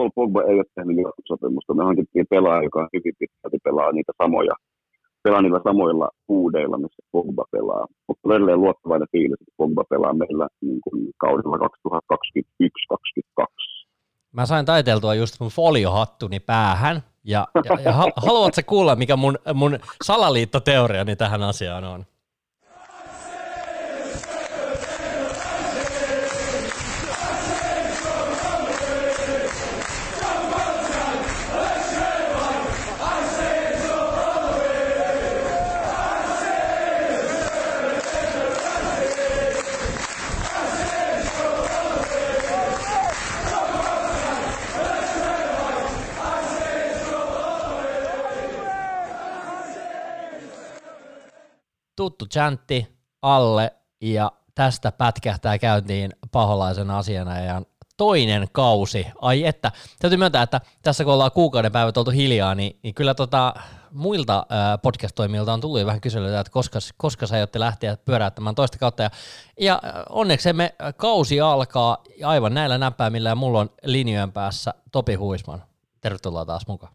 Paul Pogba ei ole tehnyt jatkosopimusta. Me hankittiin pelaaja, joka hyvin pitkälti pelaa niitä samoja, pelaa niillä samoilla huudeilla, missä Pogba pelaa. Mutta edelleen luottavainen fiilis, että Pogba pelaa meillä niin kuin kaudella 2021-2022. Mä sain taiteltua just mun foliohattuni päähän, ja, ja, ja haluatko kuulla, mikä mun, mun salaliittoteoriani tähän asiaan on? Tuttu chantti alle ja tästä pätkähtää käyntiin paholaisen asiana ja toinen kausi. Ai että, täytyy myöntää, että tässä kun ollaan kuukauden päivät oltu hiljaa, niin, niin kyllä tota, muilta äh, podcast-toimijoilta on tullut vähän kyselyitä, että koska, koska sä aiotte lähteä pyöräyttämään toista kautta. Ja, ja onneksi me kausi alkaa aivan näillä näppäimillä ja mulla on linjojen päässä Topi Huisman. Tervetuloa taas mukaan.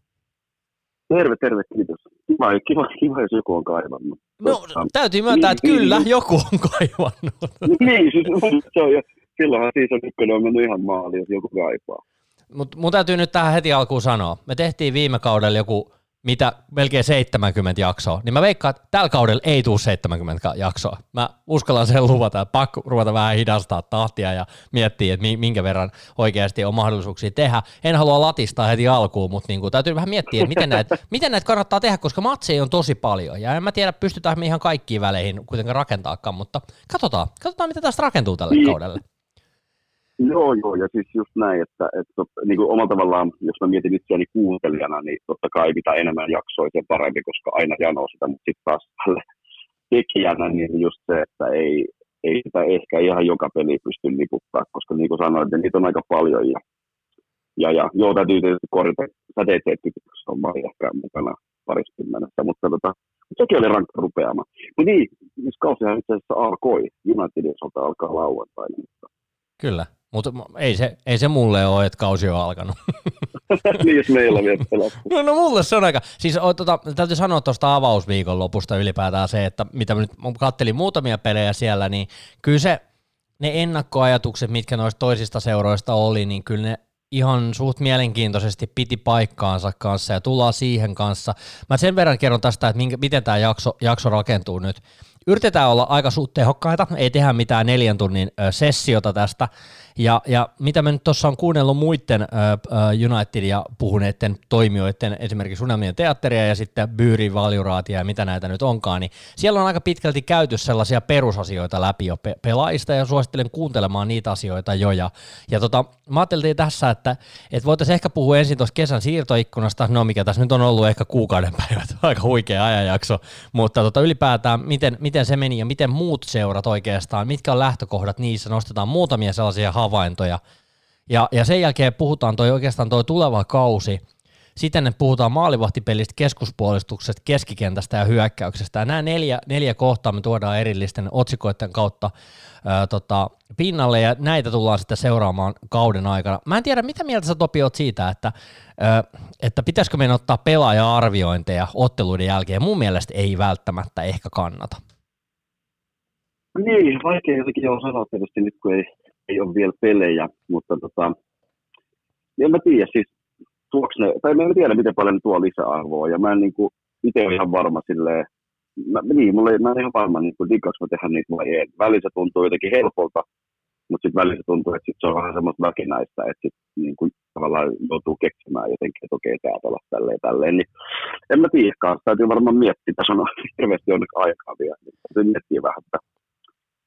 Terve, terve, kiitos. Kiva, kiva, kiva jos joku on kaivannut. No, täytyy myöntää, että niin, kyllä, niin, joku on kaivannut. niin, siis se on jo, silloinhan siis on ykkönen on mennyt ihan maaliin, jos joku kaipaa. Mutta mun täytyy nyt tähän heti alkuun sanoa. Me tehtiin viime kaudella joku mitä melkein 70 jaksoa, niin mä veikkaan, että tällä kaudella ei tule 70 jaksoa. Mä uskallan sen luvata, että pakko ruveta vähän hidastaa tahtia ja miettiä, että minkä verran oikeasti on mahdollisuuksia tehdä. En halua latistaa heti alkuun, mutta niin kuin, täytyy vähän miettiä, että miten näitä, miten näitä kannattaa tehdä, koska matseja on tosi paljon. Ja en mä tiedä, pystytään me ihan kaikkiin väleihin kuitenkaan rakentaakaan, mutta katsotaan, katsotaan mitä tästä rakentuu tälle niin. kaudelle. Joo, joo, ja siis just näin, että, että niin kuin omalla tavallaan, jos mä mietin itseäni kuuntelijana, niin totta kai mitä enemmän jaksoi, sen parempi, koska aina janoo sitä, mutta sitten taas tälle tekijänä, niin just se, että ei, ei sitä ehkä ihan joka peli pysty liputtaa, koska niin kuin sanoin, että niitä on aika paljon, ja, ja, ja joo, täytyy tietysti korjata, sä teet 71 on ehkä mukana pariskymmenessä, mutta tota, sekin oli rankka rupeama. Mutta niin, siis kausihan itse asiassa alkoi, Unitedin osalta alkaa lauantaina, Kyllä. Mutta ei se, ei se mulle ole, että kausi on alkanut. niin, jos meillä vielä no, no mulle se on aika. Siis o, tota, täytyy sanoa tuosta avausviikon lopusta ylipäätään se, että mitä mä nyt kattelin muutamia pelejä siellä, niin kyllä se, ne ennakkoajatukset, mitkä noista toisista seuroista oli, niin kyllä ne ihan suht mielenkiintoisesti piti paikkaansa kanssa ja tullaan siihen kanssa. Mä sen verran kerron tästä, että minkä, miten tämä jakso, jakso rakentuu nyt. Yritetään olla aika suht tehokkaita, ei tehdä mitään neljän tunnin sessiota tästä, ja, ja mitä mä nyt tuossa on kuunnellut muiden uh, Unitedia puhuneiden toimijoiden, esimerkiksi Unelmien teatteria ja sitten Byyrin valjuraatia ja mitä näitä nyt onkaan, niin siellä on aika pitkälti käyty sellaisia perusasioita läpi jo pe- pelaajista ja suosittelen kuuntelemaan niitä asioita jo. Ja, ja tota, mä ajattelin tässä, että, että voitaisiin ehkä puhua ensin tuosta kesän siirtoikkunasta, no mikä tässä nyt on ollut ehkä kuukauden päivät, aika huikea ajanjakso, mutta tota, ylipäätään miten, miten se meni ja miten muut seurat oikeastaan, mitkä on lähtökohdat niissä, nostetaan muutamia sellaisia havaintoja. Ja, ja sen jälkeen puhutaan toi oikeastaan toi tuleva kausi, sitten puhutaan maalivahtipelistä, keskuspuolistuksesta, keskikentästä ja hyökkäyksestä. Ja nämä neljä, neljä kohtaa me tuodaan erillisten otsikoiden kautta ää, tota, pinnalle ja näitä tullaan sitten seuraamaan kauden aikana. Mä en tiedä, mitä mieltä sä Topi oot siitä, että, ää, että pitäisikö meidän ottaa pelaaja-arviointeja otteluiden jälkeen. Mun mielestä ei välttämättä ehkä kannata. Niin, vaikea jotenkin on sanoa tietysti nyt, kun ei ei ole vielä pelejä, mutta tota, en mä tiedä, siis ne, tai en tiedä, miten paljon ne tuo lisäarvoa, ja mä en niinku, itse ole ihan varma silleen, mä, niin, mulla ei, mä en ihan varma, niin kuin diggaanko mä tehdä niitä vai ei. Välissä tuntuu jotenkin helpolta, mutta sitten välissä tuntuu, että sit se on vähän semmoista väkinäistä, että sit niin kuin tavallaan joutuu keksimään jotenkin, että okei, tää pelaa tälleen tälleen. Niin en mä tiedä täytyy varmaan miettiä, tässä on hirveästi onneksi aikaa vielä, niin täytyy miettiä vähän tätä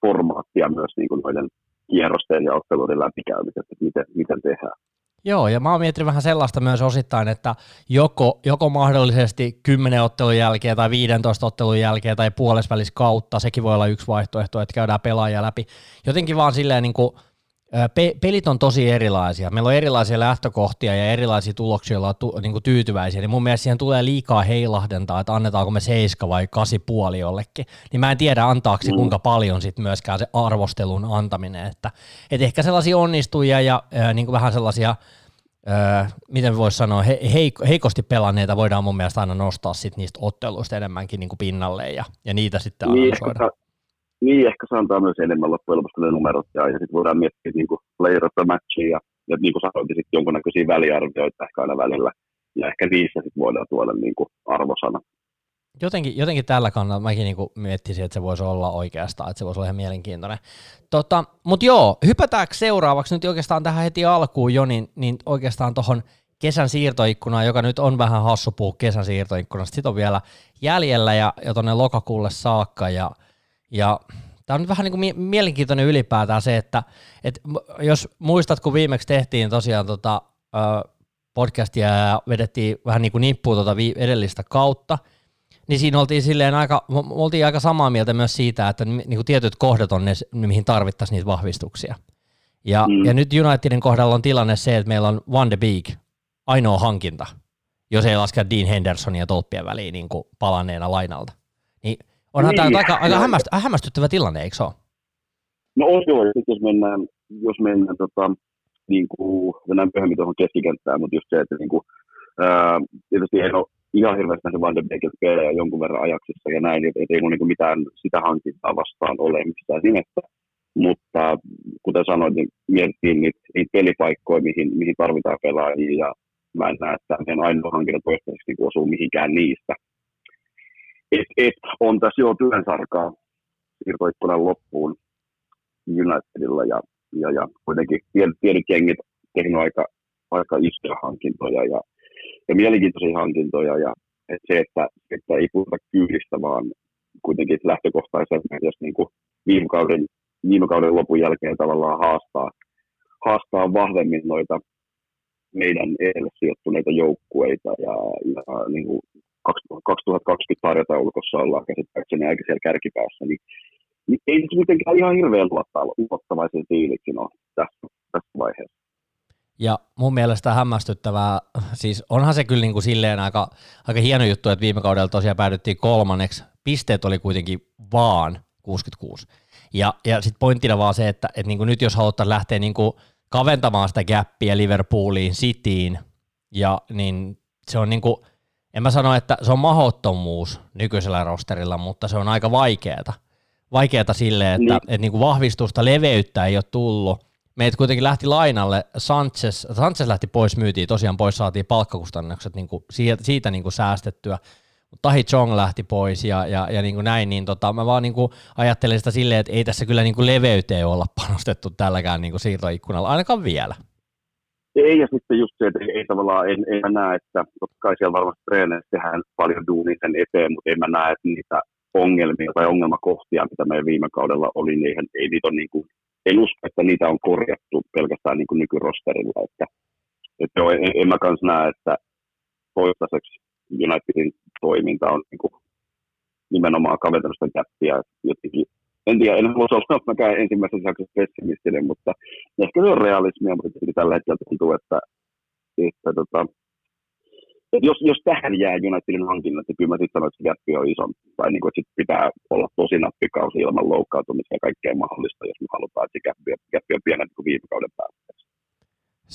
formaattia myös niin kuin noiden kierrosten ja otteluiden läpikäymisestä, miten, miten tehdään. Joo, ja mä oon miettinyt vähän sellaista myös osittain, että joko, joko mahdollisesti 10 ottelun jälkeen tai 15 ottelun jälkeen tai puolesvälis kautta, sekin voi olla yksi vaihtoehto, että käydään pelaajia läpi. Jotenkin vaan silleen niin kuin Pe- pelit on tosi erilaisia. Meillä on erilaisia lähtökohtia ja erilaisia tuloksia, joilla on tu- niin tyytyväisiä. Niin mun mielestä siihen tulee liikaa heilahdentaa, että annetaanko me seiska vai kasi puoli jollekin. Niin mä en tiedä antaaksi mm. kuinka paljon sit myöskään se arvostelun antaminen. Että et ehkä sellaisia onnistujia ja ää, niin vähän sellaisia öö, miten voisi sanoa, he, heik- heikosti pelanneita voidaan mun mielestä aina nostaa sit niistä otteluista enemmänkin niin pinnalle ja, ja niitä sitten niin, analysoida. Ehkä, niin, ehkä se antaa myös enemmän loppujen lopuksi ne numerot ja, ja sitten voidaan miettiä niin kuin player of the matchia ja, ja niin kuin sanoit, sitten jonkunnäköisiä väliarvioita ehkä aina välillä. Ja ehkä niissä sitten voidaan tuoda niin kuin arvosana jotenkin, jotenkin tällä kannalta mäkin niinku miettisin, että se voisi olla oikeastaan, että se voisi olla ihan mielenkiintoinen. Tota, Mutta joo, hypätäänkö seuraavaksi nyt oikeastaan tähän heti alkuun jo, niin, niin oikeastaan tuohon kesän siirtoikkunaan, joka nyt on vähän hassu puhua kesän siirtoikkunasta, sitten on vielä jäljellä ja, ja tuonne lokakuulle saakka ja, ja Tämä on vähän niin kuin mielenkiintoinen ylipäätään se, että, että jos muistat, kun viimeksi tehtiin tosiaan tota, podcastia ja vedettiin vähän niin kuin nippuun tuota edellistä kautta, niin siinä oltiin silleen aika, oltiin aika samaa mieltä myös siitä, että niin kuin tietyt kohdat on ne, mihin tarvittaisiin niitä vahvistuksia. Ja, mm. ja nyt Unitedin kohdalla on tilanne se, että meillä on Van de Beek ainoa hankinta, jos ei laskea Dean Hendersonia tolppien väliin niin kuin palanneena lainalta. Onhan niin. tämä aika, aika hämmäst, hämmästyttävä tilanne, eikö se ole? No on joo, ja jos mennään, jos mennään tota, niin kuin, mennään myöhemmin tuohon keskikenttään, mutta just se, että niin kuin, ää, tietysti en ole ihan hirveästi nähnyt Van de Beekin pelejä jonkun verran ajaksissa ja näin, että ei niin mitään sitä hankintaa vastaan ole mistään nimessä. Mutta kuten sanoin, niin mietittiin niitä, niitä pelipaikkoja, mihin, mihin tarvitaan pelaajia ja mä en näe, että meidän ainoa hankinta toistaiseksi niin osuu mihinkään niistä. Et, et, on tässä jo työnsarkaa siirtoikkunan loppuun Unitedilla ja, ja, ja kuitenkin pienet, pienet jengit tehnyt aika, aika isoja hankintoja ja ja mielenkiintoisia hankintoja ja että se, että, että ei puhuta kyydistä, vaan kuitenkin lähtökohtaisesti, jos niin kuin viime, kauden, viime kauden lopun jälkeen tavallaan haastaa, haastaa vahvemmin noita meidän edelle sijoittuneita joukkueita ja, ja niin kuin 2020 tarjotaulukossa ollaan käsittääkseni aika siellä kärkipäässä, niin, niin ei se mitenkään ihan hirveän luottavaisen fiiliksi ole tässä, tässä vaiheessa. Ja mun mielestä hämmästyttävää, siis onhan se kyllä niin kuin silleen aika, aika hieno juttu, että viime kaudella tosiaan päädyttiin kolmanneksi. Pisteet oli kuitenkin vaan 66. Ja, ja sitten pointtina vaan se, että, että niin kuin nyt jos halutaan lähteä niin kuin kaventamaan sitä gappia Liverpooliin, Cityin, ja niin se on niin kuin, en mä sano, että se on mahottomuus nykyisellä rosterilla, mutta se on aika vaikeeta. Vaikeeta silleen, että, niin. että, että niin kuin vahvistusta, leveyttä ei ole tullut, meitä kuitenkin lähti lainalle, Sanchez, Sanchez lähti pois, myytiin, tosiaan pois saatiin palkkakustannukset niin kuin siitä, siitä niin kuin säästettyä, Tahi Chong lähti pois ja, ja, ja niin kuin näin, niin tota, mä vaan niin kuin ajattelen sitä silleen, että ei tässä kyllä niin kuin leveyteen olla panostettu tälläkään niin kuin siirtoikkunalla, ainakaan vielä. Ei, ja sitten just se, että ei, ei tavallaan, en, en mä näe, että totta kai siellä varmasti treeneissä tehdään paljon duunia sen eteen, mutta en mä näe, että niitä ongelmia tai ongelmakohtia, mitä meidän viime kaudella oli, niin ei, ei niitä ole niin kuin en usko, että niitä on korjattu pelkästään niin kuin nykyrosterilla. Että, että joo, en, en mä kans näe, että toistaiseksi Unitedin toiminta on niin kuin nimenomaan kaventanut sitä käppiä jotenkin. En tiedä, en halua olla mäkään ensimmäisessä jaksossa pessimistinen, mutta ehkä se on realismia, mutta tällä hetkellä tuntuu, että, että tota, jos, jos tähän jää Unitedin hankinnat, niin kyllä mä sitten sanoin, että gappi on iso. Tai niin kuin, että sit pitää olla tosi nappikausi ilman loukkaantumista ja kaikkea mahdollista, jos me halutaan, että gappi, gappi on pienempi kuin viime kauden päästä.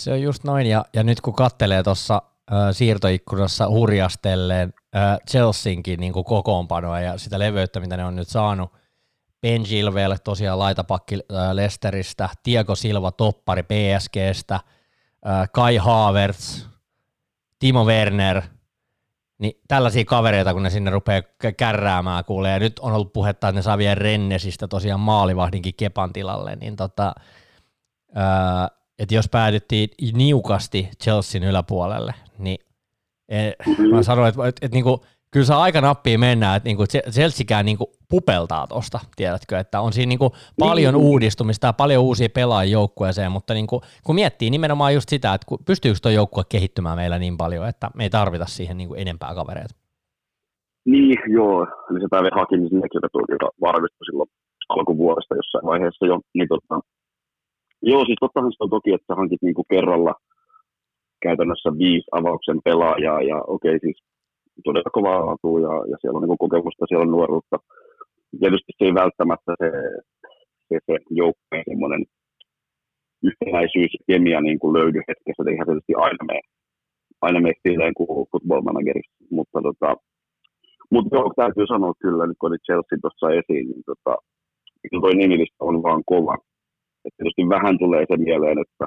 Se on just noin, ja, ja nyt kun kattelee tuossa siirtoikkunassa hurjastelleen Chelseankin niin kuin kokoonpanoa ja sitä leveyttä, mitä ne on nyt saanut, Ben Gilvelle tosiaan laitapakki äh, Lesteristä, Tiago Silva toppari PSGstä, äh, Kai Havertz, Timo Werner, niin tällaisia kavereita, kun ne sinne rupeaa kärräämään kuulee, ja nyt on ollut puhetta, että ne saa vielä Rennesistä tosiaan maalivahdinkin Kepan tilalle, niin tota, että jos päädyttiin niukasti Chelsean yläpuolelle, niin e, mä sanoin, että, että, että, että kyllä se aika nappia mennään, että niinku Chelseakään niinku pupeltaa tuosta, tiedätkö, että on siinä niinku paljon niin. uudistumista ja paljon uusia pelaajia joukkueeseen, mutta niinku, kun miettii nimenomaan just sitä, että pystyykö tuo joukkue kehittymään meillä niin paljon, että me ei tarvita siihen niinku enempää kavereita. Niin, joo, eli se päivä Hakimin sinne, joka, tuli, joka varmistui silloin alkuvuodesta jossain vaiheessa jo, niin tota, joo, siis tottahan se on toki, että hankit niinku kerralla käytännössä viisi avauksen pelaajaa, ja okei, siis todella kovaa laatua ja, ja siellä on niin kokemusta, siellä on nuoruutta. Tietysti se ei välttämättä se, se, se joukkueen semmoinen yhtenäisyys ja kemia niin kuin löydy hetkessä, että eihän tietysti aina mene, aina mene silleen kuin football managerissa, mutta tota, mutta joo, täytyy sanoa kyllä, nyt kun oli Chelsea tuossa esiin, niin tota, kyllä toi nimilista on vaan kova. Et tietysti vähän tulee se mieleen, että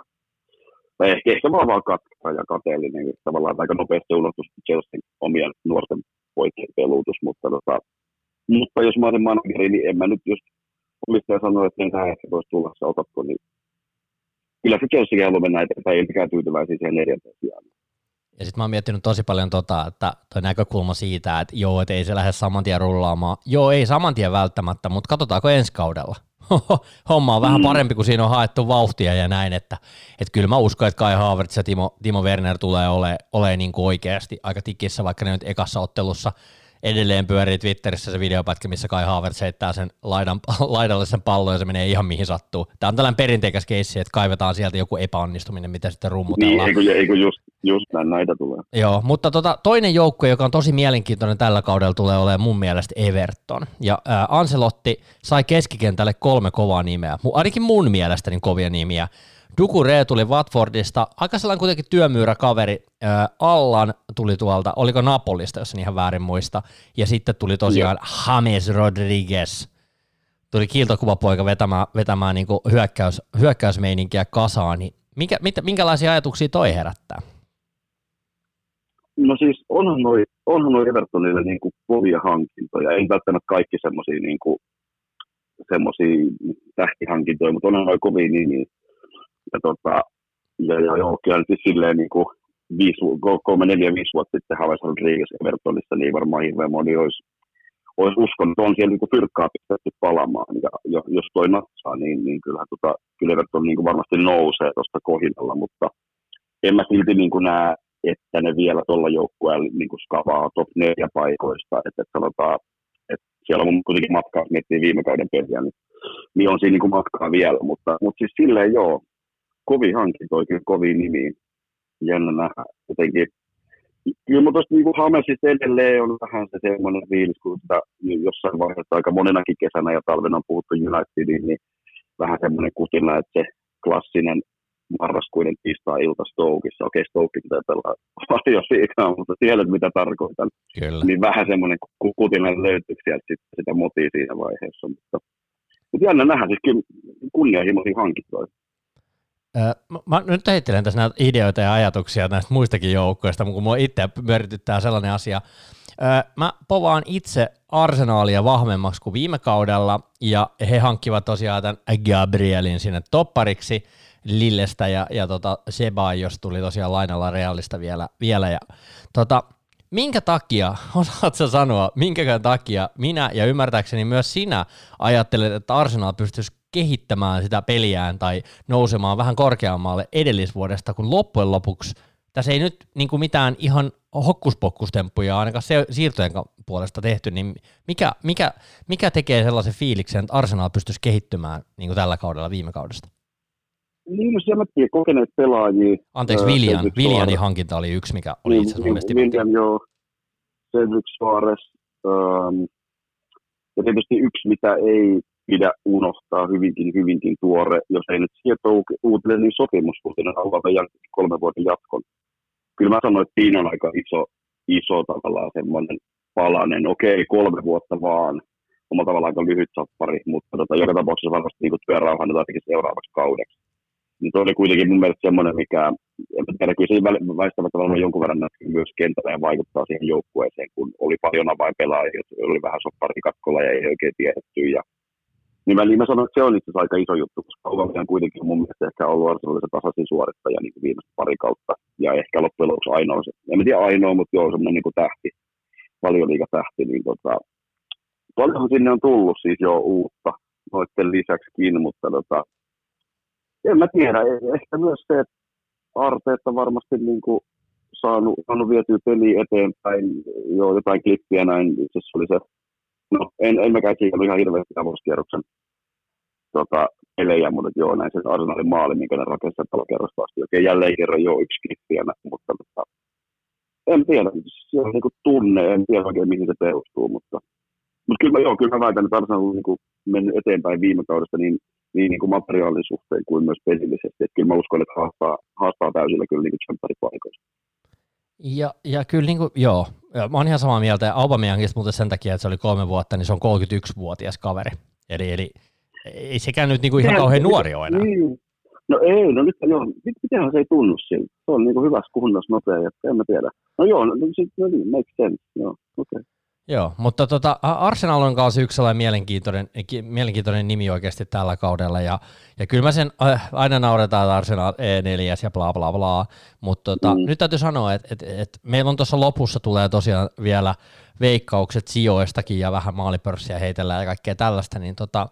tai ehkä, ehkä vaan vaan katka ja kateellinen, tavallaan aika nopeasti unohtus Chelsea omien nuorten poikien peluutus, mutta, tota, mutta jos mä olen manageri, niin en mä nyt just omistaja sanoa, että ei ehkä voisi tulla se otatko, niin kyllä se Chelsea haluaa mennä eteenpäin, ei mikään tyytyväisiä siihen neljänteen sijaan. Ja sitten mä oon miettinyt tosi paljon tota, että toi näkökulma siitä, että joo, että ei se lähde saman tien rullaamaan. Joo, ei saman tien välttämättä, mutta katsotaanko ensi kaudella. Homma on vähän mm. parempi, kun siinä on haettu vauhtia ja näin, että, että kyllä mä uskon, että Kai Havertz ja Timo, Timo Werner tulee olemaan ole niin kuin oikeasti aika tikissä, vaikka ne nyt ekassa ottelussa – edelleen pyörii Twitterissä se videopätkä, missä Kai Havertz heittää sen laidan, laidalle sen pallon ja se menee ihan mihin sattuu. Tämä on tällainen perinteikäs keissi, että kaivetaan sieltä joku epäonnistuminen, mitä sitten rummutellaan. Niin, eikö, eikö just, just näin näitä tulee. Joo, mutta tota, toinen joukko, joka on tosi mielenkiintoinen tällä kaudella, tulee olemaan mun mielestä Everton. Ja ää, Anselotti sai keskikentälle kolme kovaa nimeä, ainakin mun mielestäni kovia nimiä. Dukure tuli Watfordista, aika sellainen kuitenkin työmyyräkaveri. Äh, Allan tuli tuolta, oliko Napolista, jos en ihan väärin muista. Ja sitten tuli tosiaan yeah. James Rodriguez. Tuli kiiltokuvapoika vetämään, vetämään niin kuin hyökkäys, hyökkäysmeininkiä kasaan. Niin minkä, mit, minkälaisia ajatuksia toi herättää? No siis onhan noi, onhan noi Evertonille niin kuin kovia hankintoja. Ei välttämättä kaikki semmoisia niin kuin, tähtihankintoja, mutta onhan noin kovia niin, niin ja, tota, ja, ja joo, kyllä nyt silleen niin kuin viisi, kolme, neljä, viisi vuotta sitten Javes Rodriguez Evertonissa, niin varmaan hirveän moni olisi, olisi uskonut, on siellä niin fyrkkaa pistetty palamaan. Ja jos toi natsaa, niin, niin kyllähän tota, kyllä Everton niin kuin varmasti nousee tuosta kohinalla, mutta en mä silti niin kuin näe, että ne vielä tuolla joukkueella niin kuin skavaa top neljä paikoista. Että sanotaan, että siellä on kuitenkin matkaa, jos miettii viime kauden peliä, niin, niin on siinä niin kuin matkaa vielä, mutta, mutta siis silleen joo, kovin hankinto, kyllä kovin nimi. Jännä nähdä jotenkin. Kyllä mutta tuosta niin Hamesista edelleen on vähän se semmoinen fiilis, kun sitä jossain vaiheessa aika monenakin kesänä ja talvena on puhuttu Unitediin, niin vähän semmoinen kutina, että se klassinen marraskuinen tiistai-ilta Stokeissa. Okei, Stoke pitää pelaa paljon siitä, mutta tiedät mitä tarkoitan. Kyllä. Niin vähän semmoinen kutina löytyy sieltä sit, sitä motia siinä vaiheessa. Mutta, mutta jännä nähdä, siis kyllä kunnianhimoisia hankintoja. Mä nyt heittelen tässä näitä ideoita ja ajatuksia näistä muistakin joukkoista, kun mua itse pyörityttää sellainen asia. Mä povaan itse arsenaalia vahvemmaksi kuin viime kaudella, ja he hankkivat tosiaan tämän Gabrielin sinne toppariksi Lillestä, ja, ja tota jos tuli tosiaan lainalla Realista vielä, vielä ja tota, minkä takia, osaatko sanoa, minkä takia minä ja ymmärtääkseni myös sinä ajattelet, että Arsenal pystyisi kehittämään sitä peliään tai nousemaan vähän korkeammalle edellisvuodesta, kun loppujen lopuksi tässä ei nyt niin kuin mitään ihan hokkuspokkustemppuja ainakaan se, siirtojen puolesta tehty, niin mikä, mikä, mikä tekee sellaisen fiiliksen, että Arsenal pystyisi kehittymään niin kuin tällä kaudella viime kaudesta? Niin, no siellä kokeneet pelaajia. Anteeksi, Viljan, Viljanin hankinta oli yksi, mikä oli itse asiassa Viljan, joo. Cedric Suarez. Ähm, ja tietysti yksi, mitä ei pidä unohtaa hyvinkin, hyvinkin tuore, jos ei nyt sieltä uutinen, niin sopimus, kuten haluaa kolme vuoden jatkon. Kyllä mä sanoin, että siinä on aika iso, iso tavallaan semmoinen palanen. Okei, kolme vuotta vaan, omalla tavallaan aika lyhyt sappari, mutta tota, joka tapauksessa varmasti niin työrauhan ainakin seuraavaksi kaudeksi. Niin toi oli kuitenkin mun mielestä semmoinen, mikä, en tiedä, kyllä se väistämättä varmaan jonkun verran näkyy myös kentällä ja vaikuttaa siihen joukkueeseen, kun oli paljon avainpelaajia, oli vähän sopparikakkola ja ei oikein tiedetty. Ja niin väliin mä sanoin, että se on itse asiassa aika iso juttu, koska Aubameyang kuitenkin on mun mielestä ehkä ollut Arsenalissa tasaisin suorittaja niin viimeistä pari kautta. Ja ehkä loppujen lopuksi ainoa, en tiedä ainoa, mutta joo, semmoinen niin liiga tähti, niin tota, paljonhan sinne on tullut siis jo uutta noiden lisäksikin, mutta tota, en mä tiedä, e, ehkä myös se, että Arteetta varmasti niin kuin saanut, saanut vietyä peliä eteenpäin, joo, jotain klippiä näin, itse oli se no en, en mäkään kiinnostunut ihan hirveästi avaruuskierroksen tota, pelejä, mutta joo, näin se Arsenalin maali, minkä ne rakensivat talokerrosta asti. Okei, jälleen kerran jo yksi klippiä, mutta, mutta en tiedä, se on niin tunne, en tiedä oikein mihin se perustuu, mutta, mutta kyllä, joo, kyllä mä väitän, että Arsenal on niin mennyt eteenpäin viime kaudesta niin niin, niin kuin materiaalin suhteen kuin myös pelillisesti. Että kyllä mä uskon, että haastaa, haastaa täysillä kyllä niin kuin Ja, ja kyllä niin kuin, joo, mä oon ihan samaa mieltä. Aubameyangista muuten sen takia, että se oli kolme vuotta, niin se on 31-vuotias kaveri. Eli, eli ei sekään nyt niin kuin ihan kauhean nuori ole enää. Niin. No ei, no nyt joo, mitenhän se ei tunnu siltä. Se on niin kuin hyvässä kunnossa nopea, että en mä tiedä. No joo, no, no, no niin, make sense, joo, okei. Okay. Joo, mutta tota, Arsenal on kanssa yksi sellainen mielenkiintoinen, mielenkiintoinen nimi oikeasti tällä kaudella, ja, ja kyllä mä sen äh, aina nauretaan, että Arsenal E4 ja bla bla bla, mutta tota, mm. nyt täytyy sanoa, että et, et meillä on tuossa lopussa tulee tosiaan vielä veikkaukset sijoistakin ja vähän maalipörssiä heitellään ja kaikkea tällaista, niin tota,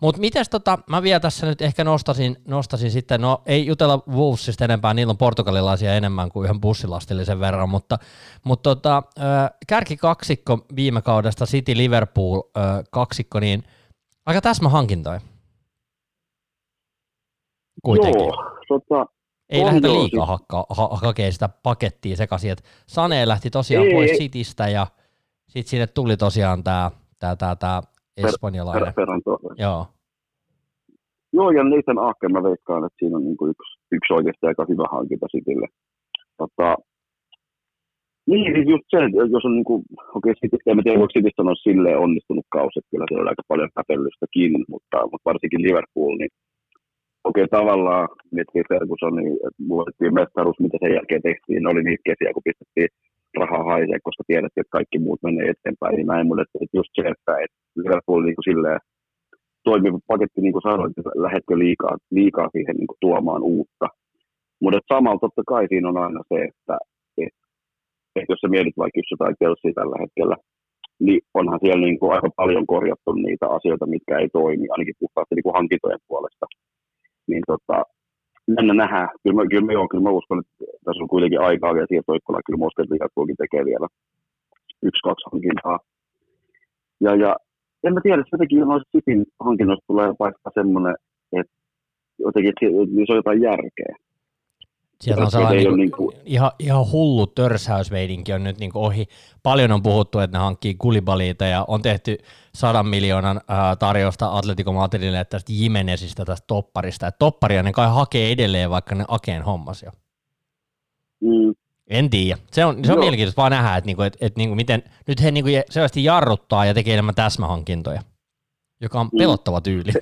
mutta mites tota, mä vielä tässä nyt ehkä nostasin, nostasin sitten, no ei jutella Wolvesista enempää, niillä on portugalilaisia enemmän kuin yhden bussilastillisen verran, mutta, mutta tota, kärki kaksikko viime kaudesta, City Liverpool kaksikko, niin aika täsmä hankintoja. Kuitenkin. Joo, tota, ei lähdetä liikaa hakkaa, ha- hakea sitä pakettia sekaisin, että Sane lähti tosiaan ei, pois ei. Citystä ja sitten sinne tuli tosiaan tämä tää, tää, tää espanjalainen. Per, per, Joo. Joo, ja Nathan Ake mä veikkaan, että siinä on niin kuin yksi, yksi oikeasti aika hyvä hankinta Citylle. Tota, niin, siis just se, jos on niin kuin, okei, okay, en tiedä, voiko City sanoa silleen onnistunut kausi, että kyllä siellä on aika paljon pätellystäkin, mutta, mutta varsinkin Liverpool, niin okei, okay, tavallaan miettii Fergusonin, että luettiin mestaruus, mitä sen jälkeen tehtiin, ne oli niitä kesiä, kun pistettiin rahaa haisee, koska tiedettiin, että kaikki muut menee eteenpäin, niin näin, mutta että just se, että, että Liverpool niin kuin silleen toimiva paketti, niin kuin sanoin, että lähdetkö liikaa, liikaa siihen niin kuin tuomaan uutta. Mutta samalla totta kai siinä on aina se, että et, et jos sä mietit vaikka just jotain Chelsea tällä hetkellä, niin onhan siellä niin kuin aika paljon korjattu niitä asioita, mitkä ei toimi, ainakin puhtaasti niin kuin hankintojen puolesta. Niin tota, mennä nähdään. Kyllä mä, kyllä, mä, joo, kyllä mä uskon, että tässä on kuitenkin aikaa vielä siirtoikkunaa. Kyllä mä uskon, että Liverpoolkin tekee vielä yksi, kaksi hankintaa. Ja, ja en mä tiedä, jotenkin noista Cityn hankinnoista tulee vaikka semmoinen, että jotenkin että se on jotain järkeä. Sieltä on sellainen niin kuin, niin kuin... Ihan, ihan hullu törsäysveidinki on nyt niin kuin ohi. Paljon on puhuttu, että ne hankkii kulibaliita ja on tehty sadan miljoonan ää, tarjosta Atletico Madridille tästä Jimenezistä, tästä topparista. Ja topparia ne kai hakee edelleen, vaikka ne akeen hommas jo. Mm. En tiedä. Se on, se on mielenkiintoista vaan nähdä, että, niinku, että, että niinku miten nyt he niinku selvästi jarruttaa ja tekee enemmän täsmähankintoja, joka on mm. pelottava tyyli.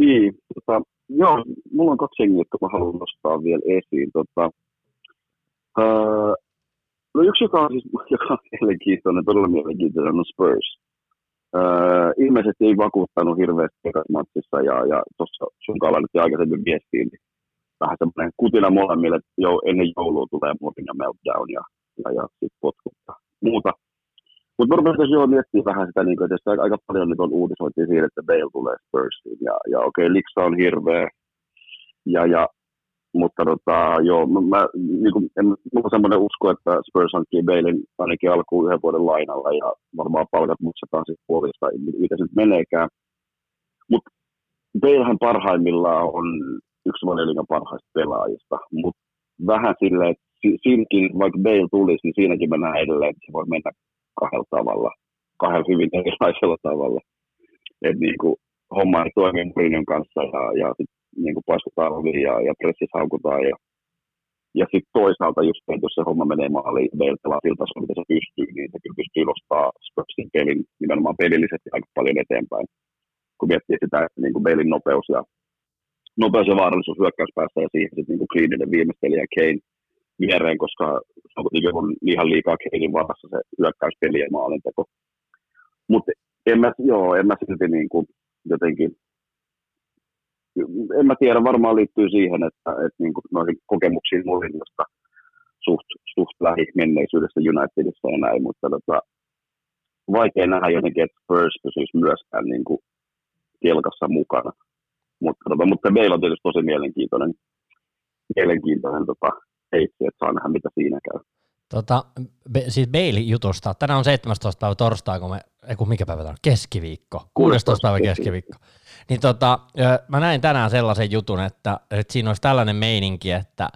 niin, tota, joo, mulla on kaksi jengiä, jotka mä haluan nostaa vielä esiin. Tota, öö, no yksi, joka on, siis, joka on mielenkiintoinen, todella mielenkiintoinen, on Spurs. Öö, ilmeisesti ei vakuuttanut hirveästi matsissa ja, ja tuossa sun nyt aikaisemmin viestiin, niin vähän semmoinen kutina molemmille, että jo ennen joulua tulee muotin meltdown ja, ja, ja sitten potkut ja muuta. Mutta rupesin jo miettimään vähän sitä, niin kuin, että aika paljon nyt on uutisoitiin siitä, että Bale tulee Spursiin. Ja, ja okei, okay, Liksa on hirveä. Ja, ja, mutta tota, joo, mä, niin kuin, en, mulla on semmoinen usko, että Spurs hankkii Balein ainakin alkuun yhden vuoden lainalla ja varmaan palkat maksetaan sitten puolista, mitä se nyt meneekään. Mutta Balehän parhaimmillaan on yksi valioliigan parhaista pelaajista, mutta vähän silleen, että siinäkin, vaikka Bale tulisi, niin siinäkin mennään edelleen, että se voi mennä kahdella tavalla, kahdella hyvin erilaisella tavalla. Että niin kuin, homma ei toimi Mourinhon kanssa ja, ja sitten niin kuin paiskutaan ovi ja, ja pressis haukutaan ja, ja sitten toisaalta just jos se homma menee maaliin, Bale pelaa tasolla, mitä se pystyy, niin se kyllä pystyy nostaa Spursin pelin nimenomaan pelillisesti aika paljon eteenpäin. Kun miettii sitä, että niin kuin nopeus ja nopeus ja vaarallisuus hyökkäyspäässä ja siihen sitten niin kliininen viimeistelijä Kane viereen, koska se on kuitenkin ihan liikaa Kanein varassa se hyökkäyspeli ja maalinteko. Mutta en mä, joo, en mä silti niin kuin jotenkin, en mä tiedä, varmaan liittyy siihen, että, että niin kuin noihin kokemuksiin Mourinhosta suht, suht lähi menneisyydessä Unitedissa ja näin, mutta tota, vaikea nähdä jotenkin, että Spurs pysyisi myöskään niin kuin kelkassa mukana. Mutta, tota, mutta meillä on tietysti tosi mielenkiintoinen, mielenkiintoinen tota, heitsi, että saa nähdä, mitä siinä käy. Tota, be, siis Bailey-jutusta. Tänään on 17. päivä torstai, kun me, ei kun mikä päivä tämä on? Keskiviikko. 16. päivä keskiviikko. Niin tota, mä näin tänään sellaisen jutun, että, että siinä olisi tällainen meininki, että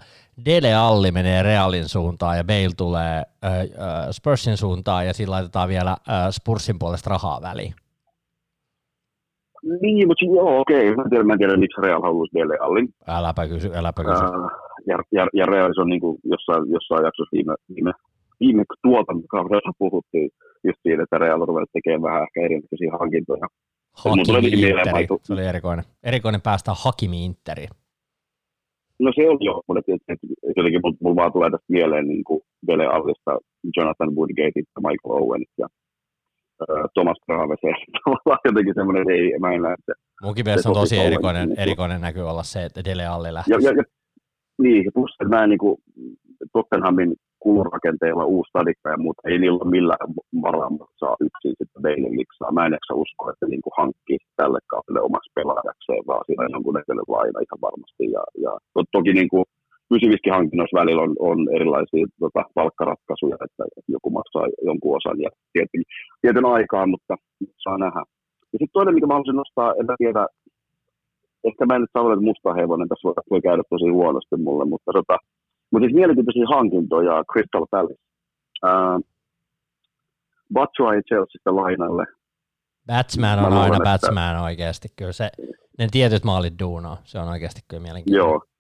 Dele Alli menee Realin suuntaan ja Bale tulee äh, äh, Spursin suuntaan ja sillä laitetaan vielä äh, Spursin puolesta rahaa väliin. Niin, mutta joo, okei. Mä en tiedä, mä en tiedä miksi Real haluaisi Dele Allin. Äläpä kysy, äläpä kysy. Uh, ja, ja, ja Real on niin kuin jossain, jossain jaksossa viime, viime, viime tuotantokaudella puhuttiin just siitä, että Real ruveta tekemään vähän ehkä erinäköisiä hankintoja. Hakimi Interi, se oli erikoinen. Erikoinen päästä Hakimi Interiin. No se on joo, mutta jotenkin mulla vaan tulee tästä mieleen niin kuin Dele Allista, Jonathan Woodgate ja Michael Owen ja Thomas. Tavallaan jotenkin semmoinen, ei, mä en näe se. Munkin mielestä on tosi erikoinen, niin, erikoinen näky olla se, että Dele Alli lähtee. Ja, ja, ja, niin, plus että mä en niin Tottenhamin kulurakenteilla uusi stadikka ja muuta, ei niillä ole millään varaa saa yksin sitten meille liksaa. Mä en ehkä usko, että niin kuin hankkii tälle kaudelle omassa pelaajakseen, vaan siinä on jonkun näköinen laina ihan varmasti. Ja, ja to, toki niin kuin pysyvissäkin hankinnoissa välillä on, on erilaisia tota, palkkaratkaisuja, että joku maksaa jonkun osan ja tietyn, tietyn aikaa, mutta saa nähdä. Ja sitten toinen, mikä mä haluaisin nostaa, en tiedä, ehkä mä en nyt saa että musta hevonen, tässä voi, voi käydä tosi huonosti mulle, mutta tota, mutta siis mielenkiintoisia hankintoja Crystal Palace. Uh, Batshuayi Chelseastä lainalle. Batsman on aina että... batsman oikeasti. Kyllä se, ne tietyt maalit duunaa. Se on oikeasti kyllä mielenkiintoista. Joo.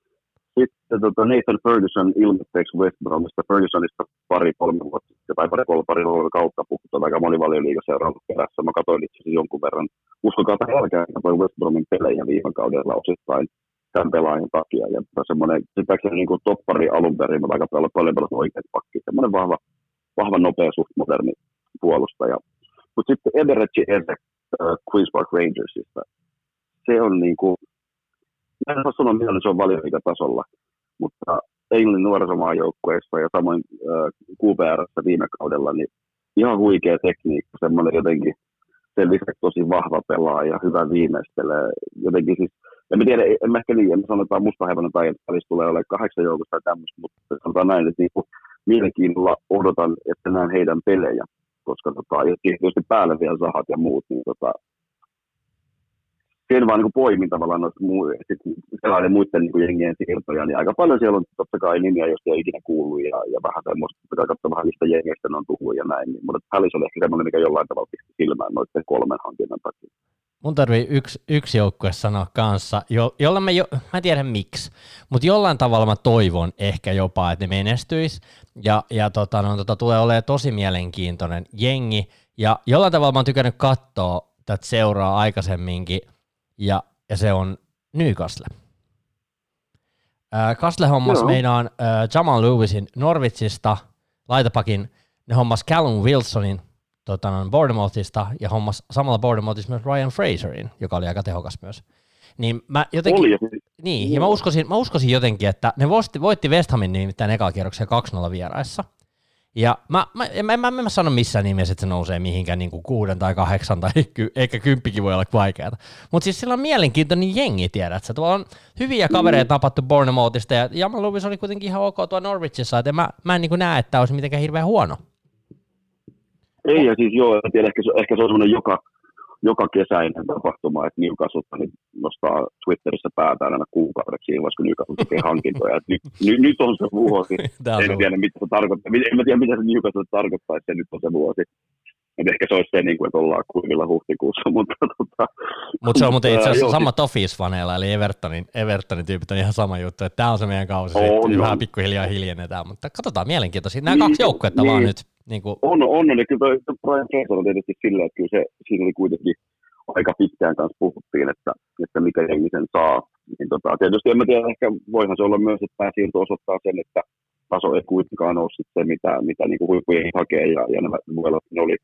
Sitten tota Nathan Ferguson ilmoitteeksi West Bromista. Fergusonista pari kolme vuotta sitten, tai pari kolme pari vuotta kautta puhuttu aika moni valioliigaseurannut perässä. Mä katsoin itse asiassa jonkun verran. Uskokaa tai älkää, katsoin West Bromin pelejä viime kaudella osittain tämän pelaajan takia. Ja semmoinen, sitäkseni niin kuin toppari alun perin, mutta aika paljon, paljon paljon oikeat pakki. Semmoinen vahva, vahva, nopea, suht moderni puolustaja. Mutta sitten Everett Eze äh, Queen's Park Rangersista. Se on niin kuin, en saa sanoa, mitä se on tasolla, mutta Englannin nuorisomaajoukkueessa ja samoin QPRssä viime kaudella, niin ihan huikea tekniikka, semmoinen jotenkin sen lisäksi tosi vahva pelaaja, hyvä viimeistelee. Jotenkin siis en mä tiedä, en mä ehkä niin, en sano, että musta hevonen tai että tulee olemaan kahdeksan joukosta tai tämmöistä, mutta sanotaan näin, että niin mielenkiinnolla odotan, että näen heidän pelejä, koska tota, jos tietysti päälle vielä sahat ja muut, niin tota, sen vaan niin poimin tavallaan noista muu, sellainen muiden niin jengien siirtoja, niin aika paljon siellä on totta kai nimiä, joista ei ikinä kuullut ja, ja vähän semmoista, pitää katsoa vähän mistä jengeistä ne on tullut ja näin, niin, mutta Hälis oli ehkä semmoinen, mikä jollain tavalla pisti silmään noiden kolmen hankinnan takia. Mun tarvii yksi, yksi joukkue sanoa kanssa, jo, jolla mä, jo, mä en tiedä miksi, mutta jollain tavalla mä toivon ehkä jopa, että ne menestyis, ja, ja tota, no, tota, tulee olemaan tosi mielenkiintoinen jengi, ja jollain tavalla mä oon tykännyt katsoa tätä seuraa aikaisemminkin, ja, ja se on Newcastle. Äh, Kastle hommas Joo. meinaan äh, Jamal Lewisin Norwitsista, laitapakin, ne hommas Callum Wilsonin tota, no, Bournemouthista ja hommas samalla Bournemouthissa myös Ryan Fraserin, joka oli aika tehokas myös. Niin mä jotenkin, oli. niin, ja mä uskoisin, mä uskoisin jotenkin, että ne voitti, voitti West Hamin nimittäin eka kierroksia 2-0 vieraissa. Ja mä, mä, mä, mä, mä, mä sano missään nimessä, että se nousee mihinkään niin kuin kuuden tai kahdeksan tai ky, eikä kymppikin voi olla vaikeaa. Mutta siis sillä on mielenkiintoinen jengi, tiedät sä. Tuolla on hyviä kavereita mm. napattu Bournemouthista ja Jamal Lewis oli kuitenkin ihan ok tuo Norwichissa, että mä, mä en niin näe, että olisi mitenkään hirveän huono. Ei, ja siis joo, en tiedä, ehkä se, ehkä se on semmoinen joka, joka kesäinen tapahtuma, että Newcastle niin nostaa Twitterissä päätään aina kuukaudeksi vaiheessa, kun Newcastle tekee hankintoja. nyt, nyt, nyt, on se vuosi. en tiedä, mitä se tarkoittaa. En mä tiedä, mitä se Newcastle tarkoittaa, että nyt on se vuosi. Et ehkä se olisi se, niin kuin, että ollaan kuivilla huhtikuussa, mutta... Tota, mutta se on muuten itse asiassa sama Toffees-faneilla, eli Evertonin, Evertonin tyypit on ihan sama juttu, että tämä on se meidän kausi, on, on. vähän pikkuhiljaa hiljennetään, mutta katsotaan mielenkiintoisia. Nämä niin, kaksi joukkuetta niin, vaan nyt. Niin kuin... On, on, ja kyllä toi Brian Fraser on tietysti silleen, että kyllä se, siinä oli kuitenkin aika pitkään kanssa puhuttiin, että, että mikä jengi sen saa. Niin tota, tietysti en mä tiedä, ehkä voihan se olla myös, että tämä siirto osoittaa sen, että taso ei kuitenkaan ole se, mitä, mitä niin huippujen hakee, ja, ja nämä olla, ne oli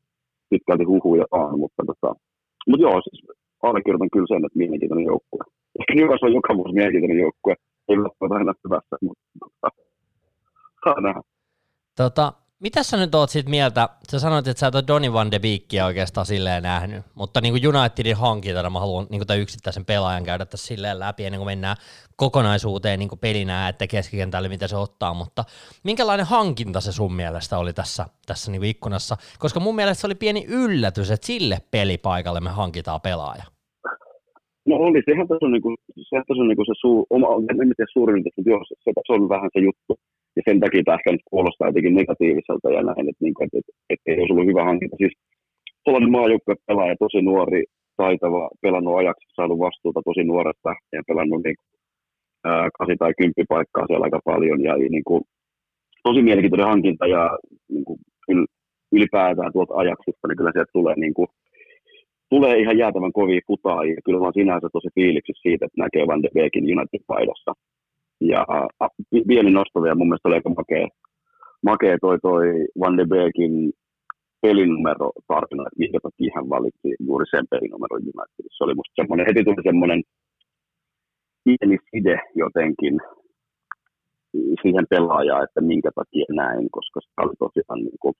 pitkälti huhuja vaan, mutta, tota, mutta joo, siis allekirjoitan kyllä sen, että mielenkiintoinen joukkue. Ehkä Newcastle on joka vuosi mielenkiintoinen joukkue, ei välttämättä aina hyvässä, mutta tota, saa nähdä. Tota, mitä sä nyt oot siitä mieltä? Sä sanoit, että sä et ole Donny Van de Beekia oikeastaan silleen nähnyt, mutta niin kuin Unitedin hankintana mä haluan niin kuin yksittäisen pelaajan käydä tässä silleen läpi ennen kuin mennään kokonaisuuteen niin kuin pelinä, että keskikentälle mitä se ottaa, mutta minkälainen hankinta se sun mielestä oli tässä, tässä niin kuin ikkunassa? Koska mun mielestä se oli pieni yllätys, että sille pelipaikalle me hankitaan pelaaja. No oli, sehän tässä on, niin kuin, sehän tässä on niin kuin se suu, oma, en tiedä suurin, mutta joo, se, se on vähän se juttu, ja sen takia ehkä nyt kuulostaa jotenkin negatiiviselta ja näin, että, niin kuin, että, että, ei olisi ollut hyvä hankinta. Siis tuollainen maajoukkue pelaaja, tosi nuori, taitava, pelannut ajaksi, saanut vastuuta tosi nuoresta ja pelannut niin, ää, kasi- tai kymppipaikkaa siellä aika paljon ja niin kuin, tosi mielenkiintoinen hankinta ja niin kuin, ylipäätään tuolta ajaksista, niin kyllä sieltä tulee, niin kuin, tulee ihan jäätävän kovia ja Kyllä mä sinänsä tosi fiiliksi siitä, että näkee Van de Beekin United-paidassa. Ja pieni nosto vielä, mun mielestä oli aika makea, makea toi, toi Van de Beekin pelinumero tarina, että minkä takia hän valitsi juuri sen pelinumeron Unitedissa. Se oli musta semmoinen, heti tuli semmoinen pieni side jotenkin siihen pelaajaan, että minkä takia näin, koska se oli tosiaan niin kuin,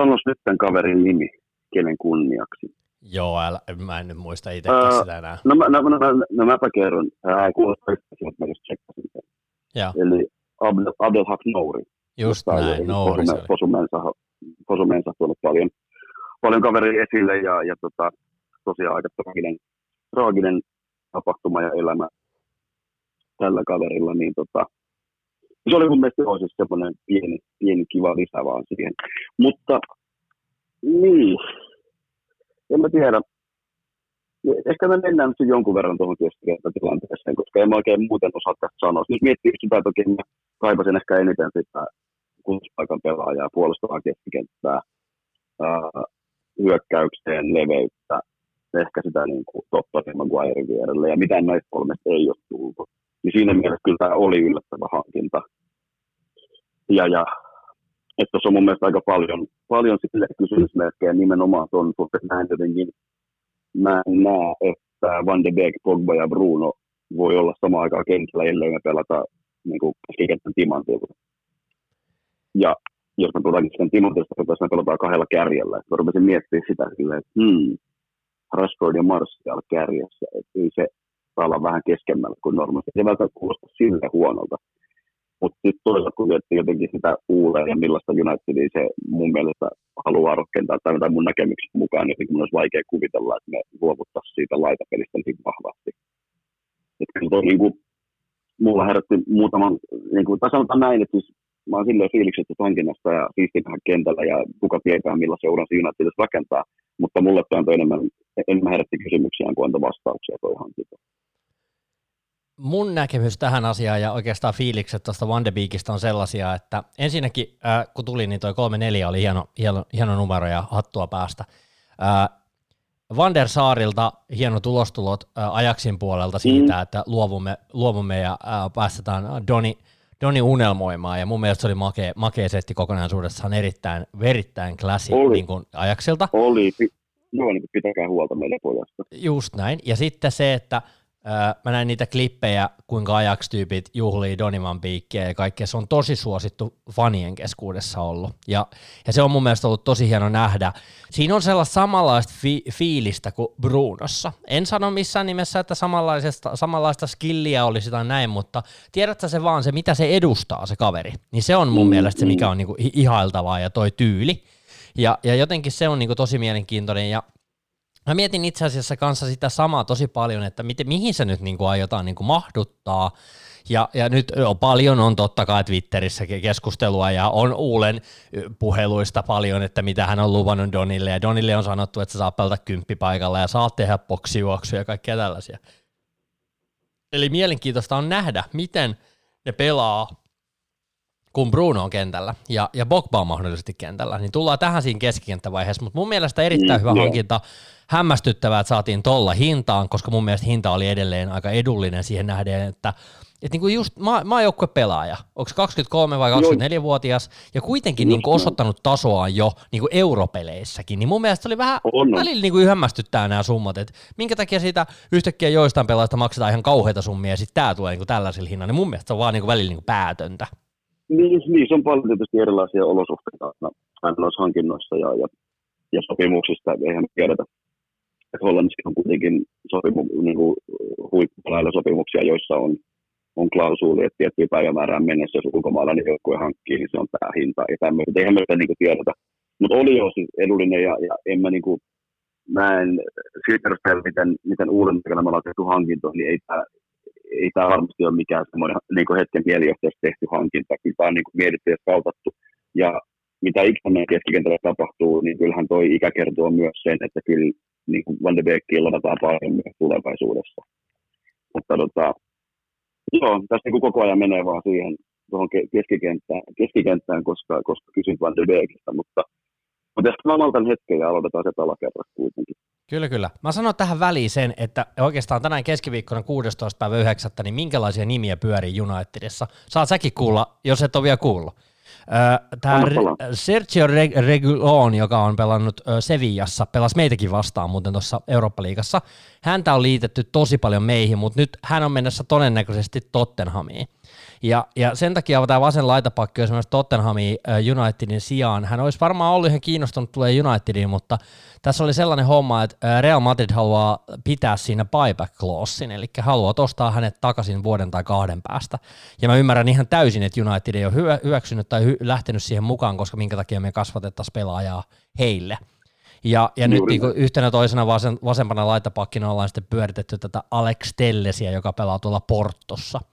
sanos nyt tämän kaverin nimi, kenen kunniaksi. Joo, älä, mä en nyt muista itse uh, sitä enää. No, no, no, no, no, no mäpä kerron. Ää, kuulostaa yhtä, että mä just tsekkasin sen. Joo. Eli Abdel, Abdelhak Nouri. Just näin, Nouri. Posumensa, Posumensa tuonut paljon, paljon kaveria esille ja, ja tota, tosiaan aika traaginen, traaginen tapahtuma ja elämä tällä kaverilla, niin tota, se oli mun mielestä siis semmoinen pieni, pieni kiva lisä vaan siihen. Mutta niin, en mä tiedä. Ehkä me mennään nyt jonkun verran tuohon tilanteeseen, koska en mä oikein muuten osaa tästä sanoa. Nyt miettii sitä, toki mä kaipasin ehkä eniten sitä kuuspaikan pelaajaa, puolustavaa keskikenttää, ää, hyökkäykseen leveyttä, ehkä sitä niin kuin Totta Maguirein vierelle, ja mitään näistä kolmesta ei ole tullut. Niin siinä mielessä kyllä tämä oli yllättävä hankinta. Ja, ja että se on mun mielestä aika paljon, paljon sille kysymysmerkkejä nimenomaan tuon suhteen. Mä en jotenkin, mä en näe, että Van de Beek, Pogba ja Bruno voi olla samaan aikaan kentällä, ellei me pelata niin kuin keskikentän timantilla. Ja jos me tuleekin sitten timantista, että me pelataan kahdella kärjellä, mä rupesin miettimään sitä silleen, että hmm, Rashford ja Martial kärjessä, että ei se saa olla vähän keskemmällä kuin normaalisti. Se välttämättä kuulostaa sille huonolta. Mutta sitten toisaalta kun miettii jotenkin sitä uudelleen ja millaista Unitedia se mun mielestä haluaa rakentaa, tai, tai mun näkemyksen mukaan, niin jotenkin mun olisi vaikea kuvitella, että me luovuttaisiin siitä laitapelistä niin vahvasti. Että kyllä toi, niin kuin, mulla herätti muutaman, niin kuin, tai sanotaan näin, että siis mä oon silleen fiiliksestä hankinnasta ja siistimähän kentällä ja kuka tietää millaisen uran United rakentaa, mutta mulle tämä antoi enemmän, enemmän herätti kysymyksiä kuin antoi vastauksia toi hankinta mun näkemys tähän asiaan ja oikeastaan fiilikset tuosta Van de Beekistä on sellaisia, että ensinnäkin äh, kun tuli, niin toi 3-4 oli hieno, hieno, hieno numero ja hattua päästä. Äh, Van der Saarilta hieno tulostulot äh, ajaksin puolelta siitä, mm. että luovumme, luovumme ja äh, päästetään Doni, Doni unelmoimaan, ja mun mielestä se oli makea, makea setti kokonaisuudessaan erittäin, verittäin klassi niin kuin ajaksilta. Oli, joo, niin pitäkää huolta meidän pojasta. Just näin, ja sitten se, että mä näin niitä klippejä, kuinka Ajax-tyypit juhlii Donivan piikkiä ja kaikkea. Se on tosi suosittu fanien keskuudessa ollut. Ja, ja se on mun mielestä ollut tosi hieno nähdä. Siinä on sellaista samanlaista fi- fiilistä kuin Brunossa. En sano missään nimessä, että samanlaista, samanlaista skilliä olisi tai näin, mutta tiedätkö se vaan se, mitä se edustaa se kaveri. Niin se on mun mm, mielestä se, mikä on niinku ihailtavaa ja toi tyyli. Ja, ja jotenkin se on niinku tosi mielenkiintoinen ja Mä mietin itse asiassa kanssa sitä samaa tosi paljon, että miten, mihin se nyt niin kuin aiotaan niin kuin mahduttaa. Ja, ja nyt jo paljon on totta kai Twitterissä keskustelua ja on Uulen puheluista paljon, että mitä hän on luvannut Donille. Ja Donille on sanottu, että sä saa pelata kymppipaikalla ja saat tehdä boksijuoksuja ja kaikkea tällaisia. Eli mielenkiintoista on nähdä, miten ne pelaa, kun Bruno on kentällä ja, ja Bogba on mahdollisesti kentällä. Niin tullaan tähän siinä keskikenttävaiheessa, mutta mun mielestä erittäin mm, hyvä hankinta hämmästyttävää, että saatiin tolla hintaan, koska mun mielestä hinta oli edelleen aika edullinen siihen nähden, että että niinku just maa, pelaaja, onko 23 vai 24-vuotias, ja kuitenkin niinku osoittanut tasoaan jo niinku europeleissäkin, niin mun mielestä oli vähän on. välillä niinku hämmästyttää nämä summat, että minkä takia siitä yhtäkkiä joistain pelaajista maksetaan ihan kauheita summia, ja sitten tämä tulee niinku tällaisilla hinnalla, niin mun mielestä se on vaan niinku välillä niinku päätöntä. Niin, niin, se on paljon tietysti erilaisia olosuhteita noissa hankinnoissa ja, ja, ja sopimuksista, eihän tiedetä, että Hollannissa on kuitenkin sopimu, niin kuin huippulailla sopimuksia, joissa on, on klausuuli, että tiettyä päivämäärään mennessä, jos ulkomaalainen joukkue hankkii, niin se on tämä hinta ja tämmöistä. Eihän me sitä niin tiedetä. Mutta oli jo siis edullinen ja, ja en mä, niin kuin, mä en siitä perusteella, miten, miten uuden aikana ollaan tehty hankintoja, niin ei tämä ei tämä varmasti ole mikään semmoinen niin hetken mielijohteessa tehty hankinta. Kyllä tämä on niin mietitty ja kautattu. Ja mitä ikinä keskikentällä tapahtuu, niin kyllähän toi ikä kertoo myös sen, että kyllä niin kuin Van de Beekia ladataan myös tulevaisuudessa. Mutta tota, joo, tässä niin kuin koko ajan menee vaan siihen tuohon keskikenttään, keskikenttään koska, koska kysyt Van de Beekistä, mutta mutta ehkä mä maltan hetken ja aloitetaan se alakerrasta kuitenkin. Kyllä, kyllä. Mä sanon tähän väliin sen, että oikeastaan tänään keskiviikkona 16. päivä 9. niin minkälaisia nimiä pyörii Unitedissa. Saat säkin kuulla, jos et ole vielä kuullut. Tämä Sergio Regulon, joka on pelannut Sevillassa, pelasi meitäkin vastaan muuten tuossa Eurooppa-liigassa. Häntä on liitetty tosi paljon meihin, mutta nyt hän on mennessä todennäköisesti Tottenhamiin. Ja, ja sen takia tämä vasen laitapakki on myös Tottenhamin Unitedin sijaan. Hän olisi varmaan ollut ihan kiinnostunut tulee Unitediin, mutta tässä oli sellainen homma, että Real Madrid haluaa pitää siinä buyback clausein, eli haluaa ostaa hänet takaisin vuoden tai kahden päästä. Ja mä ymmärrän ihan täysin, että United ei ole hyväksynyt tai hy- lähtenyt siihen mukaan, koska minkä takia me kasvatettaisiin pelaajaa heille. Ja, ja nyt niin yhtenä toisena vasen, vasempana laitapakkina ollaan sitten pyöritetty tätä Alex Tellesiä, joka pelaa tuolla Portossa –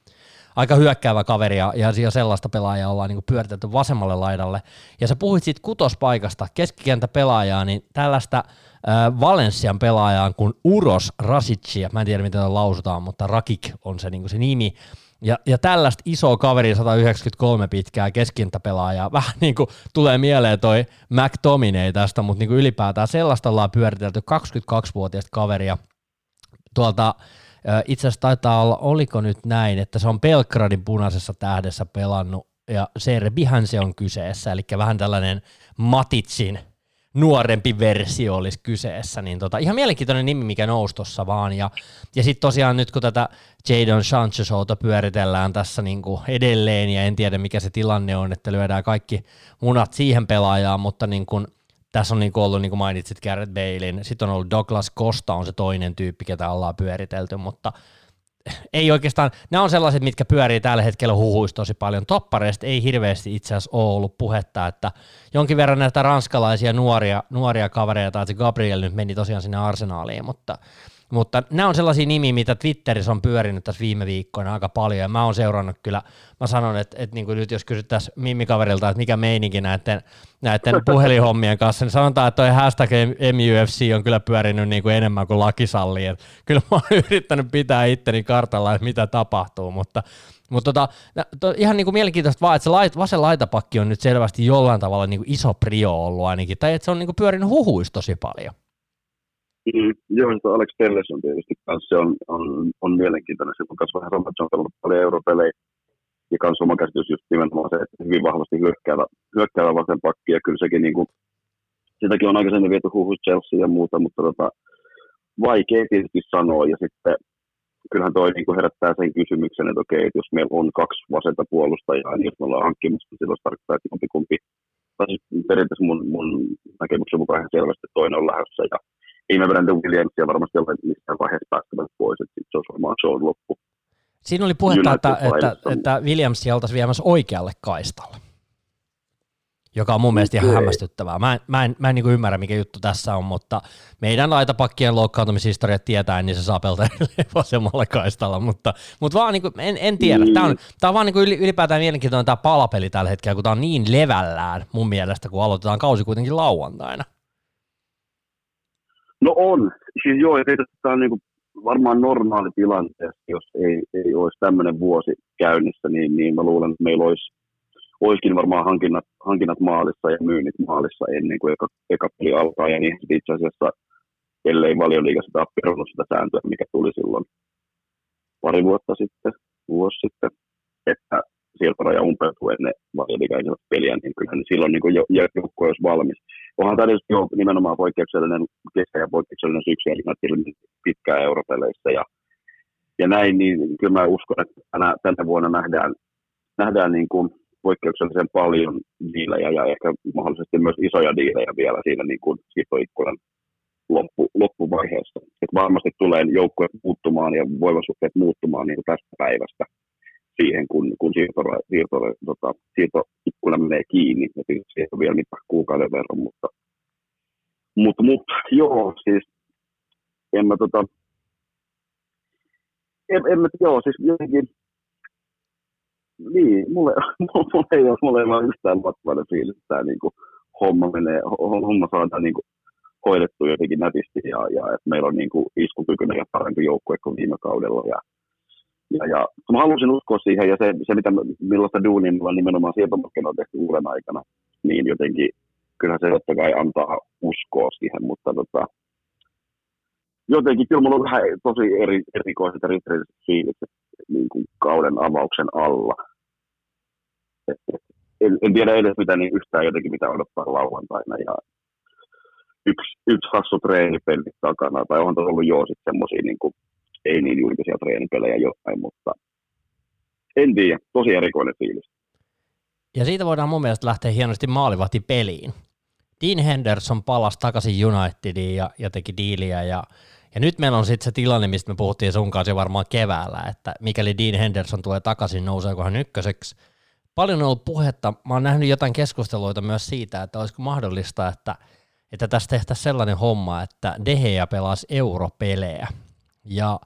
aika hyökkäävä kaveri ja, ja sellaista pelaajaa ollaan niin pyöritetty vasemmalle laidalle. Ja sä puhuit siitä kutospaikasta, keskikentä pelaajaa, niin tällaista äh, Valensian pelaajaa kuin Uros Rasicia, mä en tiedä miten lausutaan, mutta Rakik on se, niin se nimi, ja, ja tällaista isoa kaveri 193 pitkää pelaajaa vähän niin kuin tulee mieleen toi McTominay tästä, mutta niin kuin ylipäätään sellaista ollaan pyöritelty 22-vuotiaista kaveria tuolta itse asiassa taitaa olla, oliko nyt näin, että se on Belgradin punaisessa tähdessä pelannut, ja Serbihän se on kyseessä, eli vähän tällainen Matitsin nuorempi versio olisi kyseessä, niin tota, ihan mielenkiintoinen nimi, mikä nousi tuossa vaan, ja, ja sitten tosiaan nyt kun tätä Jadon Sancho-showta pyöritellään tässä niin kuin edelleen, ja en tiedä mikä se tilanne on, että lyödään kaikki munat siihen pelaajaan, mutta niin kuin tässä on niin ollut, niin kuin mainitsit, Garrett Balein, sitten on ollut Douglas Costa on se toinen tyyppi, ketä ollaan pyöritelty, mutta ei oikeastaan, nämä on sellaiset, mitkä pyörii tällä hetkellä huhuissa tosi paljon. Toppareista ei hirveästi itse asiassa ole ollut puhetta, että jonkin verran näitä ranskalaisia nuoria, nuoria kavereita, että Gabriel nyt meni tosiaan sinne arsenaaliin, mutta mutta nämä on sellaisia nimiä, mitä Twitterissä on pyörinyt tässä viime viikkoina aika paljon, ja mä oon seurannut kyllä, mä sanon, että, että niin kuin nyt jos kysyttäisiin Mimmi-kaverilta, että mikä meininki näiden, näiden puhelinhommien kanssa, niin sanotaan, että toi hashtag MUFC on kyllä pyörinyt niin kuin enemmän kuin lakisalli, että kyllä mä oon yrittänyt pitää itteni kartalla, että mitä tapahtuu, mutta mutta tota, to, ihan niin kuin mielenkiintoista vaan, että se lait, vasen laitapakki on nyt selvästi jollain tavalla niin kuin iso prio ollut ainakin, tai että se on niin kuin pyörinyt huhuista tosi paljon. Mm, joo, se Alex Telles on tietysti kanssa, se on, on, on mielenkiintoinen. Se on myös vähän sama, että se on pelannut paljon europelejä. Ja kans oma käsitys just nimenomaan se, että hyvin vahvasti hyökkäävä, hyökkäävä vasen pakki. Ja kyllä sekin niin kuin, sitäkin on aikaisemmin viety huhus Chelsea ja muuta, mutta tota, vaikea tietysti sanoa. Ja sitten kyllähän toi niin kuin herättää sen kysymyksen, että okei, että jos meillä on kaksi vasenta puolustajaa, niin jos me ollaan hankkimassa, niin silloin tarkoittaa, että jompikumpi, tai siis periaatteessa mun, mun näkemyksen mukaan ihan selvästi toinen on lähdössä, ja ei me Brandon Williamsia varmasti ole missään vaiheessa päästämässä pois, että se olisi varmaan show loppu. Siinä oli puhetta, että, että, että Williamsia oltaisiin viemässä oikealle kaistalle, joka on mun mielestä ihan hämmästyttävää. Mä en, mä en, mä en niin ymmärrä, mikä juttu tässä on, mutta meidän laitapakkien loukkaantumishistoria tietää, niin se saa pelata vasemmalla kaistalla, mutta, mutta vaan niin kuin, en, en tiedä. Tämä on, mm. tämä on vaan niin ylipäätään mielenkiintoinen tämä palapeli tällä hetkellä, kun tämä on niin levällään mun mielestä, kun aloitetaan kausi kuitenkin lauantaina. No on. Siis joo, että tämä on niin varmaan normaali tilanteessa, jos ei, ei olisi tämmöinen vuosi käynnissä, niin, niin mä luulen, että meillä olisi, olisikin varmaan hankinnat, hankinnat maalissa ja myynnit maalissa ennen kuin eka, eka peli alkaa. Ja niin itse asiassa, ellei valioliigassa ole perunut sitä sääntöä, mikä tuli silloin pari vuotta sitten, vuosi sitten, että siirtoraja umpeutuu ennen valioliigan peliä, niin kyllä niin silloin niin jo, joukko olisi valmis. Onhan tämä jo nimenomaan poikkeuksellinen kesä ja poikkeuksellinen syksy, eli pitkään europeleissä ja, ja näin, niin kyllä mä uskon, että tänä, tänä vuonna nähdään, nähdään niin kuin poikkeuksellisen paljon diilejä ja ehkä mahdollisesti myös isoja diilejä vielä siinä niin kuin siirtoikkunan loppu, loppuvaiheessa. Et varmasti tulee joukkueet muuttumaan ja voimasuhteet muuttumaan niin kuin tästä päivästä siihen, kun, kun siirto, siirto, tota, siirtoikkuna menee kiinni. Ja siihen on vielä mitä kuukauden verran, mutta, mutta, mutta joo, siis en mä tota, en, en mä, joo, siis jotenkin, niin, mulle, mulle, ei ole, mulle ei ole yhtään vatvainen fiilis, että niin kuin, homma menee, homma saadaan niin kuin, hoidettu jotenkin nätisti ja, ja että meillä on niin kuin iskukykyinen ja parempi joukkue kuin viime kaudella. Ja, ja, ja mä halusin uskoa siihen ja se, se mitä, millaista duunia mulla nimenomaan siirtomarkkinoilla on tehty uuden aikana, niin jotenkin kyllähän se totta kai antaa uskoa siihen, mutta tota, jotenkin kyllä mulla on vähän tosi eri, erikoiset ja ristiriitaiset fiilikset niin kuin kauden avauksen alla. En, en, tiedä edes mitä niin yhtään jotenkin mitä odottaa lauantaina ja yksi, yksi hassu treenipeli takana, tai onhan ollut jo sitten semmoisia niin kuin, ei niin julkisia treenipelejä jotain, mutta en tiedä, tosi erikoinen fiilis. Ja siitä voidaan mun mielestä lähteä hienosti maalivahti peliin. Dean Henderson palasi takaisin Unitediin ja, ja teki diiliä ja, ja nyt meillä on sitten se tilanne, mistä me puhuttiin sun kanssa varmaan keväällä, että mikäli Dean Henderson tulee takaisin, nouseeko hän ykköseksi. Paljon on ollut puhetta, mä oon nähnyt jotain keskusteluita myös siitä, että olisiko mahdollista, että, että tästä tehtäisiin sellainen homma, että Deheä pelasi europelejä. Ja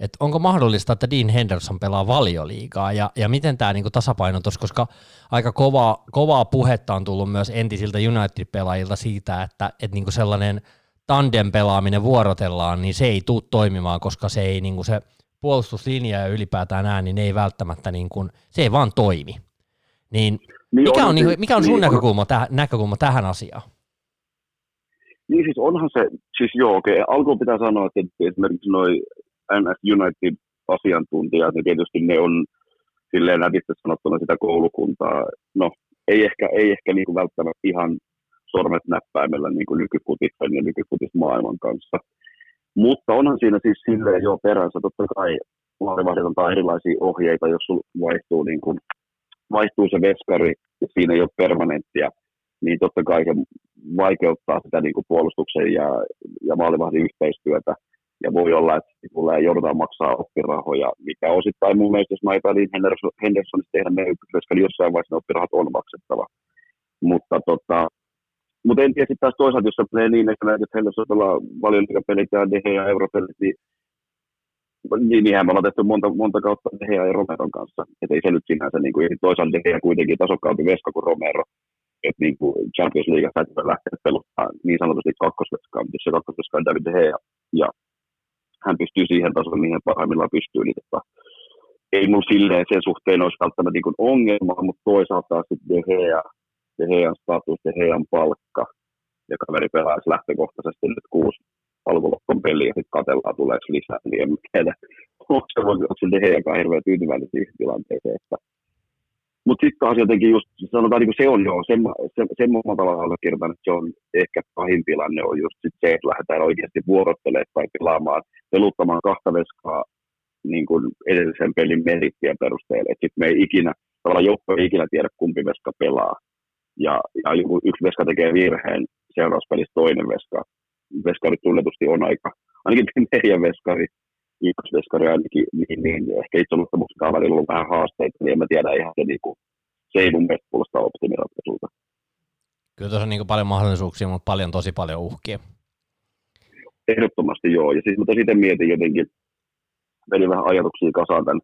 että onko mahdollista, että Dean Henderson pelaa valioliigaa ja, ja miten tämä niinku tasapainotus, koska aika kovaa, kovaa puhetta on tullut myös entisiltä United-pelaajilta siitä, että et niinku sellainen tandem pelaaminen vuorotellaan, niin se ei tule toimimaan, koska se ei niinku se puolustuslinja ja ylipäätään ääni, niin ei välttämättä, niinku, se ei vaan toimi. Niin, niin mikä, on, on, niinku, mikä on sun niin näkökulma, on. Täh, näkökulma tähän asiaan? Niin siis onhan se, siis joo, okei, okay. alkuun pitää sanoa, että esimerkiksi noin NS United-asiantuntijat, niin tietysti ne on silleen nätisti sanottuna sitä koulukuntaa. No, ei ehkä, ei ehkä niin kuin välttämättä ihan sormet näppäimellä niin kuin nykyfutiksen ja nykyfutismaailman kanssa. Mutta onhan siinä siis silleen jo peränsä, totta kai maalivahdit antaa erilaisia ohjeita, jos vaihtuu, niin kuin, vaihtuu se veskari ja siinä ei ole permanenttia, niin totta kai se vaikeuttaa sitä niin kuin puolustuksen ja, ja maalivahdin yhteistyötä ja voi olla, että tulee joudutaan maksaa oppirahoja, mikä osittain mun mielestä, jos mä epäilin Henderson, Hendersonista tehdä meidän koska jossain vaiheessa ne oppirahat on maksettava. Mutta tota, mutta en tiedä sitten taas toisaalta, jos se menee niin, että näet, että Henderson pelaa valioliikapelit ja DH ja Europelit, niin niin, niinhän me ollaan tehty monta, monta kautta DH ja Romeron kanssa. Että ei se nyt sinänsä, niin kuin, toisaalta DH kuitenkin tasokkaampi veska kuin Romero. Että niin kuin Champions League täytyy lähteä peluttamaan niin sanotusti kakkosveskaan, jos se kakkosveska on David De ja hän pystyy siihen tasoon, mihin parhaimmillaan pystyy, niin tota, ei mulla silleen sen suhteen olisi välttämättä niin ongelmaa, mutta toisaalta sitten De Gea, De Gean status, De Gean palkka, ja kaveri pelaisi lähtökohtaisesti nyt kuusi alkulokkon peliä ja sitten katsellaan tuleeko lisää, niin en tiedä, onko se, se De Geakaan hirveän tyytyväinen siihen tilanteeseen, että mutta sitten taas jotenkin just, sanotaan niin se on jo, sen, sen, sen tavalla allekirjoitan, että se on ehkä pahin tilanne on just sit se, että lähdetään oikeasti vuorottelemaan tai pelaamaan, peluttamaan kahta veskaa niin kuin edellisen pelin merittien perusteella. Sitten me ei ikinä, tavallaan joukko ei ikinä tiedä, kumpi veska pelaa. Ja, ja joku, yksi veska tekee virheen, seuraavassa pelissä toinen veska. Veskari tunnetusti on aika, ainakin meidän veskari, ykkösveskari ainakin, niin, niin ehkä itseluottamuksen välillä on vähän haasteita, niin en mä tiedä ihan se, niin kuin, se ei mun mielestä kuulostaa optimiratkaisuilta. Kyllä tuossa on niin paljon mahdollisuuksia, mutta paljon, tosi paljon uhkia. Ehdottomasti joo, ja siis mä sitten mietin jotenkin, vedin vähän ajatuksia kasaan tämän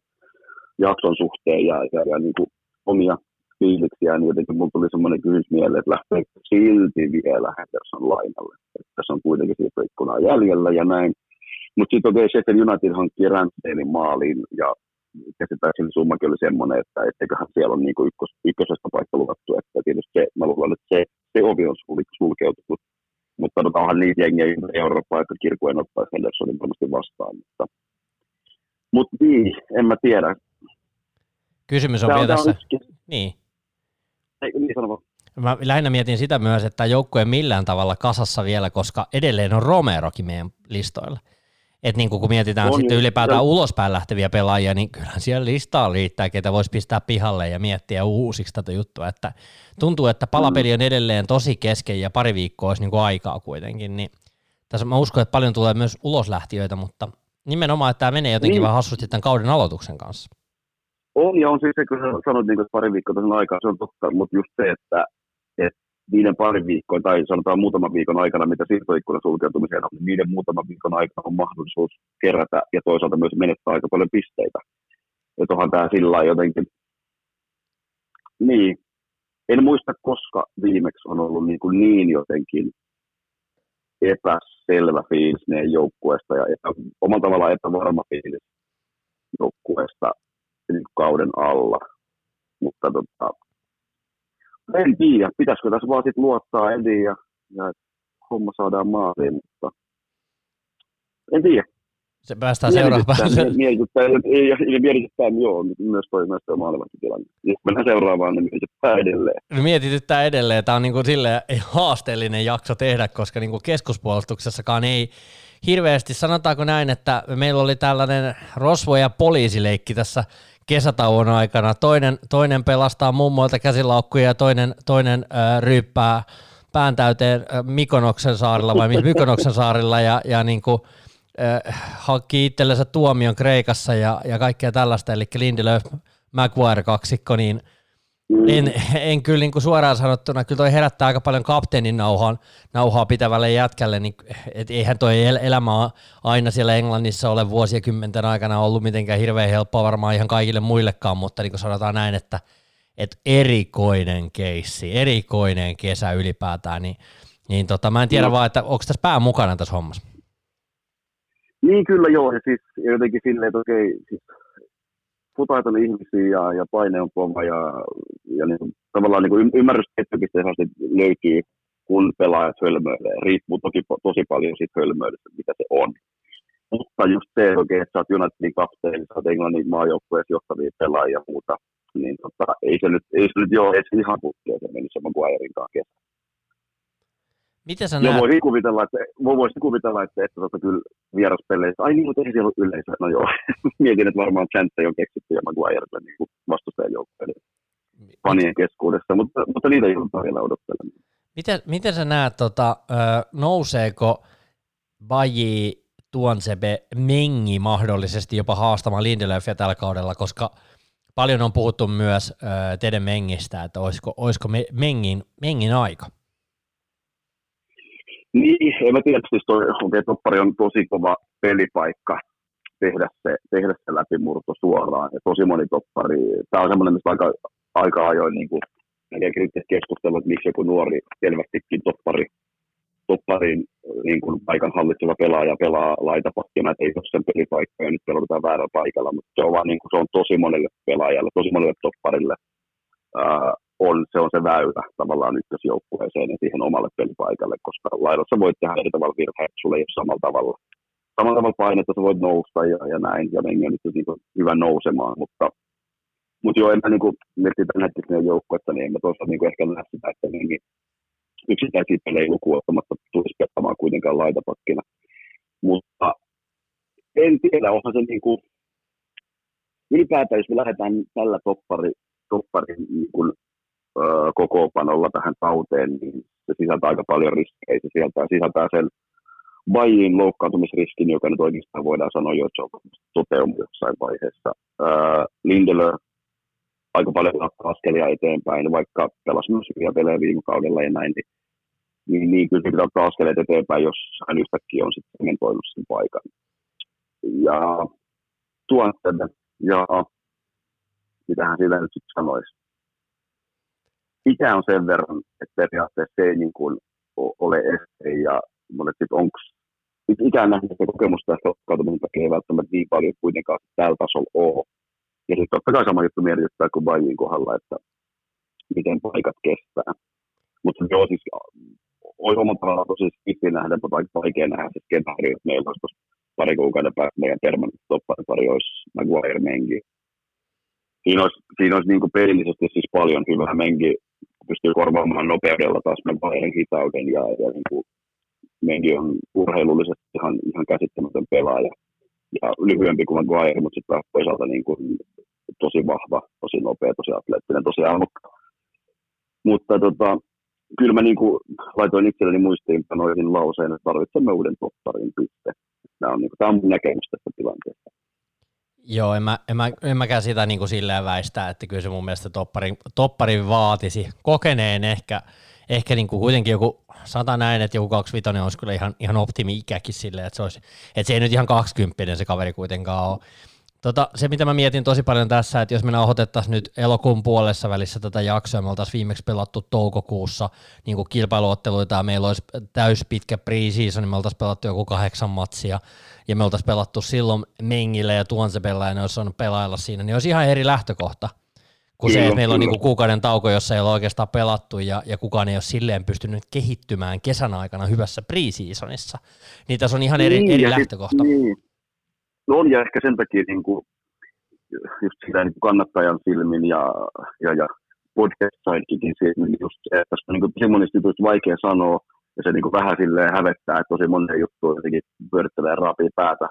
jakson suhteen ja, ja, ja niin kuin omia fiiliksiä, niin jotenkin mulla tuli semmoinen kysymys mieleen, että lähtee silti vielä Henderson lainalle. Että tässä on kuitenkin siitä ikkunaa jäljellä ja näin. Mutta sitten okei, okay, Sheffield United hankkii Ramsdalein maaliin ja käsittääkseni summakin oli semmoinen, että eiköhän siellä on niinku ykkös, ykkösestä paikka luvattu, että tietysti se, mä luulen, että se, se ovi on sulkeutunut, mutta onhan niitä jengiä ympäri Eurooppaa, jotka kirkuen ottaisi Hendersonin varmasti vastaan, mutta, mutta niin, en mä tiedä. Kysymys on, vielä tässä. Niin. Ei, niin sano Mä lähinnä mietin sitä myös, että joukkue millään tavalla kasassa vielä, koska edelleen on Romerokin meidän listoilla. Että niin kun mietitään on, sitten ylipäätään ja... ulospäin lähteviä pelaajia, niin kyllähän siellä listaa riittää, ketä voisi pistää pihalle ja miettiä uusiksi tätä juttua. Että tuntuu, että palapeli on edelleen tosi kesken ja pari viikkoa olisi niin kuin aikaa kuitenkin. Niin tässä mä uskon, että paljon tulee myös uloslähtiöitä, mutta nimenomaan, että tämä menee jotenkin niin. vähän hassusti tämän kauden aloituksen kanssa. On ja on siis se, kun sanoit, niin kuin, että pari viikkoa tässä aikaa, se on totta, mutta just se, että, että niiden parin viikkoa tai sanotaan muutaman viikon aikana, mitä siirtoikkunan sulkeutumiseen on, niin niiden muutaman viikon aikana on mahdollisuus kerätä ja toisaalta myös menettää aika paljon pisteitä. Että onhan tämä sillä jotenkin, niin, en muista koska viimeksi on ollut niin, kuin niin jotenkin epäselvä fiilis meidän joukkueesta ja epä, omalla tavallaan epävarma fiilis joukkueesta kauden alla. Mutta tota, en tiedä, pitäisikö tässä vaan sitten luottaa Ediin ja, ja homma saadaan maaliin, mutta en tiedä. Se päästään seuraavaan. Mietityttää, ei, ja mietityttää, joo, myös toi, myös toi maalivahtilanne. Jos mennään seuraavaan, niin mietityttää edelleen. Mietityttää edelleen. Tämä on niin kuin sille haasteellinen jakso tehdä, koska niin kuin keskuspuolustuksessakaan ei hirveästi, sanotaanko näin, että meillä oli tällainen rosvo- ja poliisileikki tässä kesätauon aikana. Toinen, toinen pelastaa mummoilta käsilaukkuja ja toinen, toinen äh, ryyppää pään täyteen Mikonoksen saarilla vai Mykonoksen saarilla ja, ja niin kuin, äh, hankki itsellensä tuomion Kreikassa ja, ja kaikkea tällaista, eli Lindelöf Maguire kaksikko, niin. En, en kyllä niin kuin suoraan sanottuna, kyllä toi herättää aika paljon kapteenin nauhaa, nauhaa pitävälle jätkälle, niin et eihän toi el- elämä aina siellä Englannissa ole vuosikymmenten aikana ollut mitenkään hirveän helppoa varmaan ihan kaikille muillekaan, mutta niin kuin sanotaan näin, että et erikoinen keissi, erikoinen kesä ylipäätään, niin, niin tota, mä en tiedä no. vaan, että onko tässä pää mukana tässä hommassa. Niin kyllä joo, ja siis jotenkin silleen, että okei, siis futaita ihmisiä ja, ja paine on kova ja, ja niin kuin, tavallaan niin kuin ymmärrys löytyy, kun pelaajat hölmöilee. Riippuu toki tosi paljon siitä hölmöilystä, mitä se on. Mutta just se, okay, että sä oot Unitedin kapteeni, sä oot Englannin maajoukkueessa johtavia pelaajia ja muuta, niin tota, ei se nyt, ei se nyt joo, ei se ihan putkeen se mennyt se Maguirein kanssa kesä. Miten sä näet? Joo, voisin kuvitella, että, voisin kuvitella, että, että tota, kyllä vieraspeleissä, ai niin, mutta ei siellä ole yleisö. No joo, mietin, että varmaan Chantte on keksitty ja Maguire niin vastustajan joukkojen fanien keskuudessa, mutta, mutta niitä joudutaan vielä odottelemaan. Miten, miten sä näet, tota, nouseeko Baji Tuonsebe Mengi mahdollisesti jopa haastamaan Lindelöfiä tällä kaudella, koska paljon on puhuttu myös Teden Mengistä, että olisiko, olisiko Mengin, Mengin aika? Niin, en mä tiedä, siis toi, okay, toppari on tosi kova pelipaikka tehdä se, tehdä se läpimurto suoraan. Ja tosi moni toppari, tämä on semmoinen, mistä aika, aika ajoin niin kuin, kriittisesti keskustelua, että miksi joku nuori selvästikin toppari, topparin niin kuin paikan hallitseva pelaaja pelaa laitapakkina, että ei ole sen pelipaikka ja nyt pelotetaan väärällä paikalla, mutta se on, vaan, niin kuin, se on tosi monelle pelaajalle, tosi monelle topparille ää, on, se on se väylä tavallaan ykkösjoukkueeseen ja siihen omalle pelipaikalle, koska laidassa voit tehdä eri tavalla virheitä, sulla ei ole samalla tavalla, samalla tavalla painetta, sä voit nousta ja, ja näin, ja Vengi on nyt niin hyvä nousemaan, mutta, mutta joo, en mä niin kuin miettii tämän hetkisen joukkuetta, niin en mä tuossa niin kuin ehkä näe sitä, että Vengi yksittäisiä pelejä lukuun ottamatta tulisi pettämään kuitenkaan laitapakkina. Mutta en tiedä, onhan se niin kuin, ylipäätään, jos me lähdetään tällä toppari, topparin niin kokoopanolla tähän tauteen, niin se sisältää aika paljon riskejä. Se sisältää, sisältää sen Bajiin loukkaantumisriskin, joka nyt oikeastaan voidaan sanoa jo, että se on toteutunut jossain vaiheessa. Lindelö aika paljon askelia eteenpäin, vaikka pelasi myös hyviä pelejä viime kaudella ja näin, niin, niin, niin kyllä pitää ottaa askeleet eteenpäin, jos hän yhtäkkiä on sitten mentoinut sen paikan. Ja tuon ja mitähän siitä nyt sitten sanoisi ikä on sen verran, että periaatteessa se ei niin kuin ole este ja sitten onko ikään nähnyt sitä kokemusta tästä loukkaantumisen takia ei välttämättä niin paljon kuitenkaan tällä tasolla ole. Ja sitten totta kai sama juttu mietityttää kuin Bajin kohdalla, että miten paikat kestää. Mutta joo, siis olisi omalla tavallaan tosi skitti nähdä, mutta vaikea nähdä se skenaario, että meillä olisi pari kuukauden päästä meidän permanent toppari olisi Maguire Mengi. Siinä olisi, siinä olisi niin kuin pelillisesti siis paljon hyvää Mengi pystyy korvaamaan nopeudella taas Maguiren hitauden ja, ja niin kuin Mengi on urheilullisesti ihan, ihan käsittämätön pelaaja ja lyhyempi kuin Maguire, mutta sitten toisaalta niin kuin tosi vahva, tosi nopea, tosi atleettinen, tosi arvokka. Mutta tota, kyllä mä niin kuin laitoin itselleni muistiinpanoihin lauseen, että tarvitsemme uuden topparin piste. Tämä on, niin kuin, tämä on mun näkemys tästä tilanteesta. Joo, en, mä, en, mä, en mäkään sitä niin kuin silleen väistää, että kyllä se mun mielestä topparin, topparin vaatisi. Kokeneen ehkä, ehkä niin kuin kuitenkin joku, sata näin, että joku 25 olisi kyllä ihan, ihan optimi-ikäkin silleen, että se, olisi, että se ei nyt ihan 20 se kaveri kuitenkaan ole. Tota, se, mitä mä mietin tosi paljon tässä, että jos me nauhoitettaisiin nyt elokuun puolessa välissä tätä jaksoa, me oltaisiin viimeksi pelattu toukokuussa niin kuin kilpailuotteluita ja meillä olisi täys pitkä pre-season, niin me oltaisiin pelattu joku kahdeksan matsia ja me oltaisiin pelattu silloin Mengille ja Tuonsepella ja ne olisi saanut pelailla siinä, niin olisi ihan eri lähtökohta kuin se, että meillä on niinku kuukauden tauko, jossa ei ole oikeastaan pelattu ja, ja kukaan ei ole silleen pystynyt kehittymään kesän aikana hyvässä preseasonissa. Niin tässä on ihan eri, niin, eri lähtökohta. Sit, niin. No on ja ehkä sen takia niin kuin, just sitä niin kannattajan silmin ja, ja, ja podcast sidekikin silmin niin just se, että tässä on niin semmoinen vaikea sanoa ja se niin kuin vähän silleen hävettää, että tosi monen juttu jotenkin pyörittelee raapii päätä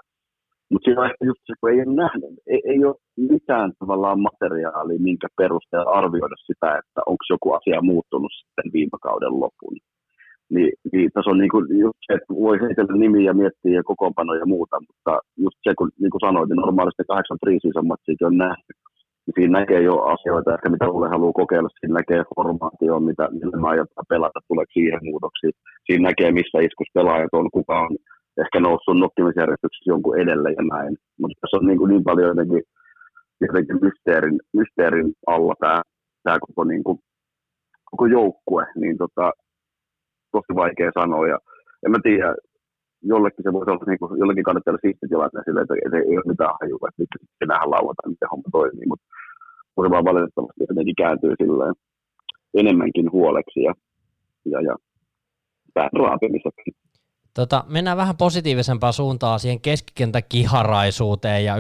mutta siinä on ehkä just se, kun ei ole nähnyt, ei, ei ole mitään tavallaan materiaalia, minkä perusteella arvioida sitä, että onko joku asia muuttunut sitten viime kauden lopun. Niin, niin tässä on niinku just se, että voi heitellä nimiä miettiä ja kokoonpanoja ja muuta, mutta just se, kun niin kuin sanoit, niin normaalisti kahdeksan preseason on nähty. Niin siinä näkee jo asioita, ehkä mitä Ulle haluaa kokeilla, siinä näkee formaatio, mitä, millä mä aiotaan pelata, tuleeko siihen muutoksia. Siinä näkee, missä iskus pelaajat on, kuka on ehkä noussut nokkimisjärjestyksessä jonkun edelle ja näin. Mutta tässä on niin, kuin niin paljon jotenkin, jotenkin mysteerin, mysteerin alla tämä, tämä koko, niin kuin, koko joukkue, niin tota, tosi vaikea sanoa. Ja en mä tiedä, jollekin se voisi olla, niin kuin, jollekin kannattaa siisti tilanne sille, että ei ole mitään hajua, että nyt se nähdään lauantaina, miten homma toimii, mutta se vaan valitettavasti jotenkin kääntyy silleen enemmänkin huoleksi ja, ja, ja pään raapimiseksi. Tota, mennään vähän positiivisempaan suuntaan siihen keskikentän ja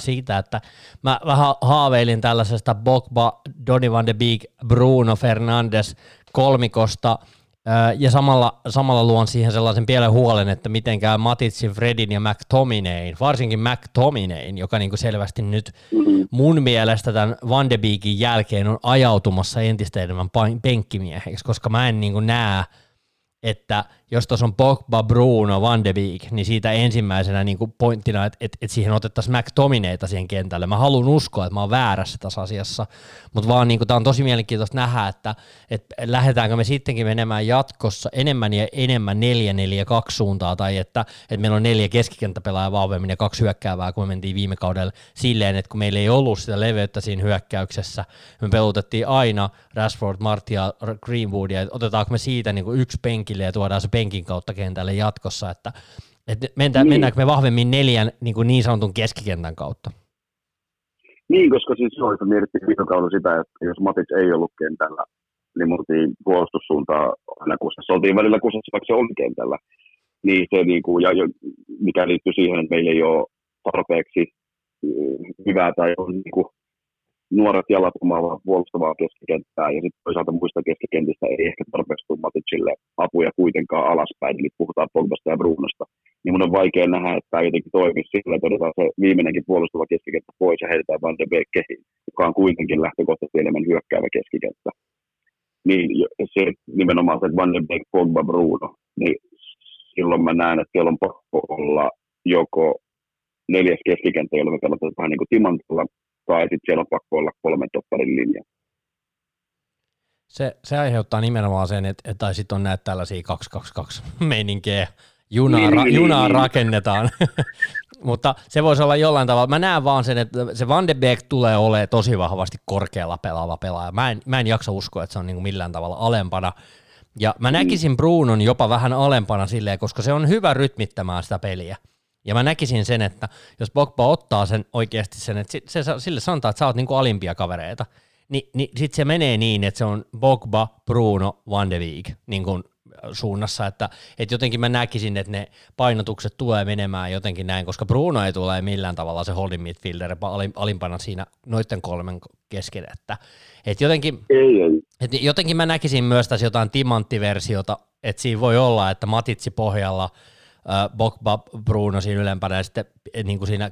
siitä, että mä vähän haaveilin tällaisesta Bogba, Donny van de Beek, Bruno Fernandes kolmikosta ja samalla, samalla luon siihen sellaisen pienen huolen, että miten käy Matitsin, Fredin ja McTominayn, varsinkin McTominayn, joka niin kuin selvästi nyt mun mielestä tämän Van de Beekin jälkeen on ajautumassa entistä enemmän penkkimieheksi, koska mä en niin kuin näe, että jos tuossa on Pogba, Bruno, Van de Beek, niin siitä ensimmäisenä niin kuin pointtina, että, että, että siihen otettaisiin McTominayta siihen kentälle. Mä haluan uskoa, että mä oon väärässä tässä asiassa, mutta vaan niin tämä on tosi mielenkiintoista nähdä, että, että lähdetäänkö me sittenkin menemään jatkossa enemmän ja enemmän 4-4-2 suuntaa, tai että, että meillä on neljä keskikenttäpelaajaa vahvemmin ja kaksi hyökkäävää, kun me mentiin viime kaudella silleen, että kun meillä ei ollut sitä leveyttä siinä hyökkäyksessä, me pelutettiin aina Rashford, Martia, Greenwoodia, että otetaanko me siitä niin kuin yksi penkille ja tuodaan se penkin kautta kentälle jatkossa, että, että mentä, niin. mennäänkö me vahvemmin neljän niin, kuin niin sanotun keskikentän kautta? Niin, koska siis että mietittiin viime kaudella sitä, että jos Matic ei ollut kentällä, niin muutiin puolustussuuntaa aina kusessa. Oltiin välillä kusessa, vaikka se oli kentällä. Niin se, niin kuin, ja, mikä liittyy siihen, että meillä ei ole tarpeeksi mm, hyvää tai on niin kuin, nuoret jalat omaavaa puolustavaa keskikenttää ja sitten toisaalta muista keskikentistä ei ehkä tarpeeksi tule Maticille apuja kuitenkaan alaspäin, eli puhutaan Pogbasta ja Brunosta. Niin mun on vaikea nähdä, että tämä jotenkin toimii sillä, että otetaan se viimeinenkin puolustava keskikenttä pois ja heitetään Van de Beek kehiin, joka on kuitenkin lähtökohtaisesti enemmän hyökkäävä keskikenttä. Niin se nimenomaan se Van de Beek, Pogba, Bruno, niin silloin mä näen, että siellä on pakko olla joko neljäs keskikenttä, jolla me pelataan vähän niin kuin timantilla, tai sitten siellä on pakko olla kolmen topparin linja. Se, se aiheuttaa nimenomaan sen, että, että tai sitten on näitä tällaisia 222 meininkejä, junaa, niin, ra, niin, junaa niin, rakennetaan. Mutta se voisi olla jollain tavalla, mä näen vaan sen, että se Van de Beek tulee olemaan tosi vahvasti korkealla pelaava pelaaja. Mä en, mä en jaksa uskoa, että se on niin kuin millään tavalla alempana. Ja mä näkisin Brunon jopa vähän alempana silleen, koska se on hyvä rytmittämään sitä peliä. Ja mä näkisin sen, että jos Pogba ottaa sen oikeasti sen, että se, se, sille sanotaan, että sä oot niinku alimpia kavereita, niin, niin sitten se menee niin, että se on Pogba, Bruno, Van de Beek niin kuin suunnassa, että, että jotenkin mä näkisin, että ne painotukset tulee menemään jotenkin näin, koska Bruno ei tule millään tavalla se holding midfielder alimpana siinä noiden kolmen kesken, että, että jotenkin, ei, ei. Että jotenkin mä näkisin myös tässä jotain timanttiversiota, että siinä voi olla, että Matitsi pohjalla – Bogba, Bruno siinä ylempänä ja sitten eh, niin kuin siinä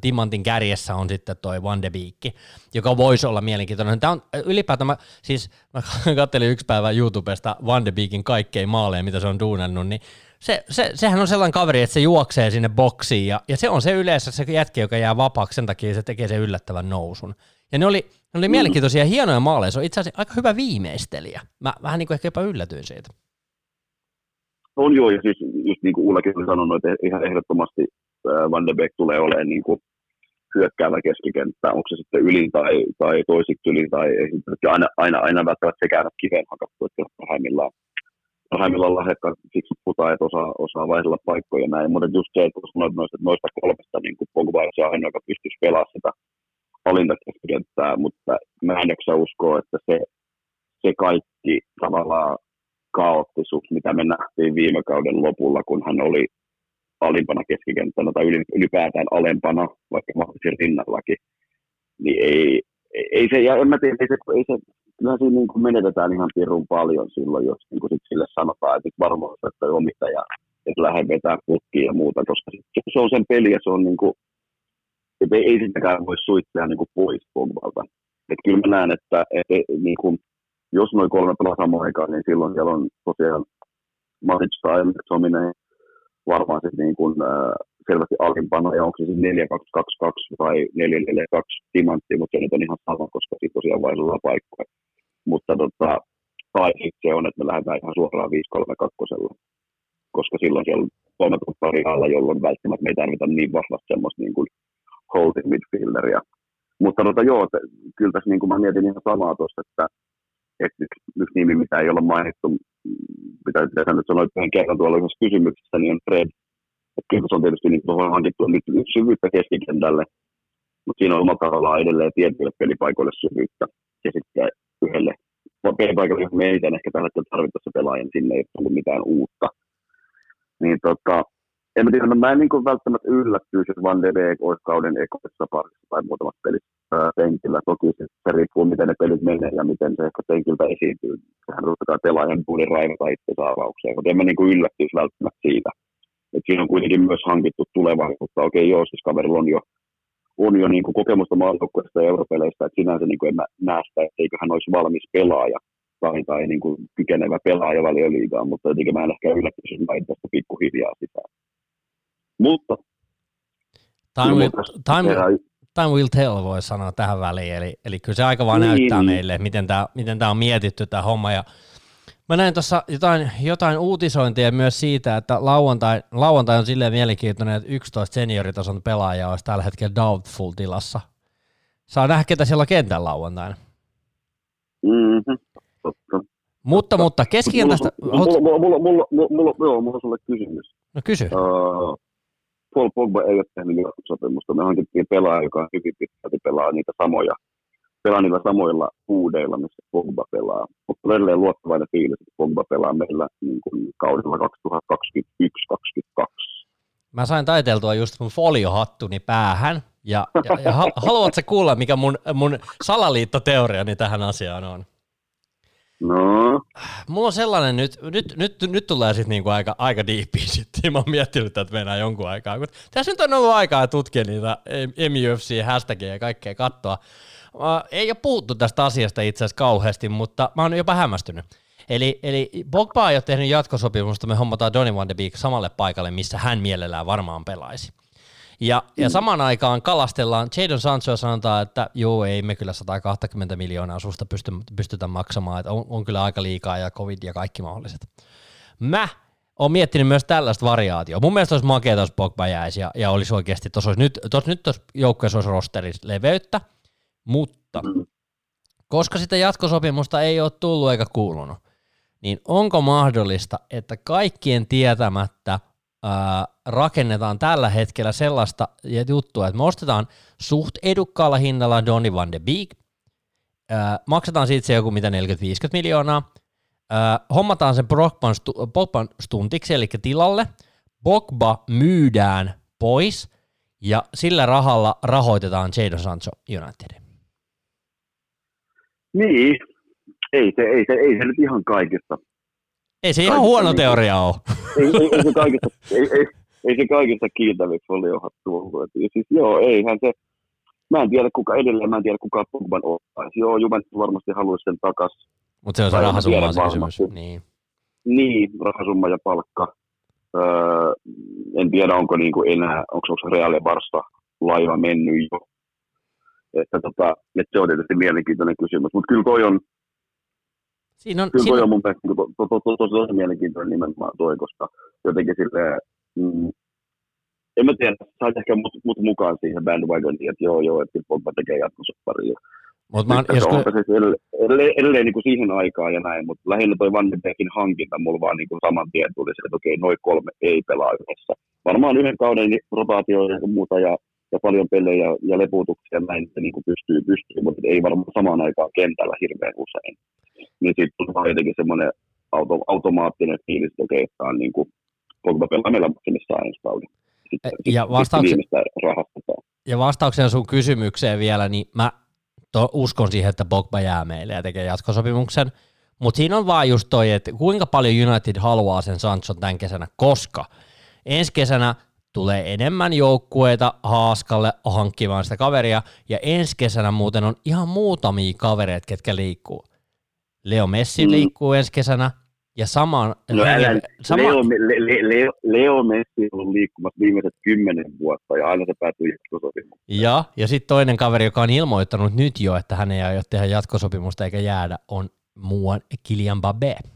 Timantin kärjessä on sitten toi Van de Beek, joka voisi olla mielenkiintoinen. Tämä on eh, ylipäätään, mä, siis mä katselin yksi päivä YouTubesta Van de Beekin kaikkein maaleja, mitä se on duunannut, niin se, se, sehän on sellainen kaveri, että se juoksee sinne boksiin ja, ja se on se yleensä se jätki, joka jää vapaaksi, sen takia se tekee sen yllättävän nousun. Ja ne oli, ne oli mielenkiintoisia ja hienoja maaleja, se on itse asiassa aika hyvä viimeistelijä. Mä vähän niin kuin ehkä jopa yllätyin siitä. On joo, ja siis just niin kuin Ullakin on sanonut, että ihan ehdottomasti Van de Beek tulee olemaan niin kuin hyökkäävä keskikenttä, onko se sitten ylin tai, tai toisiksi ylin, tai aina, aina, aina välttämättä sekään ole kiveen hakattu, että parhaimmillaan, parhaimmillaan lahjakkaan siksi putaa, että osaa, osaa vaihdella paikkoja näin, mutta just se, että sanoit noista, noista kolmesta niin kuin Pogba on se ainoa, joka pystyisi pelaamaan sitä valintakeskikenttää, mutta mä en usko, että se, se kaikki tavallaan kaoottisuus, mitä me nähtiin viime kauden lopulla, kun hän oli alimpana keskikenttänä tai ylipäätään alempana, vaikka mahdollisesti rinnallakin, niin ei, ei se, ja en mä tiedä, ei se, ei se kyllä siinä niin kuin menetetään ihan pirun paljon silloin, jos niin kuin sit sille sanotaan, että nyt varmaan että omittaja, että lähde vetää putkia ja muuta, koska se on sen peli ja se on niin kuin, että ei, ei sitäkään voi suittaa niin kuin pois Pogbalta. Että kyllä mä näen, että, että niin kuin, jos noin kolme pelaa samaan aikaan, niin silloin siellä on tosiaan Maric tai Tominen varmaan sitten niin kuin, äh, selvästi alimpana, ja onko se siis 4222 vai 4-4-2 timantti, mutta se nyt on ihan sama, koska siinä tosiaan vaihdellaan paikkoja. Mutta tota, tai sitten se on, että me lähdetään ihan suoraan 5-3-2, koska silloin siellä on kolme pari alla, jolloin välttämättä me ei tarvita niin vahvasti semmoista niin kuin holding midfielderia. Mutta tota, joo, te, kyllä tässä niin kuin mä mietin ihan samaa tuossa, että että yksi, yksi nimi, mitä ei ole mainittu, mitä tässä nyt sanoit yhden kerran tuolla yhdessä kysymyksessä, niin on Fred. Että kyllä se on tietysti niin on hankittu nyt syvyyttä keskikentälle, mutta siinä on oma tavallaan edelleen tietyille pelipaikoille syvyyttä. Ja sitten yhdelle pelipaikalle, jos me ei ehkä tällä hetkellä tarvittaessa pelaajan, sinne ei ole tullut mitään uutta. Niin tota, en mä tiedä, no mä en niin välttämättä yllättyisi, jos Van de Beek olisi kauden ekoissa parissa tai muutamassa pelissä penkillä. Toki se, se riippuu, miten ne pelit menee ja miten se ehkä penkiltä esiintyy. Sehän ruvetaan pelaajan puolin raivata itse saavaukseen, mutta en mä niin yllättyisi välttämättä siitä. Et siinä on kuitenkin myös hankittu tulevaisuutta. Okei, okay, joo, siis kaverilla on jo, on jo niin kuin kokemusta maajoukkueesta ja europeleistä, että sinänsä niin kuin en mä näe sitä, etteikö hän olisi valmis pelaaja tai, tai niin kuin kykenevä pelaaja valioliigaan, mutta jotenkin mä en ehkä yllättyisi, jos mä tästä pikkuhiljaa sitä. Mutta... Time will, time, time will tell, voi sanoa tähän väliin. Eli, eli kyllä se aika vaan niin. näyttää niin. meille, miten tämä miten on mietitty tämä homma. Ja mä näin tuossa jotain, jotain uutisointia myös siitä, että lauantai, lauantai on silleen mielenkiintoinen, että 11 senioritason pelaajaa olisi tällä hetkellä doubtful tilassa. Saa nähdä, ketä siellä on kentän lauantaina. Mm-hmm. Totta. Mutta, mutta keskikentästä... Mulla, mulla, mulla, mulla, mulla, mulla, mulla, mulla, mulla on sulle kysymys. No kysy. Uh, Paul Pogba ei ole tehnyt sopimusta. Me hankittiin pelaaja, joka hyvin pitkälti pelaa niitä samoja, pelaa niillä samoilla huudeilla, missä Pogba pelaa. Mutta edelleen luottavainen fiilis, että Pogba pelaa meillä niin kuin kaudella 2021-2022. Mä sain taiteltua just mun foliohattuni päähän, ja, ja, ja haluatko kuulla, mikä mun, mun salaliittoteoriani tähän asiaan on? No. Mulla on sellainen nyt, nyt, nyt, nyt tulee sitten niinku aika, aika diippiin sitten. Mä oon miettinyt, että mennään jonkun aikaa. Kun tässä nyt on ollut aikaa tutkia niitä MUFC hashtagia ja kaikkea kattoa. Ei ole puhuttu tästä asiasta itse asiassa kauheasti, mutta mä oon jopa hämmästynyt. Eli, eli Bogba ei ole tehnyt jatkosopimusta, me hommataan Donny van de Beek samalle paikalle, missä hän mielellään varmaan pelaisi. Ja, ja mm. samaan aikaan kalastellaan, Jadon Sancho sanotaan, että joo, ei me kyllä 120 miljoonaa susta pysty, pystytä maksamaan, että on, on kyllä aika liikaa ja covid ja kaikki mahdolliset. Mä oon miettinyt myös tällaista variaatiota. Mun mielestä olisi makea, jos Pogba jäisi ja, ja olisi oikeasti, tuossa olisi nyt, tuossa nyt tuossa joukkueessa olisi rosterissa leveyttä, mutta koska sitä jatkosopimusta ei ole tullut eikä kuulunut, niin onko mahdollista, että kaikkien tietämättä rakennetaan tällä hetkellä sellaista juttua, että me ostetaan suht edukkaalla hinnalla Donny van de Beek, ää, maksetaan siitä se joku mitä 40-50 miljoonaa, ää, hommataan sen Brockman, stu, stuntiksi, eli tilalle, Bogba myydään pois, ja sillä rahalla rahoitetaan Jadon Sancho United. Niin, ei se, ei, se, ei se nyt ihan kaikesta ei se ihan huono niin, teoria ole. Ei, ei, ei, se kaikista, ei, ei, ei se kaikista kiiltäviksi. Siis joo, eihän se, mä en tiedä kuka edelleen, mä en tiedä kuka Pogban ottaisi. Joo, Juventus varmasti haluaisi sen takaisin. Mutta se on se rahasumma se kysymys. Niin. niin, rahasumma ja palkka. Öö, en tiedä, onko niinku enää, onko, onko reaali Barsta laiva mennyt jo. Että tota, et se on tietysti mielenkiintoinen kysymys. Mutta kyllä toi on, Siinä on, Kyllä siinä... on mun mielestä to, kuin, to, to, to, tosi, tosi mielenkiintoinen nimenomaan toi, koska jotenkin silleen, mm, en mä tiedä, sait ehkä mut, mut mukaan siihen bandwagoniin, että joo joo, että Bomba tekee jatkosopparia. Mutta mä oon, jos... Siis edelleen, edelleen, niin kuin siihen aikaan ja näin, mutta lähinnä toi Van Beekin hankinta mulla vaan niin kuin saman tien tuli se, että okei, noin kolme ei pelaa yhdessä. Varmaan yhden kauden rotaatio ja muuta ja ja paljon pelejä ja leputuksia näin, että niin kuin pystyy, pystyy, mutta ei varmaan samaan aikaan kentällä hirveän usein. Niin sitten tulee jotenkin semmoinen auto, automaattinen fiilis, että okei, että on niin kuin, Pogba pelaa meillä maksimissaan ensi kauden. Sitten, ja, vastauksen, ja vastauksen sun kysymykseen vielä, niin mä to, uskon siihen, että Pogba jää meille ja tekee jatkosopimuksen, mutta siinä on vaan just toi, että kuinka paljon United haluaa sen Sanchon tämän kesänä, koska ensi kesänä tulee enemmän joukkueita haaskalle hankkimaan sitä kaveria, ja ensi kesänä muuten on ihan muutamia kavereita, ketkä liikkuu. Leo Messi mm. liikkuu ensi kesänä, ja saman... No älä, sama... Leo, Le, Leo, Leo Messi on liikkumassa viimeiset kymmenen vuotta ja aina se päätyy jatkosopimukseen. Ja, ja sitten toinen kaveri, joka on ilmoittanut nyt jo, että hän ei aio tehdä jatkosopimusta eikä jäädä, on muuan Kilian Babé.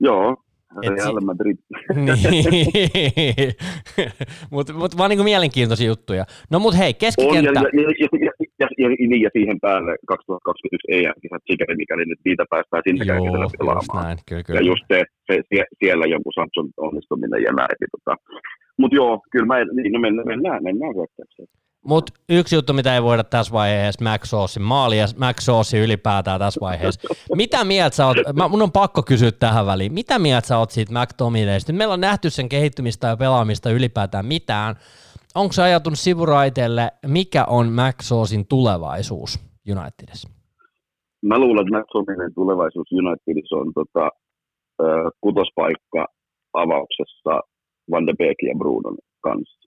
Joo, Real Madrid. niin. mutta mut vaan niinku mielenkiintoisia juttuja. No mut hei, keskikenttä. On, ja, ja, ja, ja, ja, ja, niin, ja siihen päälle 2021 EM-kisat, sikäli mikäli nyt niitä päästään sinne käänkeisellä pelaamaan. Näin, kyllä, kyllä. Ja just se, se, siellä jonkun Samson onnistuminen ja näin. Niin, tota. Mutta joo, kyllä mä, niin, no mennään, mennään, mennään. Mutta yksi juttu, mitä ei voida tässä vaiheessa, Max Saucein maali ja Max Sauce ylipäätään tässä vaiheessa. Mitä mieltä sä oot, mä, mun on pakko kysyä tähän väliin, mitä mieltä sä oot siitä McTominaysta? Nyt meillä on nähty sen kehittymistä ja pelaamista ylipäätään mitään. Onko se ajatunut sivuraiteelle, mikä on Max Saucein tulevaisuus Unitedissa? Mä luulen, että Max Saucein tulevaisuus Unitedissa on tota, kutospaikka avauksessa Van de Beek ja Brudon kanssa.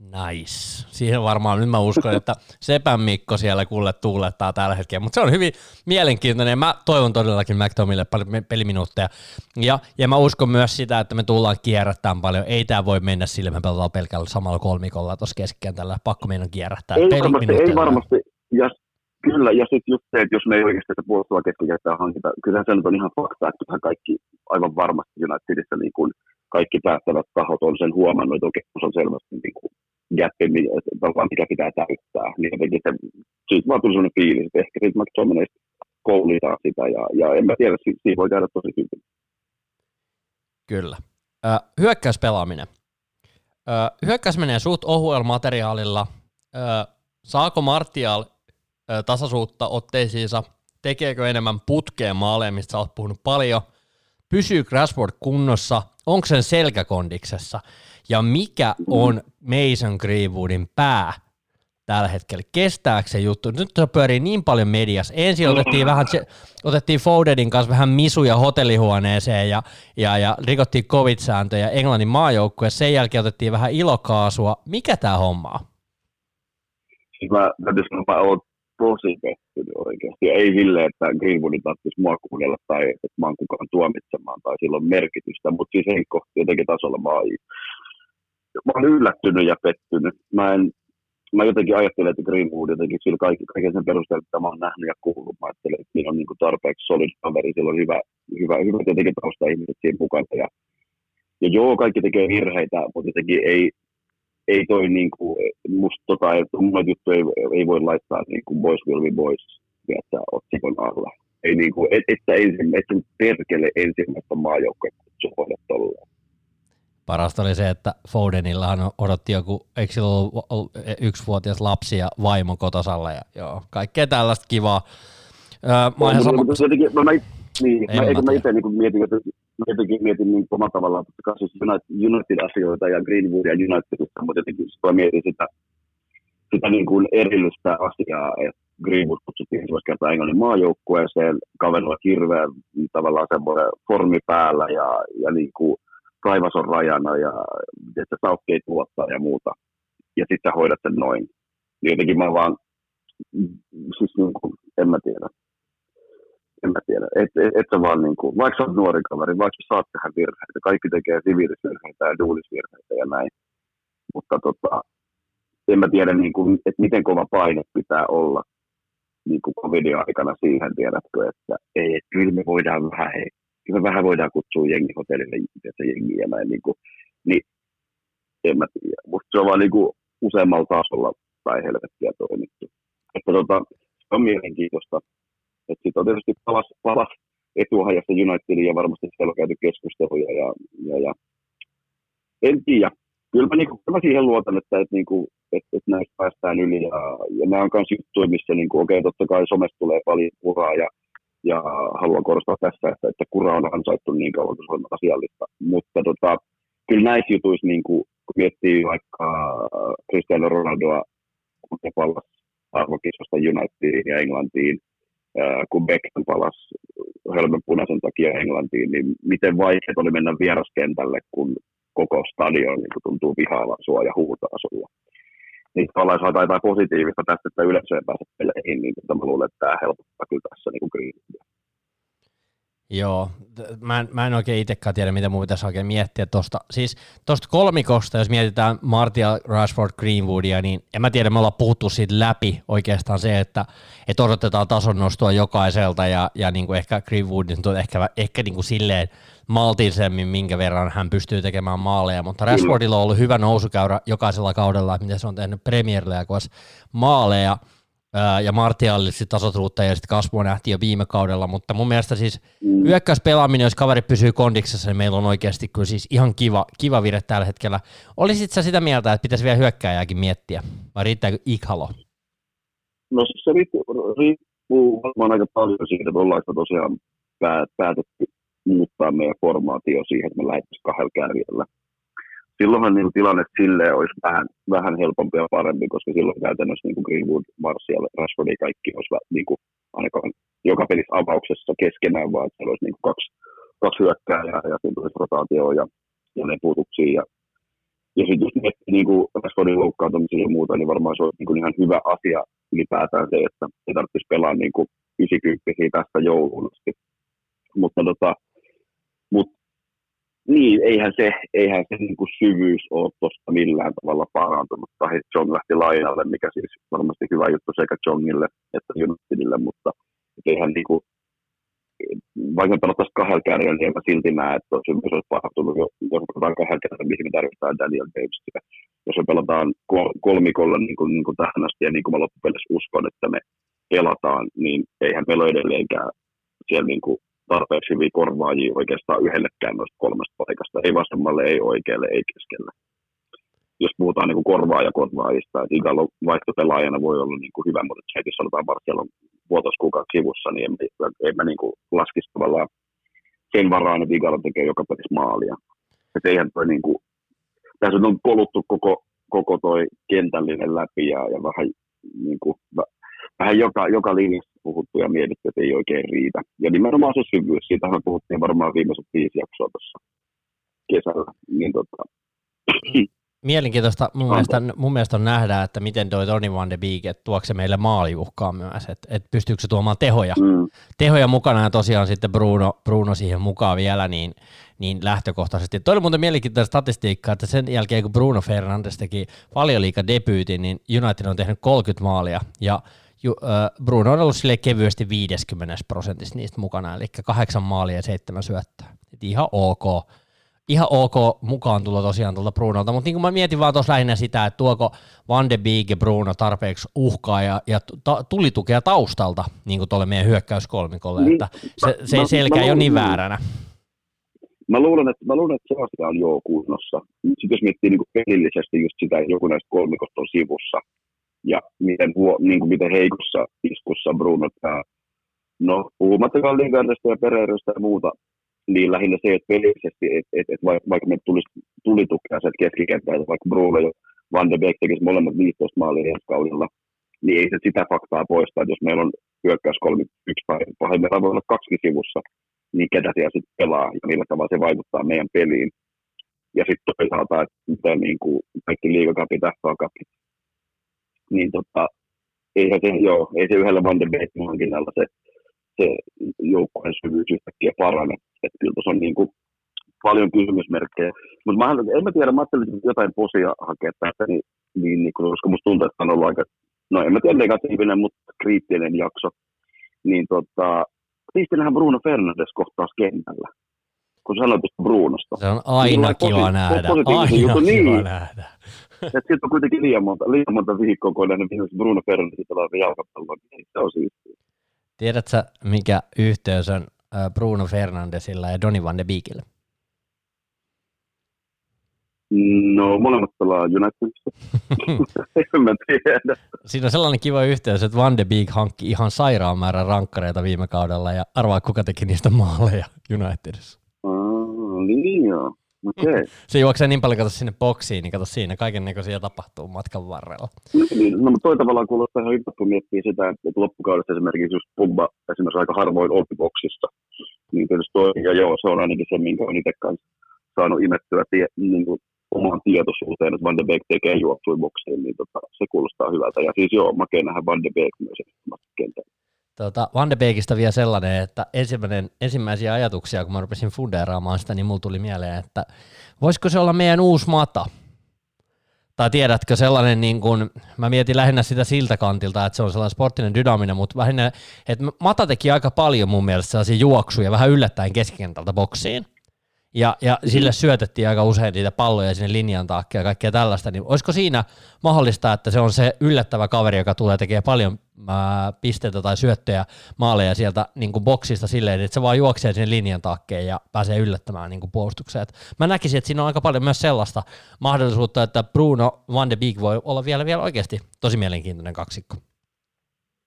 Nice. Siihen varmaan, nyt mä uskon, että Sepän Mikko siellä kuule tuulettaa tällä hetkellä, mutta se on hyvin mielenkiintoinen. Mä toivon todellakin McTomille paljon peliminuutteja. Ja, ja mä uskon myös sitä, että me tullaan kierrättämään paljon. Ei tämä voi mennä sille, me pelataan pelkällä samalla kolmikolla tuossa keskikentällä. Pakko meidän kierrättää. Ei varmasti, ei varmasti. Ja, kyllä, ja sitten just se, että jos me ei oikeasti sitä puolustuvaa keskikenttää hankita, kyllä se nyt on ihan fakta, että kaikki aivan varmasti Unitedissa niin kuin kaikki päättävät tahot on sen huomannut, että okei, se on selvästi niin kuin gappi, mikä pitää täyttää. Niin jotenkin se, siitä vaan tuli sellainen fiilis, että ehkä siitä McTominaysta koulitaan sitä, ja, ja en mä tiedä, siitä voi käydä tosi hyvin. Kyllä. Ö, hyökkäyspelaaminen. Ö, hyökkäys menee suht ohuella materiaalilla. Saako Martial ö, tasaisuutta otteisiinsa? Tekeekö enemmän putkeen maaleja, mistä sä oot puhunut paljon? Pysyy Rashford kunnossa? Onko sen selkäkondiksessa? Ja mikä on Mason Greenwoodin pää tällä hetkellä. Kestääkö se juttu? Nyt se pyörii niin paljon mediassa. Ensin otettiin vähän, otettiin Fodenin kanssa vähän misuja hotellihuoneeseen ja, ja, ja rikottiin covid-sääntöjä Englannin maajoukkue. Sen jälkeen otettiin vähän ilokaasua. Mikä tämä homma on? Siis mä täytyy sanoa, mä oon tosi pettynyt oikeasti. Ja ei silleen, että Greenwoodin tarvitsisi mua kuunnella tai että mä oon kukaan tuomitsemaan tai sillä on merkitystä, mutta siis henkko jotenkin tasolla mä oon mä olen yllättynyt ja pettynyt. Mä, en, mä jotenkin ajattelen, että Greenwood jotenkin sillä kaikki, kaiken sen perusteella, että mä oon nähnyt ja kuullut. Mä ajattelen, että siinä on niin tarpeeksi solid kaveri, sillä on hyvä, hyvä, hyvä jotenkin tausta ihmiset siinä mukana. Ja, ja joo, kaikki tekee virheitä, mutta jotenkin ei, ei toi niin kuin, musta tota, juttu ei, ei voi laittaa niin kuin boys will be boys, että otsikon alla. Ei niin kuin, et, että ensin, että perkele ensimmäistä maajoukkoa kutsua tolleen. Parasta oli se, että Fodenillahan odotti joku, eikö sillä ollut yksivuotias lapsi ja vaimo kotosalla ja joo, kaikkea tällaista kivaa. Öö, mä no, sama... mutta jotenkin, mä, mä, niin, mä, eikö mä itse niin mietin, että jotenkin mietin niin omalla tavallaan, että siis United-asioita ja Greenwood ja Unitedista, mutta jotenkin mä mietin sitä, sitä niin kuin erillistä asiaa, että Greenwood kutsuttiin ensimmäistä kertaa Englannin maajoukkueeseen, kaverilla hirveän tavallaan semmoinen formi päällä ja, ja niin kuin, taivas on rajana ja että saukkeet tuottaa ja muuta. Ja sitten hoidat sen noin. Niin jotenkin mä vaan, siis niin kuin, en mä tiedä. En mä tiedä. Et, et, et sä vaan niin kuin, vaikka sä oot nuori kaveri, vaikka sä saat tehdä virheitä, kaikki tekee siviilisvirheitä ja duulisvirheitä ja näin. Mutta tota, en mä tiedä, niin kuin, että miten kova paine pitää olla niin kuin covidin aikana siihen, tiedätkö, että ei, että kyllä me voidaan vähän, hei, me vähän voidaan kutsua jengi hotellille se jengi ja näin. Niin, kuin, niin en mä tiedä. Musta se on vaan niinku useammalla tasolla tai helvettiä toimittu. Että tota, se on mielenkiintoista. Että sitten on tietysti palas, palas etuhajasta Unitedin ja varmasti siellä on käyty keskusteluja ja, ja, ja en tiedä. Kyllä mä, niinku, mä siihen luotan, että, että, niinku, että, että näistä päästään yli ja, ja nämä on myös juttuja, missä niinku, okei, okay, totta kai somesta tulee paljon puraa ja, ja haluan korostaa tässä, että, että kura on ansaittu niin kauan kuin se on asiallista. Mutta tota, kyllä näissä jutuissa, niin kuin, kun miettii vaikka Cristiano Ronaldoa, kun se palasi arvokisasta Unitediin ja Englantiin, kun Beckham palasi hölmönpunaisen takia Englantiin, niin miten vaikeaa oli mennä vieraskentälle, kun koko stadion niin tuntuu vihaavan sua ja huutaa sulla. Niin tavallaan saa jotain positiivista tästä, että yleisö ei pääse peleihin, niin mä luulen, että tämä helpottaa kyllä tässä niin kuin Joo, mä en, mä en oikein itsekään tiedä, mitä mun pitäisi oikein miettiä tuosta. Siis tuosta kolmikosta, jos mietitään Martia, Rashford, Greenwoodia, niin en mä tiedä, me ollaan puhuttu siitä läpi oikeastaan se, että, että odotetaan tason nostua jokaiselta ja, ja niin kuin ehkä Greenwoodin on ehkä, ehkä niin kuin silleen maltillisemmin, minkä verran hän pystyy tekemään maaleja, mutta Rashfordilla on ollut hyvä nousukäyrä jokaisella kaudella, että miten se on tehnyt Premier Leagueassa maaleja, ja Martialille sitten tasotuutta ja sitten kasvua nähtiin jo viime kaudella, mutta mun mielestä siis mm. hyökkäyspelaaminen, jos kaveri pysyy kondiksessa, niin meillä on oikeasti kyllä siis ihan kiva, kiva vire tällä hetkellä. Olisit sä sitä mieltä, että pitäisi vielä hyökkääjääkin miettiä, vai riittääkö Ikhalo? No se riippuu, riippuu varmaan aika paljon siitä, että ollaanko tosiaan päätetty muuttaa meidän formaatio siihen, että me lähdettäisiin kahdella kärjellä silloinhan niin tilanne silleen olisi vähän, vähän helpompi ja parempi, koska silloin käytännössä niin kuin Greenwood, Martial, Rashford ja kaikki olisi niin kuin, ainakaan joka pelissä avauksessa keskenään, vaan että olisi niin kuin kaksi, kaksi hyökkääjää ja siinä tulisi rotaatioon ja, ja ne puutuksia. Ja, ja sitten jos miettii niin kuin Rashfordin loukkaantumisia ja muuta, niin varmaan se olisi niin kuin ihan hyvä asia ylipäätään se, että ei tarvitsisi pelaa niin kuin 90 tästä jouluun asti. Mutta tota, niin, eihän se, eihän se niin kuin syvyys ole tuosta millään tavalla parantunut. Tai John lähti lainalle, mikä siis varmasti hyvä juttu sekä Jongille että Unitedille, mutta eihän niin kuin, vaikka me pelattaisiin kahdella kärjellä, niin mä silti näe, että tuo syvyys olisi parantunut, jos pelataan kahdella kärjellä, mihin me tarvitaan Daniel Davisia. Jos me pelataan kolmikolla niin kuin, niin kuin tähän asti, ja niin kuin mä loppupelissä uskon, että me pelataan, niin eihän meillä ole edelleenkään siellä niin kuin tarpeeksi hyviä korvaajia oikeastaan yhdellekään noista kolmesta paikasta. Ei vasemmalle, ei oikealle, ei keskelle. Jos puhutaan niin kuin korvaa ja korvaajista, että Igalo vaihtopelaajana voi olla niin kuin hyvä, mutta jos sanotaan Barcelon vuotos kuukauden kivussa, niin en, en mä niin kuin laskisi tavallaan sen varaan, että Igalo tekee joka pelissä maalia. Että eihän toi niin kuin, tässä on koluttu koko, koko toi kentällinen läpi ja, ja vähän niin kuin, vähän joka, joka linjassa puhuttu ja mietitty, että ei oikein riitä. Ja nimenomaan se syvyys, siitähän puhuttiin varmaan viimeiset viisi jaksoa tuossa kesällä. Niin tota, Mielenkiintoista mun mielestä, mun mielestä on nähdä, että miten toi Tony Van de Beek, että tuoko se meille maaliuhkaa myös, että, että pystyykö se tuomaan tehoja, mm. tehoja mukana ja tosiaan sitten Bruno, Bruno siihen mukaan vielä, niin, niin lähtökohtaisesti. Toi oli muuten mielenkiintoista statistiikkaa, että sen jälkeen kun Bruno Fernandes teki paljon liikaa debyytin, niin United on tehnyt 30 maalia ja Bruno on ollut sille kevyesti 50 prosentissa niistä mukana, eli kahdeksan maalia ja seitsemän syöttöä. Et ihan ok. Ihan ok mukaan tulla tosiaan tuolta Brunolta, mutta niin kuin mä mietin vaan tuossa lähinnä sitä, että tuoko Van de Beek ja Bruno tarpeeksi uhkaa ja, ja ta, tulitukea taustalta niin kuin tuolle meidän hyökkäyskolmikolle, niin, että se, se mä, selkä mä, ei ole niin vääränä. Mä luulen, että, mä luulen, että se on jo kunnossa. Sitten jos miettii niin kuin pelillisesti just sitä, että joku näistä kolmikosta on sivussa, ja miten, niin kuin miten heikossa iskussa Bruno tämä, no puhumattakaan Lingardista ja Pereirasta ja muuta, niin lähinnä se, että pelillisesti, että et, et vaikka me tulisi, tuli tukea sieltä keskikentältä, vaikka Bruno ja Van de Beek tekisi molemmat 15 maalia kaudella, niin ei se sitä faktaa poista, että jos meillä on hyökkäys 3-1 tai pahimmillaan voi olla kaksi sivussa, niin ketä siellä sitten pelaa ja millä tavalla se vaikuttaa meidän peliin. Ja sitten toisaalta, että miten niin kuin kaikki liigakapit, FA-kapit niin tota, eihän se, joo, ei se yhdellä Van de Beekin hankinnalla se, se joukkueen syvyys yhtäkkiä parane. Että kyllä tuossa on niin kuin paljon kysymysmerkkejä. Mutta mä, en mä tiedä, mä ajattelin jotain posia hakea tästä, niin, niin, niin koska musta tuntuu, että on ollut aika, no en mä tiedä negatiivinen, mutta kriittinen jakso. Niin tota, Kristinähän Bruno Fernandes kohtaus kentällä. kun sanoit tuosta Brunosta. Se on aina niin kiva posi- nähdä, aina juttu. kiva niin. nähdä. Että siitä on kuitenkin liian monta, liian monta viikkoa, kun nähnyt viimeksi Bruno Fernandesin pelaa jalkapalloa, niin se on siistiä. Tiedätkö, mikä yhteys on Bruno Fernandesilla ja Donny van de Beekillä? No, molemmat pelaa Unitedissa. en mä tiedä. Siinä on sellainen kiva yhteys, että Van de Beek hankki ihan sairaan määrän rankkareita viime kaudella ja arvaa, kuka teki niistä maaleja Unitedissa. Ah, niin joo. Okay. Se juoksee niin paljon, kato sinne boksiin, niin kato siinä, kaiken näköisiä tapahtuu matkan varrella. Niin, no, mutta toi tavallaan kuulostaa ihan hyvä, kun miettii sitä, että loppukaudesta esimerkiksi just Pumba esimerkiksi aika harvoin olti boksissa. Niin tietysti toi, ja joo, se on ainakin se, minkä on itse kanssa saanut imettyä tie, niin kuin omaan tietoisuuteen, että Van de Beek tekee juoksui boksiin, niin tota, se kuulostaa hyvältä. Ja siis joo, makea nähdä Van de Beek myös kentällä. Tota, Van de Beekistä vielä sellainen, että ensimmäinen, ensimmäisiä ajatuksia, kun mä rupesin fundeeraamaan sitä, niin mulla tuli mieleen, että voisiko se olla meidän uusi mata? Tai tiedätkö sellainen, niin kun, mä mietin lähinnä sitä siltä kantilta, että se on sellainen sporttinen dynaaminen, mutta lähinnä, että Mata teki aika paljon mun mielestä sellaisia juoksuja vähän yllättäen keskikentältä boksiin ja, ja sille syötettiin aika usein niitä palloja sinne linjan taakse ja kaikkea tällaista, niin olisiko siinä mahdollista, että se on se yllättävä kaveri, joka tulee tekemään paljon pisteitä tai syöttöjä maaleja sieltä niin kuin boksista silleen, että se vaan juoksee sinne linjan taakkeen ja pääsee yllättämään niin kuin puolustukseen. Et mä näkisin, että siinä on aika paljon myös sellaista mahdollisuutta, että Bruno Van de Beek voi olla vielä, vielä oikeasti tosi mielenkiintoinen kaksikko.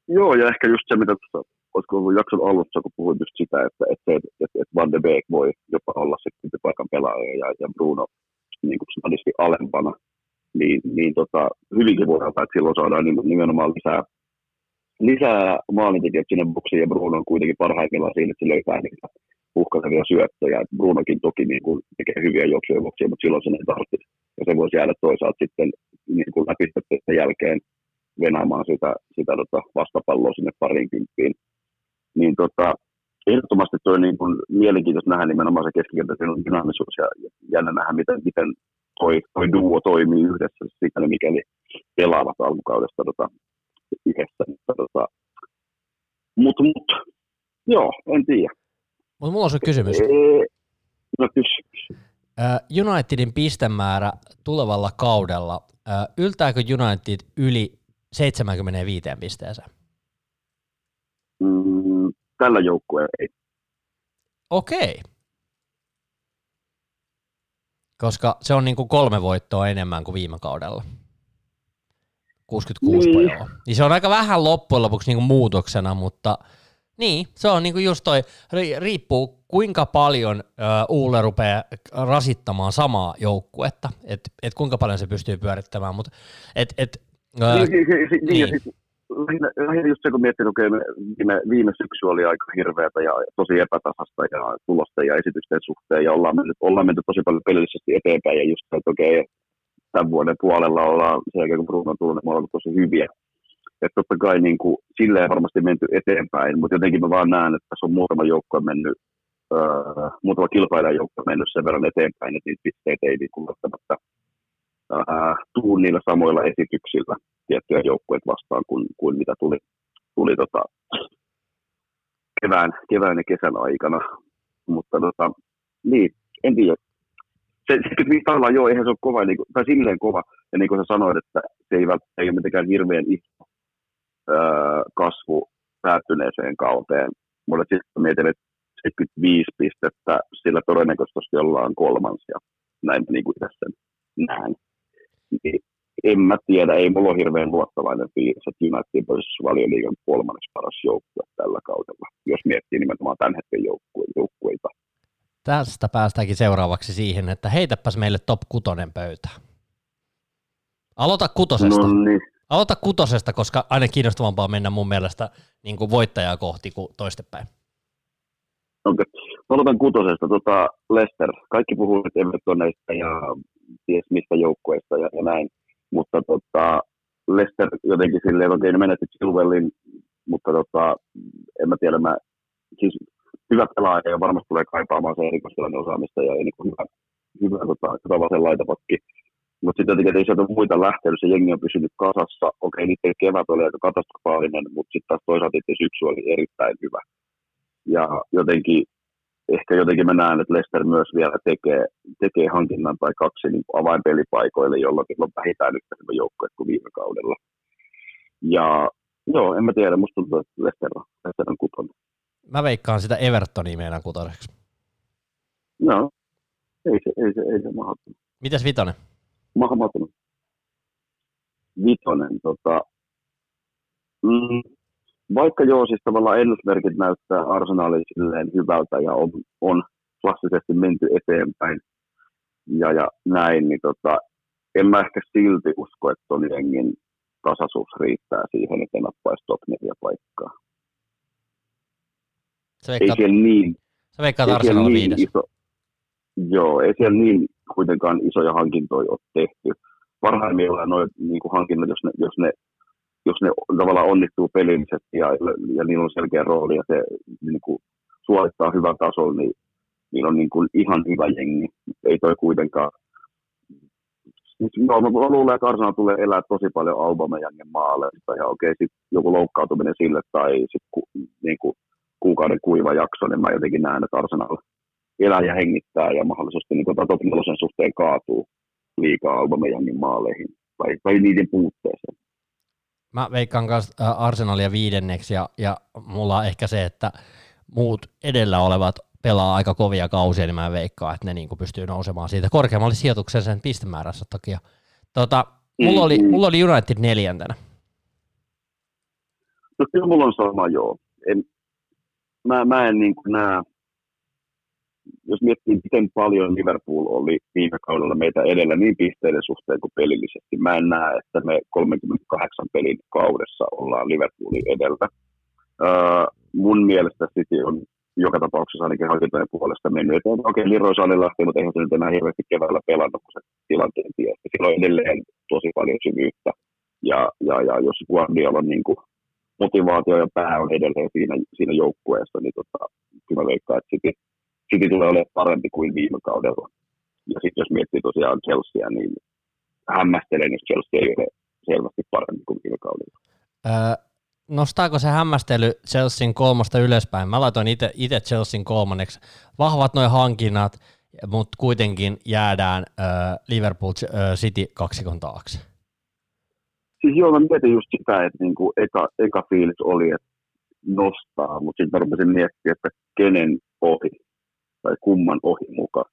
Joo, ja ehkä just se, mitä tuossa olisiko ollut jakson alussa, kun puhuin just sitä, että, että, että, että, Van de Beek voi jopa olla se paikan pelaaja ja, ja Bruno niin kuin sanotusti alempana, niin, niin tota, hyvinkin voi olla, että silloin saadaan nimenomaan lisää, lisää maalintekijät sinne boksiin ja Bruno on kuitenkin parhaimmillaan siinä, että se löytää niitä uhkailevia syöttöjä. Brunokin toki niin kuin, tekee hyviä juoksuja boksia, mutta silloin sen ei tarvitse. Ja se voisi jäädä toisaalta sitten niin kuin läpi jälkeen venaamaan sitä, sitä tota vastapalloa sinne parinkymppiin niin tota, ehdottomasti tuo niin kuin mielenkiintoista nähdä nimenomaan se keskikentän dynaamisuus ja jännä nähdä, miten, miten toi, toi duo toimii yhdessä, sikäli mikäli pelaavat alkukaudesta tota, yhdessä. Mutta, tota, mut, mut, joo, en tiedä. Mutta mulla on se kysymys. Ee, no kysymys. Unitedin pistemäärä tulevalla kaudella, yltääkö United yli 75 pisteeseen? Mm, tällä joukkueella ei. Okei. Koska se on niin kuin kolme voittoa enemmän kuin viime kaudella. 66 niin. Pojoa. Niin se on aika vähän loppujen lopuksi niin kuin muutoksena, mutta niin, se on niin kuin just toi, riippuu kuinka paljon uh, Uule rupeaa rasittamaan samaa joukkuetta, että et kuinka paljon se pystyy pyörittämään, mutta et, et, uh, niin, niin, niin. niin lähinnä, lähinnä just se, kun miettii, että viime, viime syksy oli aika hirveätä ja tosi epätasasta ja tulosten ja esitysten suhteen, ja ollaan mennyt, ollaan mennyt tosi paljon pelillisesti eteenpäin, ja just se, että okei, tämän vuoden puolella ollaan, sen jälkeen kun Bruno tullut, niin me ollaan tosi hyviä. Että totta kai niin kuin, silleen varmasti menty eteenpäin, mutta jotenkin mä vaan näen, että tässä on muutama joukko mennyt, uh, muutama kilpailijan joukko mennyt sen verran eteenpäin, että niitä pisteitä ei niin kuin välttämättä uh, tuu niillä samoilla esityksillä tiettyjä joukkueita vastaan kuin, kuin mitä tuli, tuli tota, kevään, kevään ja kesän aikana. Mutta tota, niin, en tiedä. Se, se niin tavallaan joo, eihän se ole kova, niin kuin, tai silleen kova, ja niin kuin sä sanoit, että se ei, välttämättä, ei ole mitenkään hirveän iso öö, kasvu päättyneeseen kauteen. Mulle sitten mietin, että 75 pistettä, sillä todennäköisesti ollaan kolmans, ja näin niin kuin tässä näen. Niin en mä tiedä, ei mulla ole hirveän luottavainen fiilis, että United olisi valioliigan kolmannes paras joukkue tällä kaudella, jos miettii nimenomaan tämän hetken joukkueita. Tästä päästäänkin seuraavaksi siihen, että heitäpäs meille top kutonen pöytään. Aloita kutosesta. No niin. Aloita kutosesta, koska aina kiinnostavampaa mennä mun mielestä niin kuin voittajaa kohti kuin toistepäin. Okei. Okay. Aloitan kutosesta. Tota, Lester. Kaikki puhuu nyt Evertoneista ja ties mistä joukkueista ja, ja näin mutta tota, Lester jotenkin silleen, okei ne menetti Chilwellin, mutta tota, en mä tiedä, mä, siis hyvä pelaaja ja varmasti tulee kaipaamaan se erikoistilanne osaamista ja niin kuin hyvä, hyvä, tota, hyvä vasen laitapakki. Mutta sitten jotenkin, ei sieltä muita lähtenyt, se jengi on pysynyt kasassa. Okei, niiden kevät oli aika katastrofaalinen, mutta sitten taas toisaalta itse syksy oli erittäin hyvä. Ja jotenkin ehkä jotenkin mä näen, että Leicester myös vielä tekee, tekee hankinnan tai kaksi niin avainpelipaikoille, jolloin on vähintään yhtä joukkue kuin viime kaudella. Ja joo, en mä tiedä, musta tuntuu, että Leicester on, Leicester on kuton. Mä veikkaan sitä Evertonia meidän kutoseksi. No, ei se, ei se, ei se mahdoton. Mitäs Vitonen? Mahdoton. Vitonen, tota, mm, vaikka joo, siis tavallaan ennusmerkit näyttää arsenaalin silleen hyvältä ja on, on klassisesti menty eteenpäin ja, ja näin, niin tota, en mä ehkä silti usko, että ton jengin tasaisuus riittää siihen, että nappaisi top 4 paikkaa. Veikkaat, ei siellä niin, sä veikkaat Arsenal niin viides. Iso, joo, ei siellä niin kuitenkaan isoja hankintoja ole tehty. Parhaimmillaan noin niin hankinnat, jos ne, jos ne jos ne tavallaan onnistuu pelillisesti ja, ja niillä on selkeä rooli ja se niin kuin, suorittaa hyvän tason, niin niillä on niin kuin, ihan hyvä jengi. Ei toi kuitenkaan siis, no, mä luulen, että Arsenal tulee elää tosi paljon Aubameyangin maaleista ja okei, okay, sitten joku loukkautuminen sille tai sit ku, niin kuin, kuukauden kuiva jakso, niin mä jotenkin näen, että Arsenal elää ja hengittää ja mahdollisesti niin top suhteen kaatuu liikaa Aubameyangin maaleihin tai, tai niiden puutteeseen. Mä veikkaan myös Arsenalia viidenneksi ja, ja mulla on ehkä se, että muut edellä olevat pelaa aika kovia kausia, niin mä veikkaan, että ne niin pystyy nousemaan siitä korkeammalle sijoituksen sen pistemäärässä takia. Tota, mulla, oli, mm-hmm. mulla oli United neljäntenä. No kyllä mulla on sama, joo. En, mä, mä en niin näe jos miettii, miten paljon Liverpool oli viime kaudella meitä edellä niin pisteiden suhteen kuin pelillisesti, mä en näe, että me 38 pelin kaudessa ollaan Liverpoolin edellä. Uh, mun mielestä City on joka tapauksessa ainakin hankintojen puolesta mennyt. Okei, okay, Leroy Sané lähti, mutta eihän se nyt enää hirveästi keväällä pelannut, kun se tilanteen tiesi. Sillä on edelleen tosi paljon syvyyttä. Ja, ja, ja jos Guardiola niin kuin motivaatio ja pää on edelleen siinä, siinä joukkueessa, niin tota, kyllä mä veikkaan, että City, City tulee olemaan parempi kuin viime kaudella. Ja sitten jos miettii tosiaan Chelsea, niin hämmästelen, jos Chelsea ei ole selvästi parempi kuin viime kaudella. Öö, nostaako se hämmästely Chelsean kolmosta ylöspäin? Mä laitoin itse Chelsean kolmanneksi. Vahvat noin hankinnat, mutta kuitenkin jäädään öö, Liverpool öö, City kaksikon taakse. Siis joo, mä mietin just sitä, että niinku eka, eka fiilis oli, että nostaa, mutta sitten mä rupesin miettimään, että kenen ohi tai kumman ohi mukaan.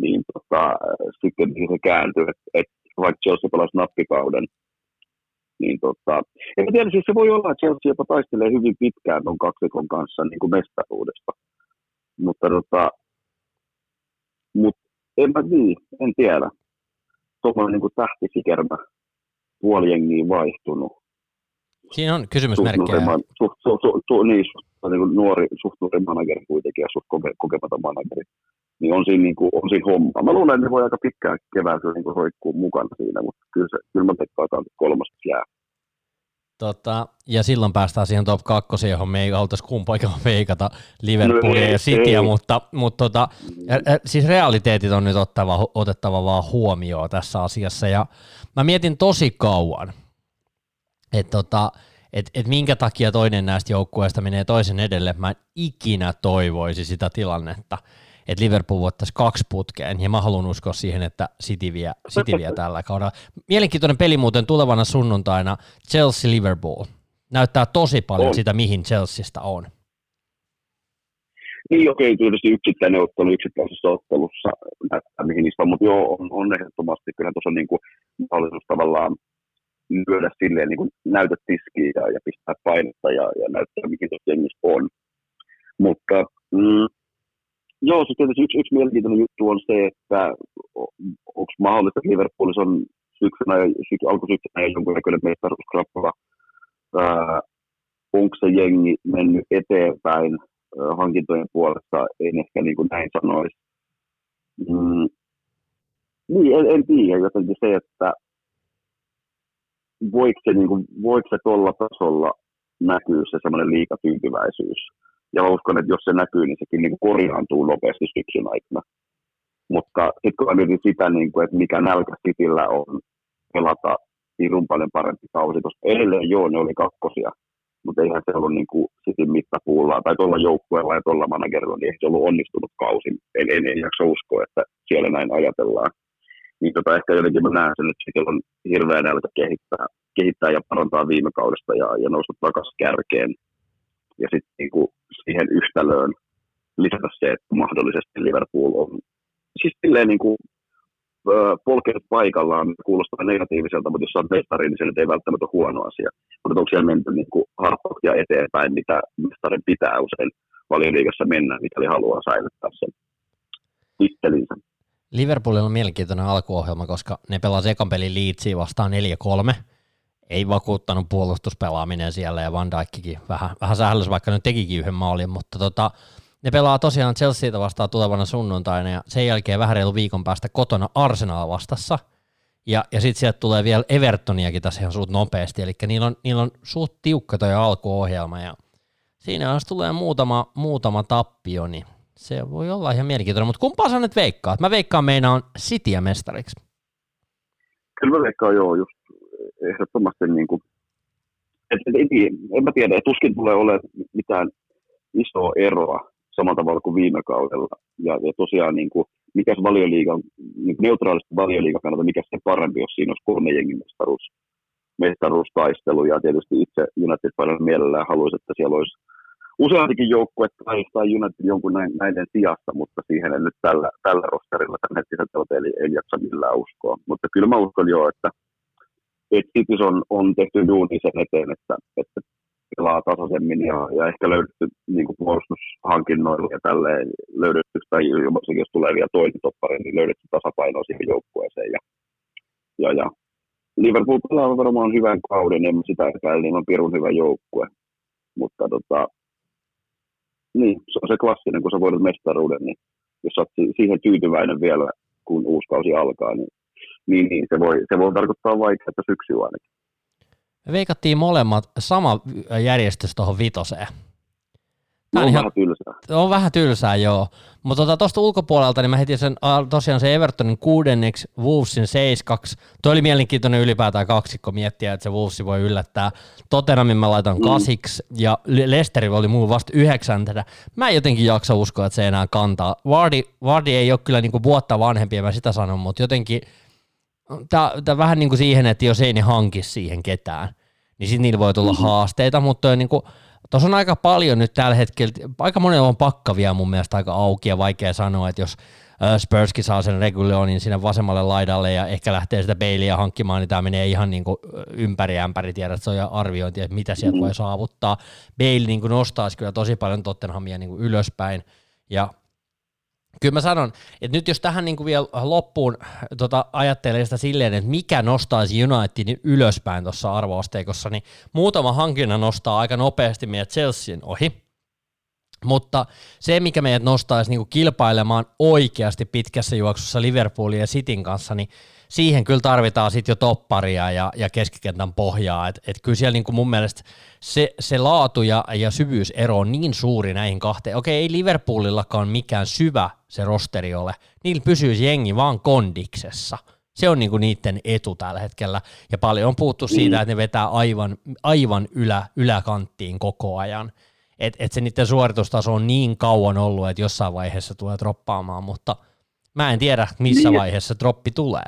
Niin tota, sitten se kääntyi, että, että vaikka Chelsea pelasi nappikauden, niin tota, en tiedä, siis se voi olla, että Chelsea jopa taistelee hyvin pitkään tuon kaksikon kanssa niin kuin mestaruudesta. Mutta tota, mut, en mä niin, en tiedä. Tuommoinen niin tähtisikermä puoli jengiä vaihtunut. Siinä on kysymysmerkkejä. Suht, suht, suht, suht, niin, suht, niin nuori, suht nuori manageri kuitenkin ja suht kokematon manageri. Niin on siinä, niin kuin, on siinä homma. Mä luulen, että ne voi aika pitkään keväällä niin roikkuu mukana siinä, mutta kyllä, se, kyllä mä veikkaan, että kolmas jää. Tota, ja silloin päästään siihen top 2, johon me ei haluttaisi kumpaakaan veikata Liverpoolia no, ja Cityä, mutta, mutta tota, siis realiteetit on nyt ottava, otettava vaan huomioon tässä asiassa. Ja mä mietin tosi kauan, että tota, et, et minkä takia toinen näistä joukkueista menee toisen edelle. Mä en ikinä toivoisi sitä tilannetta, että Liverpool voittaisi kaksi putkeen, ja mä haluan uskoa siihen, että City vie, City vie tällä kaudella. Mielenkiintoinen peli muuten tulevana sunnuntaina, Chelsea-Liverpool. Näyttää tosi paljon on. sitä, mihin Chelseasta on. Niin, okei, tietysti yksittäinen ottelu yksittäisessä ottelussa näyttää mihin niistä mutta joo, on, on ehdottomasti, kyllä tuossa on niin kuin mahdollisuus tavallaan lyödä silleen niin kuin näytä tiskiä ja, ja pistää painetta ja, ja näyttää, mihin tuossa on. Mutta mm, Joo, se tietysti yksi, yksi mielenkiintoinen juttu on se, että onko mahdollista, että Liverpoolissa on syksynä ja syksy, alkusyksynä ja jonkunnäköinen mestaruuskrappa. onko se jengi mennyt eteenpäin ää, hankintojen puolesta, en ehkä niin kuin näin sanoisi. Mm, niin, en, en tiedä jotenkin se, että voiko se, niin kuin, voiko se tuolla tasolla näkyy se semmoinen liikatyytyväisyys ja uskon, että jos se näkyy, niin sekin niin korjaantuu nopeasti syksyn aikana. Mutta sitten kun mietin sitä, niin kuin, että mikä nälkä Cityllä on pelata pirun paljon parempi kausi, koska edelleen joo, ne oli kakkosia, mutta eihän se ollut niin kuin Cityn mittapuulla tai tuolla joukkueella ja tuolla managerilla, niin ei se ollut onnistunut kausi. En, en, en jaksa uskoa, että siellä näin ajatellaan. Niin tota, ehkä jotenkin mä näen sen, että on hirveä nälkä kehittää, kehittää ja parantaa viime kaudesta ja, ja nousta takaisin kärkeen. Ja sitten niin kuin siihen yhtälöön lisätä se, että mahdollisesti Liverpool on siis silleen niin kuin polkenut paikallaan kuulostaa negatiiviselta, mutta jos on mestari, niin se nyt ei välttämättä ole huono asia. Mutta onko siellä menty niin kuin harppaksia eteenpäin, mitä mestarin pitää usein valioliigassa mennä, mikäli haluaa säilyttää sen tittelinsä. Liverpoolilla on mielenkiintoinen alkuohjelma, koska ne pelasivat ekan pelin Leedsiin vastaan 4-3. Ei vakuuttanut puolustuspelaaminen siellä ja Van Dijkkin vähän, vähän sähällys, vaikka nyt tekikin yhden maalin, mutta tota, ne pelaa tosiaan Chelseaita vastaan tulevana sunnuntaina ja sen jälkeen vähän reilu viikon päästä kotona Arsenal vastassa. Ja, ja sitten sieltä tulee vielä Evertoniakin tässä ihan suut nopeasti, eli niillä on, niillä on suut tiukka toi alkuohjelma ja siinä jos tulee muutama, muutama tappio, niin se voi olla ihan mielenkiintoinen, mutta kumpaa sä nyt veikkaat? Mä veikkaan meina on Cityä mestariksi. Kyllä mä veikkaan joo, just ehdottomasti niin kuin, et, et, et, en mä tiedä, tuskin tulee olemaan mitään isoa eroa samalla tavalla kuin viime kaudella. Ja, ja tosiaan niin kuin, mikä se valioliiga, niin neutraalisti valioliiga kannalta, mikä se parempi, jos siinä olisi kolme jengin mestaruus, mestaruustaistelu. Ja tietysti itse United paljon mielellään haluaisi, että siellä olisi useampikin joukkue tai, tai United jonkun näin, näiden sijasta, mutta siihen en nyt tällä, tällä rosterilla tämän hetkisen eli en jaksa millään uskoa. Mutta kyllä mä uskon jo, että, että on, on tehty duuni sen eteen, että, että pelaa tasaisemmin ja, ja ehkä löydetty niin kuin puolustushankinnoilla ja tälleen löydetty, tai jos tulee vielä toinen toppari, niin löydetty tasapaino siihen joukkueeseen. Ja, ja, ja Liverpool pelaa varmaan hyvän kauden, en sitä epäile, niin on pirun hyvä joukkue. Mutta tota, niin, se on se klassinen, kun sä voidat mestaruuden, niin jos olet siihen tyytyväinen vielä, kun uusi kausi alkaa, niin, niin, niin se, voi, se voi tarkoittaa vaikeaa syksyä ainakin. Me veikattiin molemmat sama järjestys tuohon vitoseen. Tämä on, on ihan, vähän tylsää. On vähän tylsää, joo. Mutta tuosta tota, ulkopuolelta, niin mä heti sen, tosiaan se Evertonin kuudenneksi, Wolvesin seiskaksi. Tuo oli mielenkiintoinen ylipäätään kaksikko miettiä, että se Wolves voi yllättää. Tottenhamin mä laitan mm. kasiksi, ja Lesteri oli muu vasta yhdeksäntenä. Mä en jotenkin jaksa uskoa, että se enää kantaa. Vardi, Vardi ei ole kyllä niinku vuotta vanhempi, mä sitä sanon, mutta jotenkin – tämä vähän niin kuin siihen, että jos ei ne hanki siihen ketään, niin sitten niillä voi tulla mm-hmm. haasteita, mutta niin kuin, tuossa on aika paljon nyt tällä hetkellä, aika monella on pakkavia mun mielestä aika auki ja vaikea sanoa, että jos Spurskin saa sen Regulionin sinne vasemmalle laidalle ja ehkä lähtee sitä Baileya hankkimaan, niin tämä menee ihan niin kuin ympäri ämpäri, tiedät, se on arviointi, että mitä sieltä mm-hmm. voi saavuttaa. Bale niin kuin nostaisi kyllä tosi paljon Tottenhamia niin kuin ylöspäin ja Kyllä mä sanon, että nyt jos tähän niin kuin vielä loppuun tota, ajattelee sitä silleen, että mikä nostaisi Unitedin ylöspäin tuossa arvoasteikossa, niin muutama hankinna nostaa aika nopeasti meidät Chelsean ohi. Mutta se, mikä meidät nostaisi niin kuin kilpailemaan oikeasti pitkässä juoksussa Liverpoolin ja Cityn kanssa, niin siihen kyllä tarvitaan sitten jo topparia ja, ja keskikentän pohjaa. Et, et kyllä siellä niinku mun mielestä se, se laatu ja, ja syvyysero on niin suuri näihin kahteen. Okei, ei Liverpoolillakaan mikään syvä se rosteri ole. Niillä pysyy jengi vaan kondiksessa. Se on niinku niiden etu tällä hetkellä. Ja paljon on puhuttu siitä, että ne vetää aivan, aivan ylä, yläkanttiin koko ajan. Että et se niiden suoritustaso on niin kauan ollut, että jossain vaiheessa tulee droppaamaan, mutta mä en tiedä, missä niin. vaiheessa droppi tulee.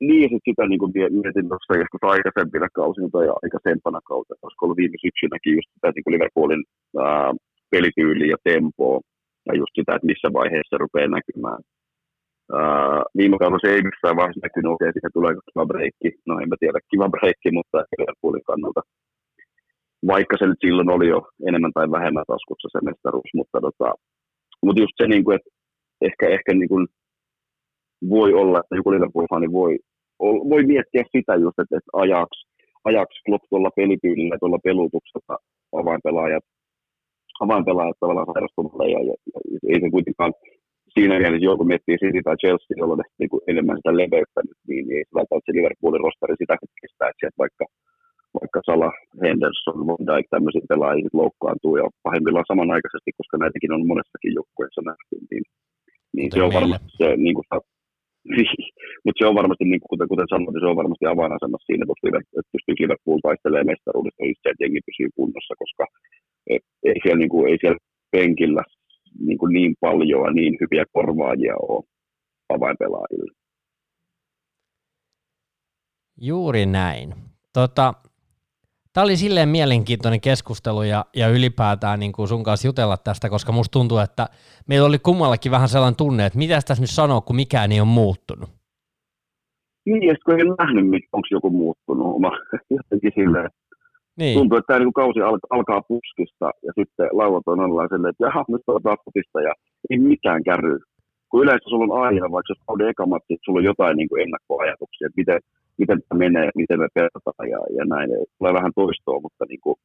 Niin, ja sitä niin kuin mietin tuossa joskus aikaisempina kausina tai aikaisempana kautta, koska ollut viime syksynäkin just sitä niin kuin Liverpoolin ää, pelityyli ja tempoa, ja just sitä, että missä vaiheessa se rupeaa näkymään. Ää, viime kaudella se ei missään vaiheessa näkynyt, okei, siihen tulee kiva breikki, no en mä tiedä, kiva breikki, mutta Liverpoolin kannalta. Vaikka se nyt silloin oli jo enemmän tai vähemmän taskussa se mestaruus, mutta, tota, mutta just se, niin kuin, että ehkä, ehkä niin kuin, voi olla, että joku Liverpool-fani voi, voi miettiä sitä just, että, että ajaksi, ajaksi Klopp tuolla pelityylillä, tuolla pelutuksella avainpelaajat, avainpelaajat tavallaan sairastumalle ja, ja, ja, ei se kuitenkaan siinä mielessä joku miettii City tai Chelsea, jolla on niin kuin enemmän sitä leveyttä nyt, niin, niin ei se välttämättä se Liverpoolin rosteri sitä kestää, että sieltä vaikka, vaikka Salah, Henderson, Van Dijk, tämmöisiä pelaajia loukkaantuu ja pahimmillaan samanaikaisesti, koska näitäkin on monessakin joukkueessa nähty, niin, niin se on varmasti se, niin kuin, mutta se on varmasti, niin kuten, kuten sanoin, se on varmasti avainasemassa siinä, että pystyy Liverpool taistelemaan mestaruudesta itse, että jengi pysyy kunnossa, koska ei siellä, niin kuin, ei siellä penkillä niin, kuin niin paljon ja niin hyviä korvaajia ole avainpelaajille. Juuri näin. Tota, Tämä oli silleen mielenkiintoinen keskustelu ja, ja ylipäätään niin kuin sun kanssa jutella tästä, koska musta tuntuu, että meillä oli kummallakin vähän sellainen tunne, että mitä tässä nyt sanoo, kun mikään ei ole muuttunut. Niin, ja kun ei nähnyt, onko joku muuttunut. Mä jotenkin silleen, niin. tuntuu, että tämä niin kausi alkaa puskista ja sitten lauantaina on silleen, että jaha, nyt on taas ja ei mitään kärry. Kun yleensä sulla on aina, vaikka jos on eka matsi, että sulla on jotain niin kuin ennakkoajatuksia, että miten, miten tämä menee, miten me pelataan ja, ja näin. Tulee vähän toistoa, mutta niin kuin,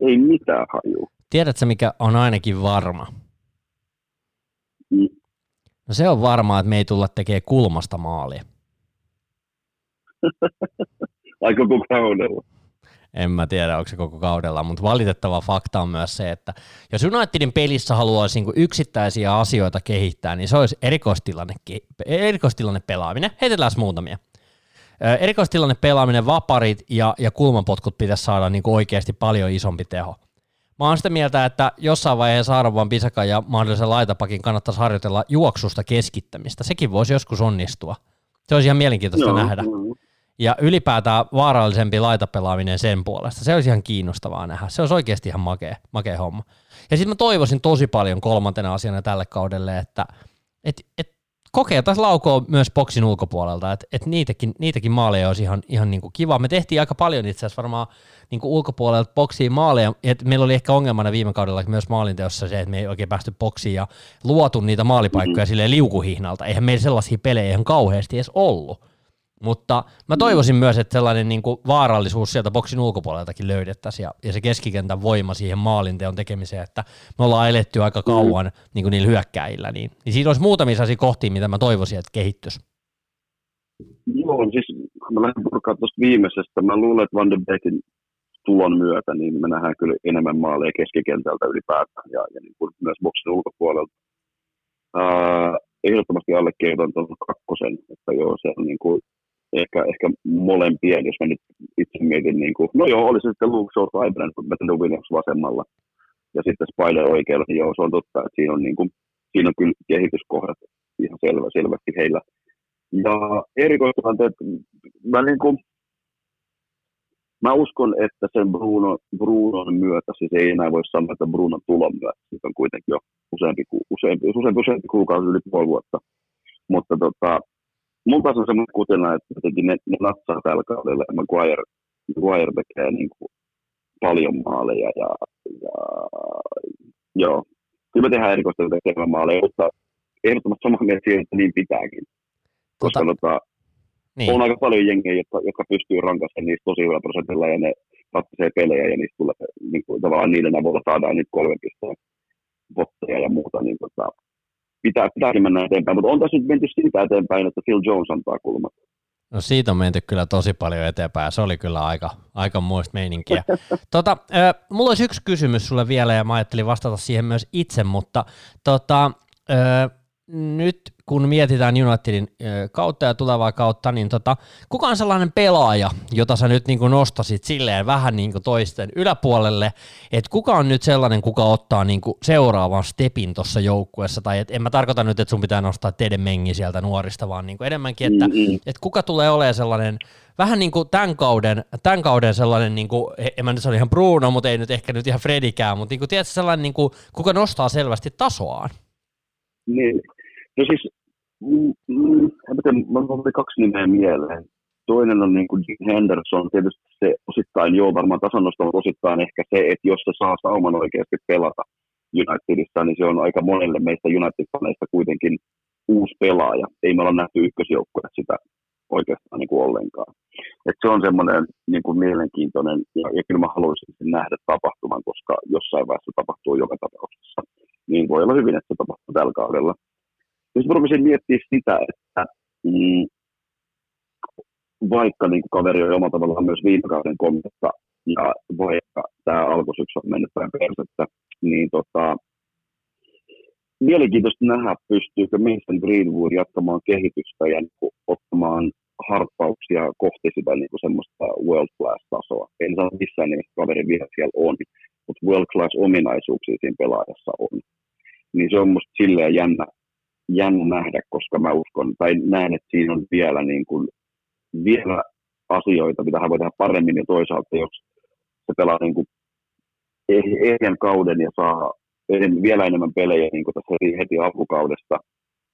ei mitään hajua. Tiedätkö, mikä on ainakin varma? Mm. No se on varmaa, että me ei tulla tekemään kulmasta maalia. Aika koko kaudella. En mä tiedä, onko se koko kaudella, mutta valitettava fakta on myös se, että jos Unitedin pelissä haluaisi niin yksittäisiä asioita kehittää, niin se olisi erikoistilanne, erikoistilanne pelaaminen. Heitetään muutamia. Erikoistilanne pelaaminen, vaparit ja, ja kulmapotkut pitäisi saada niin kuin oikeasti paljon isompi teho. Mä oon sitä mieltä, että jossain vaiheessa Arvovan Pisakan ja mahdollisen laitapakin kannattaisi harjoitella juoksusta keskittämistä. Sekin voisi joskus onnistua. Se olisi ihan mielenkiintoista no, nähdä. No. Ja ylipäätään vaarallisempi laitapelaaminen sen puolesta. Se olisi ihan kiinnostavaa nähdä. Se olisi oikeasti ihan makea, makea homma. Ja sitten mä toivoisin tosi paljon kolmantena asiana tälle kaudelle, että et, et kokeiltaisiin laukoa myös boksin ulkopuolelta, että et niitäkin, niitäkin maaleja olisi ihan, ihan niinku kiva. Me tehtiin aika paljon itse asiassa varmaan niinku ulkopuolelta boksiin maaleja, että meillä oli ehkä ongelmana viime kaudella myös maalinteossa se, että me ei oikein päästy boksiin ja luotu niitä maalipaikkoja mm-hmm. silleen liukuhihnalta. Eihän meillä sellaisia pelejä ihan kauheasti edes ollut. Mutta mä toivoisin myös, että sellainen niin kuin vaarallisuus sieltä boksin ulkopuoleltakin löydettäisiin ja, ja se keskikentän voima siihen maalinteon tekemiseen, että me ollaan eletty aika kauan mm. niin kuin niillä hyökkäillä, niin, niin siinä olisi muutamia sellaisia kohtia, mitä mä toivoisin, että kehittyisi. Joo, siis mä lähden purkaa tuosta viimeisestä. Mä luulen, että Van de Beekin tulon myötä, niin me nähdään kyllä enemmän maaleja keskikentältä ylipäätään ja, ja niin kuin myös boksin ulkopuolelta. Uh, ehdottomasti allekirjoitan tuon kakkosen, että joo, se on niin kuin ehkä, ehkä molempien, jos mä nyt itse mietin, niin kuin, no joo, oli se sitten Luke Shaw tai Brandon Williams vasemmalla ja sitten Spider oikealla, niin joo, se on totta, että siinä on, niin kuin, siinä on kyllä kehityskohdat ihan selvä, selvästi heillä. Ja erikoistilanteet, mä niin kuin, Mä uskon, että sen Bruno, Brunon myötä, siis ei enää voi sanoa, että Brunon tulon myötä, siitä on kuitenkin jo useampi, useampi, useampi, useampi kuukausi yli puoli vuotta. Mutta tota, mun taas on semmoinen kutina, että jotenkin ne, ne natsaa tällä kaudella Maguire, Maguire tekee niin kuin paljon maaleja ja, ja joo, kyllä me tehdään erikoista tekemään maaleja, mutta ehdottomasti samaa mieltä siihen, että niin pitääkin. Koska tota, tota, niin. on aika paljon jengejä, jotka, jotka pystyy rankaisemaan niistä tosi hyvä prosentilla ja ne ratkaisee pelejä ja niistä tulee, niin kuin, tavallaan niiden avulla saadaan nyt kolme pisteen votteja ja muuta, niin tota, pitää, pitääkin mennä eteenpäin, mutta on tässä nyt menty siitä eteenpäin, että Phil Jones antaa kulmat. No siitä on menty kyllä tosi paljon eteenpäin, se oli kyllä aika, aika muista meininkiä. tota, äh, mulla olisi yksi kysymys sulle vielä ja mä ajattelin vastata siihen myös itse, mutta tota, äh, nyt kun mietitään Unitedin kautta ja tulevaa kautta, niin tota, kuka on sellainen pelaaja, jota sä nyt niin kuin nostasit silleen vähän niin kuin toisten yläpuolelle, että kuka on nyt sellainen, kuka ottaa niin kuin seuraavan stepin tuossa joukkueessa, tai et en mä tarkoita nyt, että sun pitää nostaa teidän mengi sieltä nuorista, vaan niin kuin enemmänkin, että mm-hmm. et kuka tulee olemaan sellainen, vähän niin kuin tämän kauden, tämän kauden sellainen, niin kuin, en mä nyt sano ihan Bruno, mutta ei nyt ehkä nyt ihan Fredikään, mutta niin kuin, tiedätkö, sellainen, niin kuin, kuka nostaa selvästi tasoaan? Niin, No siis, mm, mm, mä kaksi nimeä mieleen. Toinen on niin kuin Henderson, tietysti se osittain joo, varmaan tasannosta, mutta osittain ehkä se, että jos se saa sauman oikeasti pelata Unitedissa, niin se on aika monelle meistä United-faneista kuitenkin uusi pelaaja. Ei me olla nähty ykkösjoukkoja sitä oikeastaan niin kuin ollenkaan. Et se on semmoinen niin kuin mielenkiintoinen, ja, ja kyllä mä haluaisin sen nähdä tapahtuman, koska jossain vaiheessa tapahtuu joka tapauksessa. Niin voi olla hyvin, että se tapahtuu tällä kaudella jos mä rupesin miettimään sitä, että mm, vaikka niin kaveri on omalla tavallaan myös viime kauden kommentta, ja vaikka tämä alkusyksy on mennyt päin persettä, niin tota, mielenkiintoista nähdä, pystyykö Mason Greenwood jatkamaan kehitystä ja niin kuin, ottamaan harppauksia kohti sitä niin semmoista world class tasoa. En saa missään nimessä kaveri vielä siellä on, mutta world class ominaisuuksia siinä pelaajassa on. Niin se on musta silleen jännä, jännä nähdä, koska mä uskon, tai näen, että siinä on vielä, niin kuin, vielä asioita, mitä hän voi tehdä paremmin, ja toisaalta jos se pelaa niin kuin ehjän kauden ja saa vielä enemmän pelejä niin kuin tässä heti alkukaudesta,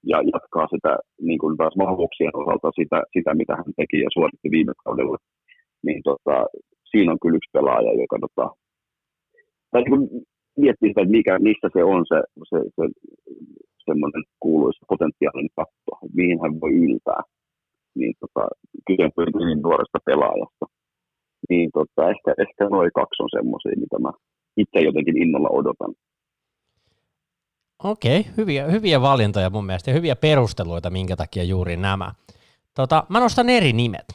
ja jatkaa sitä niin kuin taas vahvuuksien osalta sitä, sitä, mitä hän teki ja suoritti viime kaudella, niin tota, siinä on kyllä yksi pelaaja, joka tota, tai niin miettii sitä, että mikä, missä se on se, se, se semmoinen kuuluisa potentiaalinen katto, mihin hän voi yltää. Niin tota, kyse on niin nuoresta pelaajasta. Niin tota, ehkä, ehkä noin kaksi on semmoisia, mitä mä itse jotenkin innolla odotan. Okei, hyviä, hyviä valintoja mun mielestä ja hyviä perusteluita, minkä takia juuri nämä. Tota, mä nostan eri nimet.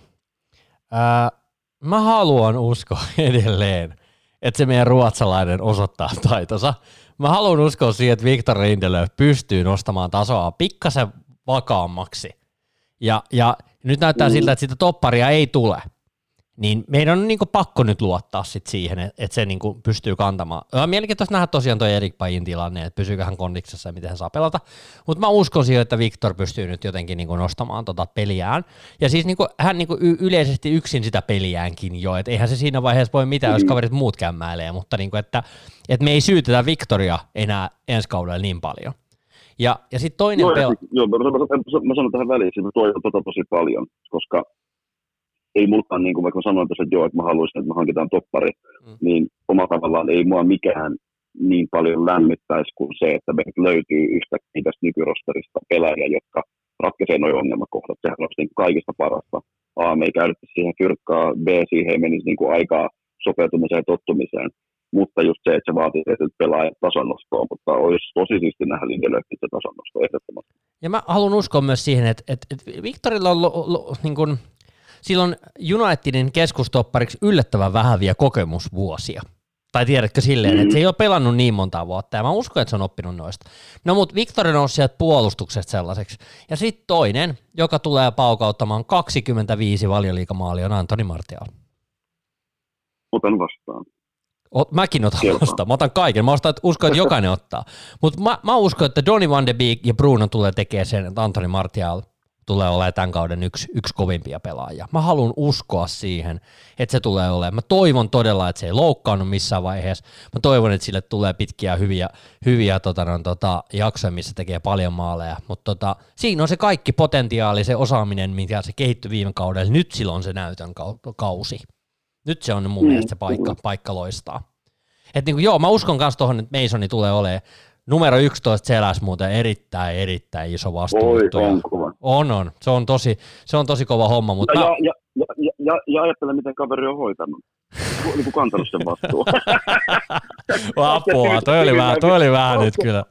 Öö, mä haluan uskoa edelleen, että se meidän ruotsalainen osoittaa taitonsa. Mä haluan uskoa siihen, että Viktor Lindelöf pystyy nostamaan tasoa pikkasen vakaammaksi. Ja, ja nyt näyttää mm. siltä, että sitä topparia ei tule niin meidän on niin pakko nyt luottaa sit siihen, että se niin pystyy kantamaan. On mielenkiintoista nähdä tosiaan tuo Erik Pajin tilanne, että pysyykö hän kondiksessa ja miten hän saa pelata. Mutta mä uskon siihen, että Viktor pystyy nyt jotenkin niin nostamaan tota peliään. Ja siis niin hän niin yleisesti yksin sitä peliäänkin jo, että eihän se siinä vaiheessa voi mitään, jos kaverit muut kämmäilee, mutta niin kuin, että, että me ei syytetä Viktoria enää ensi kaudella niin paljon. Ja, ja sitten toinen joo, pel- joo, mä, mä, mä, sanon tähän väliin, että toivon tota tosi paljon, koska ei mulkaan, niin kuin vaikka mä sanoin tuossa, että joo, että mä haluaisin, että me hankitaan toppari, mm. niin oma tavallaan ei mua mikään niin paljon lämmittäisi kuin se, että meiltä löytyy yhtäkkiä tästä nykyrosterista pelaajia, jotka ratkaisee nuo ongelmakohdat. Sehän olisi niin kaikista parasta. A, me ei käytettäisi siihen fyrkkaa, B, siihen ei menisi niin kuin aikaa sopeutumiseen ja tottumiseen. Mutta just se, että se vaatii tietyt pelaajat tasonnostoon, mutta olisi tosi siisti nähdä Lindelöfin se tasonnosto ehdottomasti. Ja mä haluan uskoa myös siihen, että, että, että Viktorilla on lo, lo, niin kuin, silloin Unitedin keskustoppariksi yllättävän vähän vielä kokemusvuosia. Tai tiedätkö silleen, että se ei ole pelannut niin monta vuotta, ja mä uskon, että se on oppinut noista. No mut Victor on sieltä puolustuksesta sellaiseksi. Ja sitten toinen, joka tulee paukauttamaan 25 valioliikamaalia, on Antoni Martial. Otan vastaan. O, mäkin otan Kelpaa. vastaan. Mä otan kaiken. Mä ostan, että uskon, että jokainen ottaa. Mutta mä, mä uskon, että Donny Van de Beek ja Bruno tulee tekemään sen, että Antoni Martial – tulee olemaan tämän kauden yksi, yksi kovimpia pelaajia. Mä haluan uskoa siihen, että se tulee olemaan. Mä toivon todella, että se ei loukkaannut missään vaiheessa. Mä toivon, että sille tulee pitkiä hyviä, hyviä tota, no, tota, jaksoja, missä tekee paljon maaleja. Mutta tota, siinä on se kaikki potentiaali, se osaaminen, mikä se kehittyi viime kaudella. Nyt silloin se näytön kausi. Nyt se on mun mm. mielestä se paikka, paikka loistaa. Et niin kuin, joo, mä uskon myös tuohon, että Masoni tulee olemaan Numero 11 seläs muuten erittäin, erittäin iso vastuu. Oi, on. On, on. Se on tosi, se on tosi kova homma. Mutta ja, mä... ja, ja, ja, ja, ja ajattele, miten kaveri on hoitanut. Niin kuin kantanut sen vastuu. Apua, toi oli vähän, toi oli vähän nyt kyllä.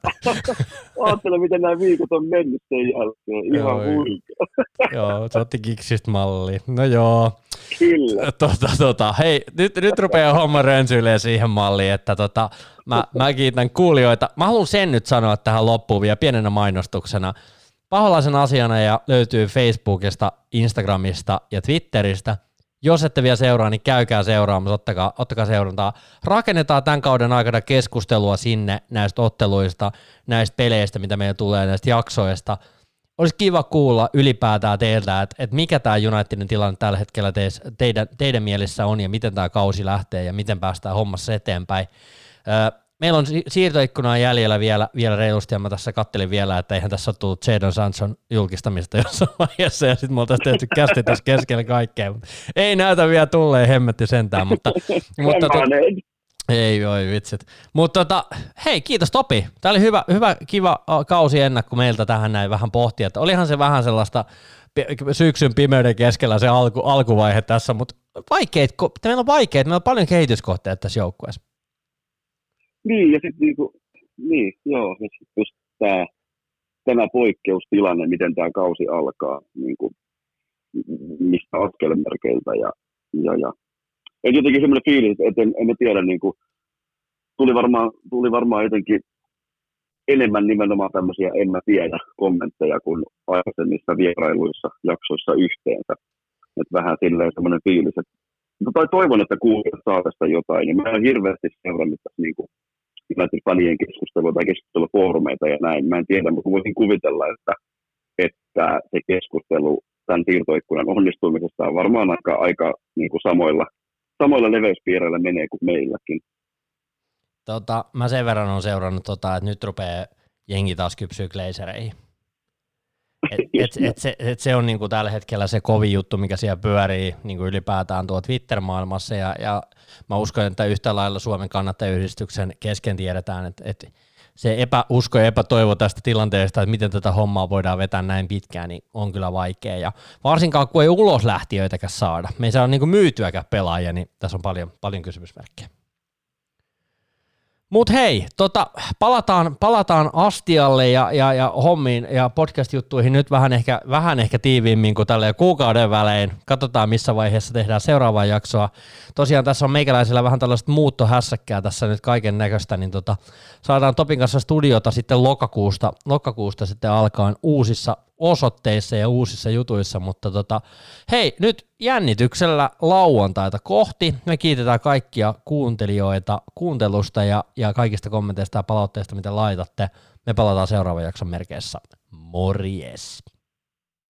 Ajattele, miten nämä viikot on mennyt sen jälkeen. Ihan huikea. joo, se otti kiksistä malli. No joo. Kyllä. Tota, tota. Hei, nyt, nyt rupeaa homma rönsyilee siihen malliin, että tota, mä, mä kiitän kuulijoita. Mä haluan sen nyt sanoa tähän loppuun vielä pienenä mainostuksena. Paholaisen asiana ja löytyy Facebookista, Instagramista ja Twitteristä. Jos ette vielä seuraa, niin käykää seuraamassa, ottakaa, ottakaa seurantaa. Rakennetaan tämän kauden aikana keskustelua sinne näistä otteluista, näistä peleistä, mitä meillä tulee, näistä jaksoista – olisi kiva kuulla ylipäätään teiltä, että, että mikä tämä Unitedin tilanne tällä hetkellä teis, teidän, teidän mielessä on ja miten tämä kausi lähtee ja miten päästään hommassa eteenpäin. Meillä on siirtoikkunaa jäljellä vielä, vielä reilusti ja mä tässä kattelin vielä, että eihän tässä ole tullut Jadon Sanson julkistamista jossain vaiheessa ja sitten me oltaisiin tehty kästi tässä keskellä kaikkea. Ei näytä vielä tulleen hemmetti sentään, mutta, mutta to, ei voi vitsit. Mutta tota, hei, kiitos Topi. Tämä oli hyvä, hyvä kiva kausi ennakko meiltä tähän näin vähän pohtia. Että olihan se vähän sellaista syksyn pimeyden keskellä se alku, alkuvaihe tässä, mutta vaikeet, meillä on vaikeet, meillä on paljon kehityskohteita tässä joukkueessa. Niin, ja sitten niinku, niin, joo, ja sitten just tämä, tämä poikkeustilanne, miten tämä kausi alkaa, niin kuin, mistä askelmerkeiltä ja, ja, ja et jotenkin semmoinen fiilis, että en, en tiedä, niin kuin, tuli, varmaan, tuli varmaan jotenkin enemmän nimenomaan tämmöisiä en mä tiedä kommentteja kuin aikaisemmissa vierailuissa jaksoissa yhteensä. Et vähän silleen semmoinen fiilis, että tai toivon, että kuulijat saa tästä jotain, niin mä en hirveästi seurannut tässä niin kuin United-fanien keskustelua tai keskustelufoorumeita ja näin. Mä en tiedä, mutta voisin kuvitella, että, että se keskustelu tämän siirtoikkunan onnistumisesta on varmaan aika, aika niin kuin samoilla, samoilla leveyspiireillä menee kuin meilläkin. Tota, mä sen verran on seurannut, tota, että nyt rupeaa jengi taas kypsyä glazereihin. Et, et, et se, et se on niinku tällä hetkellä se kovin juttu, mikä siellä pyörii niinku ylipäätään tuo Twitter-maailmassa, ja, ja mä uskon, että yhtä lailla Suomen kannattajayhdistyksen kesken tiedetään, että, että se epäusko ja epätoivo tästä tilanteesta, että miten tätä hommaa voidaan vetää näin pitkään, niin on kyllä vaikea. Ja varsinkaan kun ei ulos lähtiöitäkään saada, me ei saa niinku myytyäkään pelaajia, niin tässä on paljon, paljon kysymysmerkkejä. Mut hei, tota, palataan, palataan astialle ja, ja, ja hommiin ja podcast-juttuihin nyt vähän ehkä, vähän ehkä tiiviimmin kuin tälle kuukauden välein. Katsotaan missä vaiheessa tehdään seuraavaa jaksoa. Tosiaan tässä on meikäläisellä vähän tällaista muuttohässäkkää tässä nyt kaiken näköistä, niin tota, saadaan Topin kanssa studiota sitten lokakuusta, lokakuusta sitten alkaen uusissa osoitteissa ja uusissa jutuissa, mutta tota, hei, nyt jännityksellä lauantaita kohti. Me kiitetään kaikkia kuuntelijoita kuuntelusta ja, ja kaikista kommenteista ja palautteista, mitä laitatte. Me palataan seuraavan jakson merkeissä. Morjes!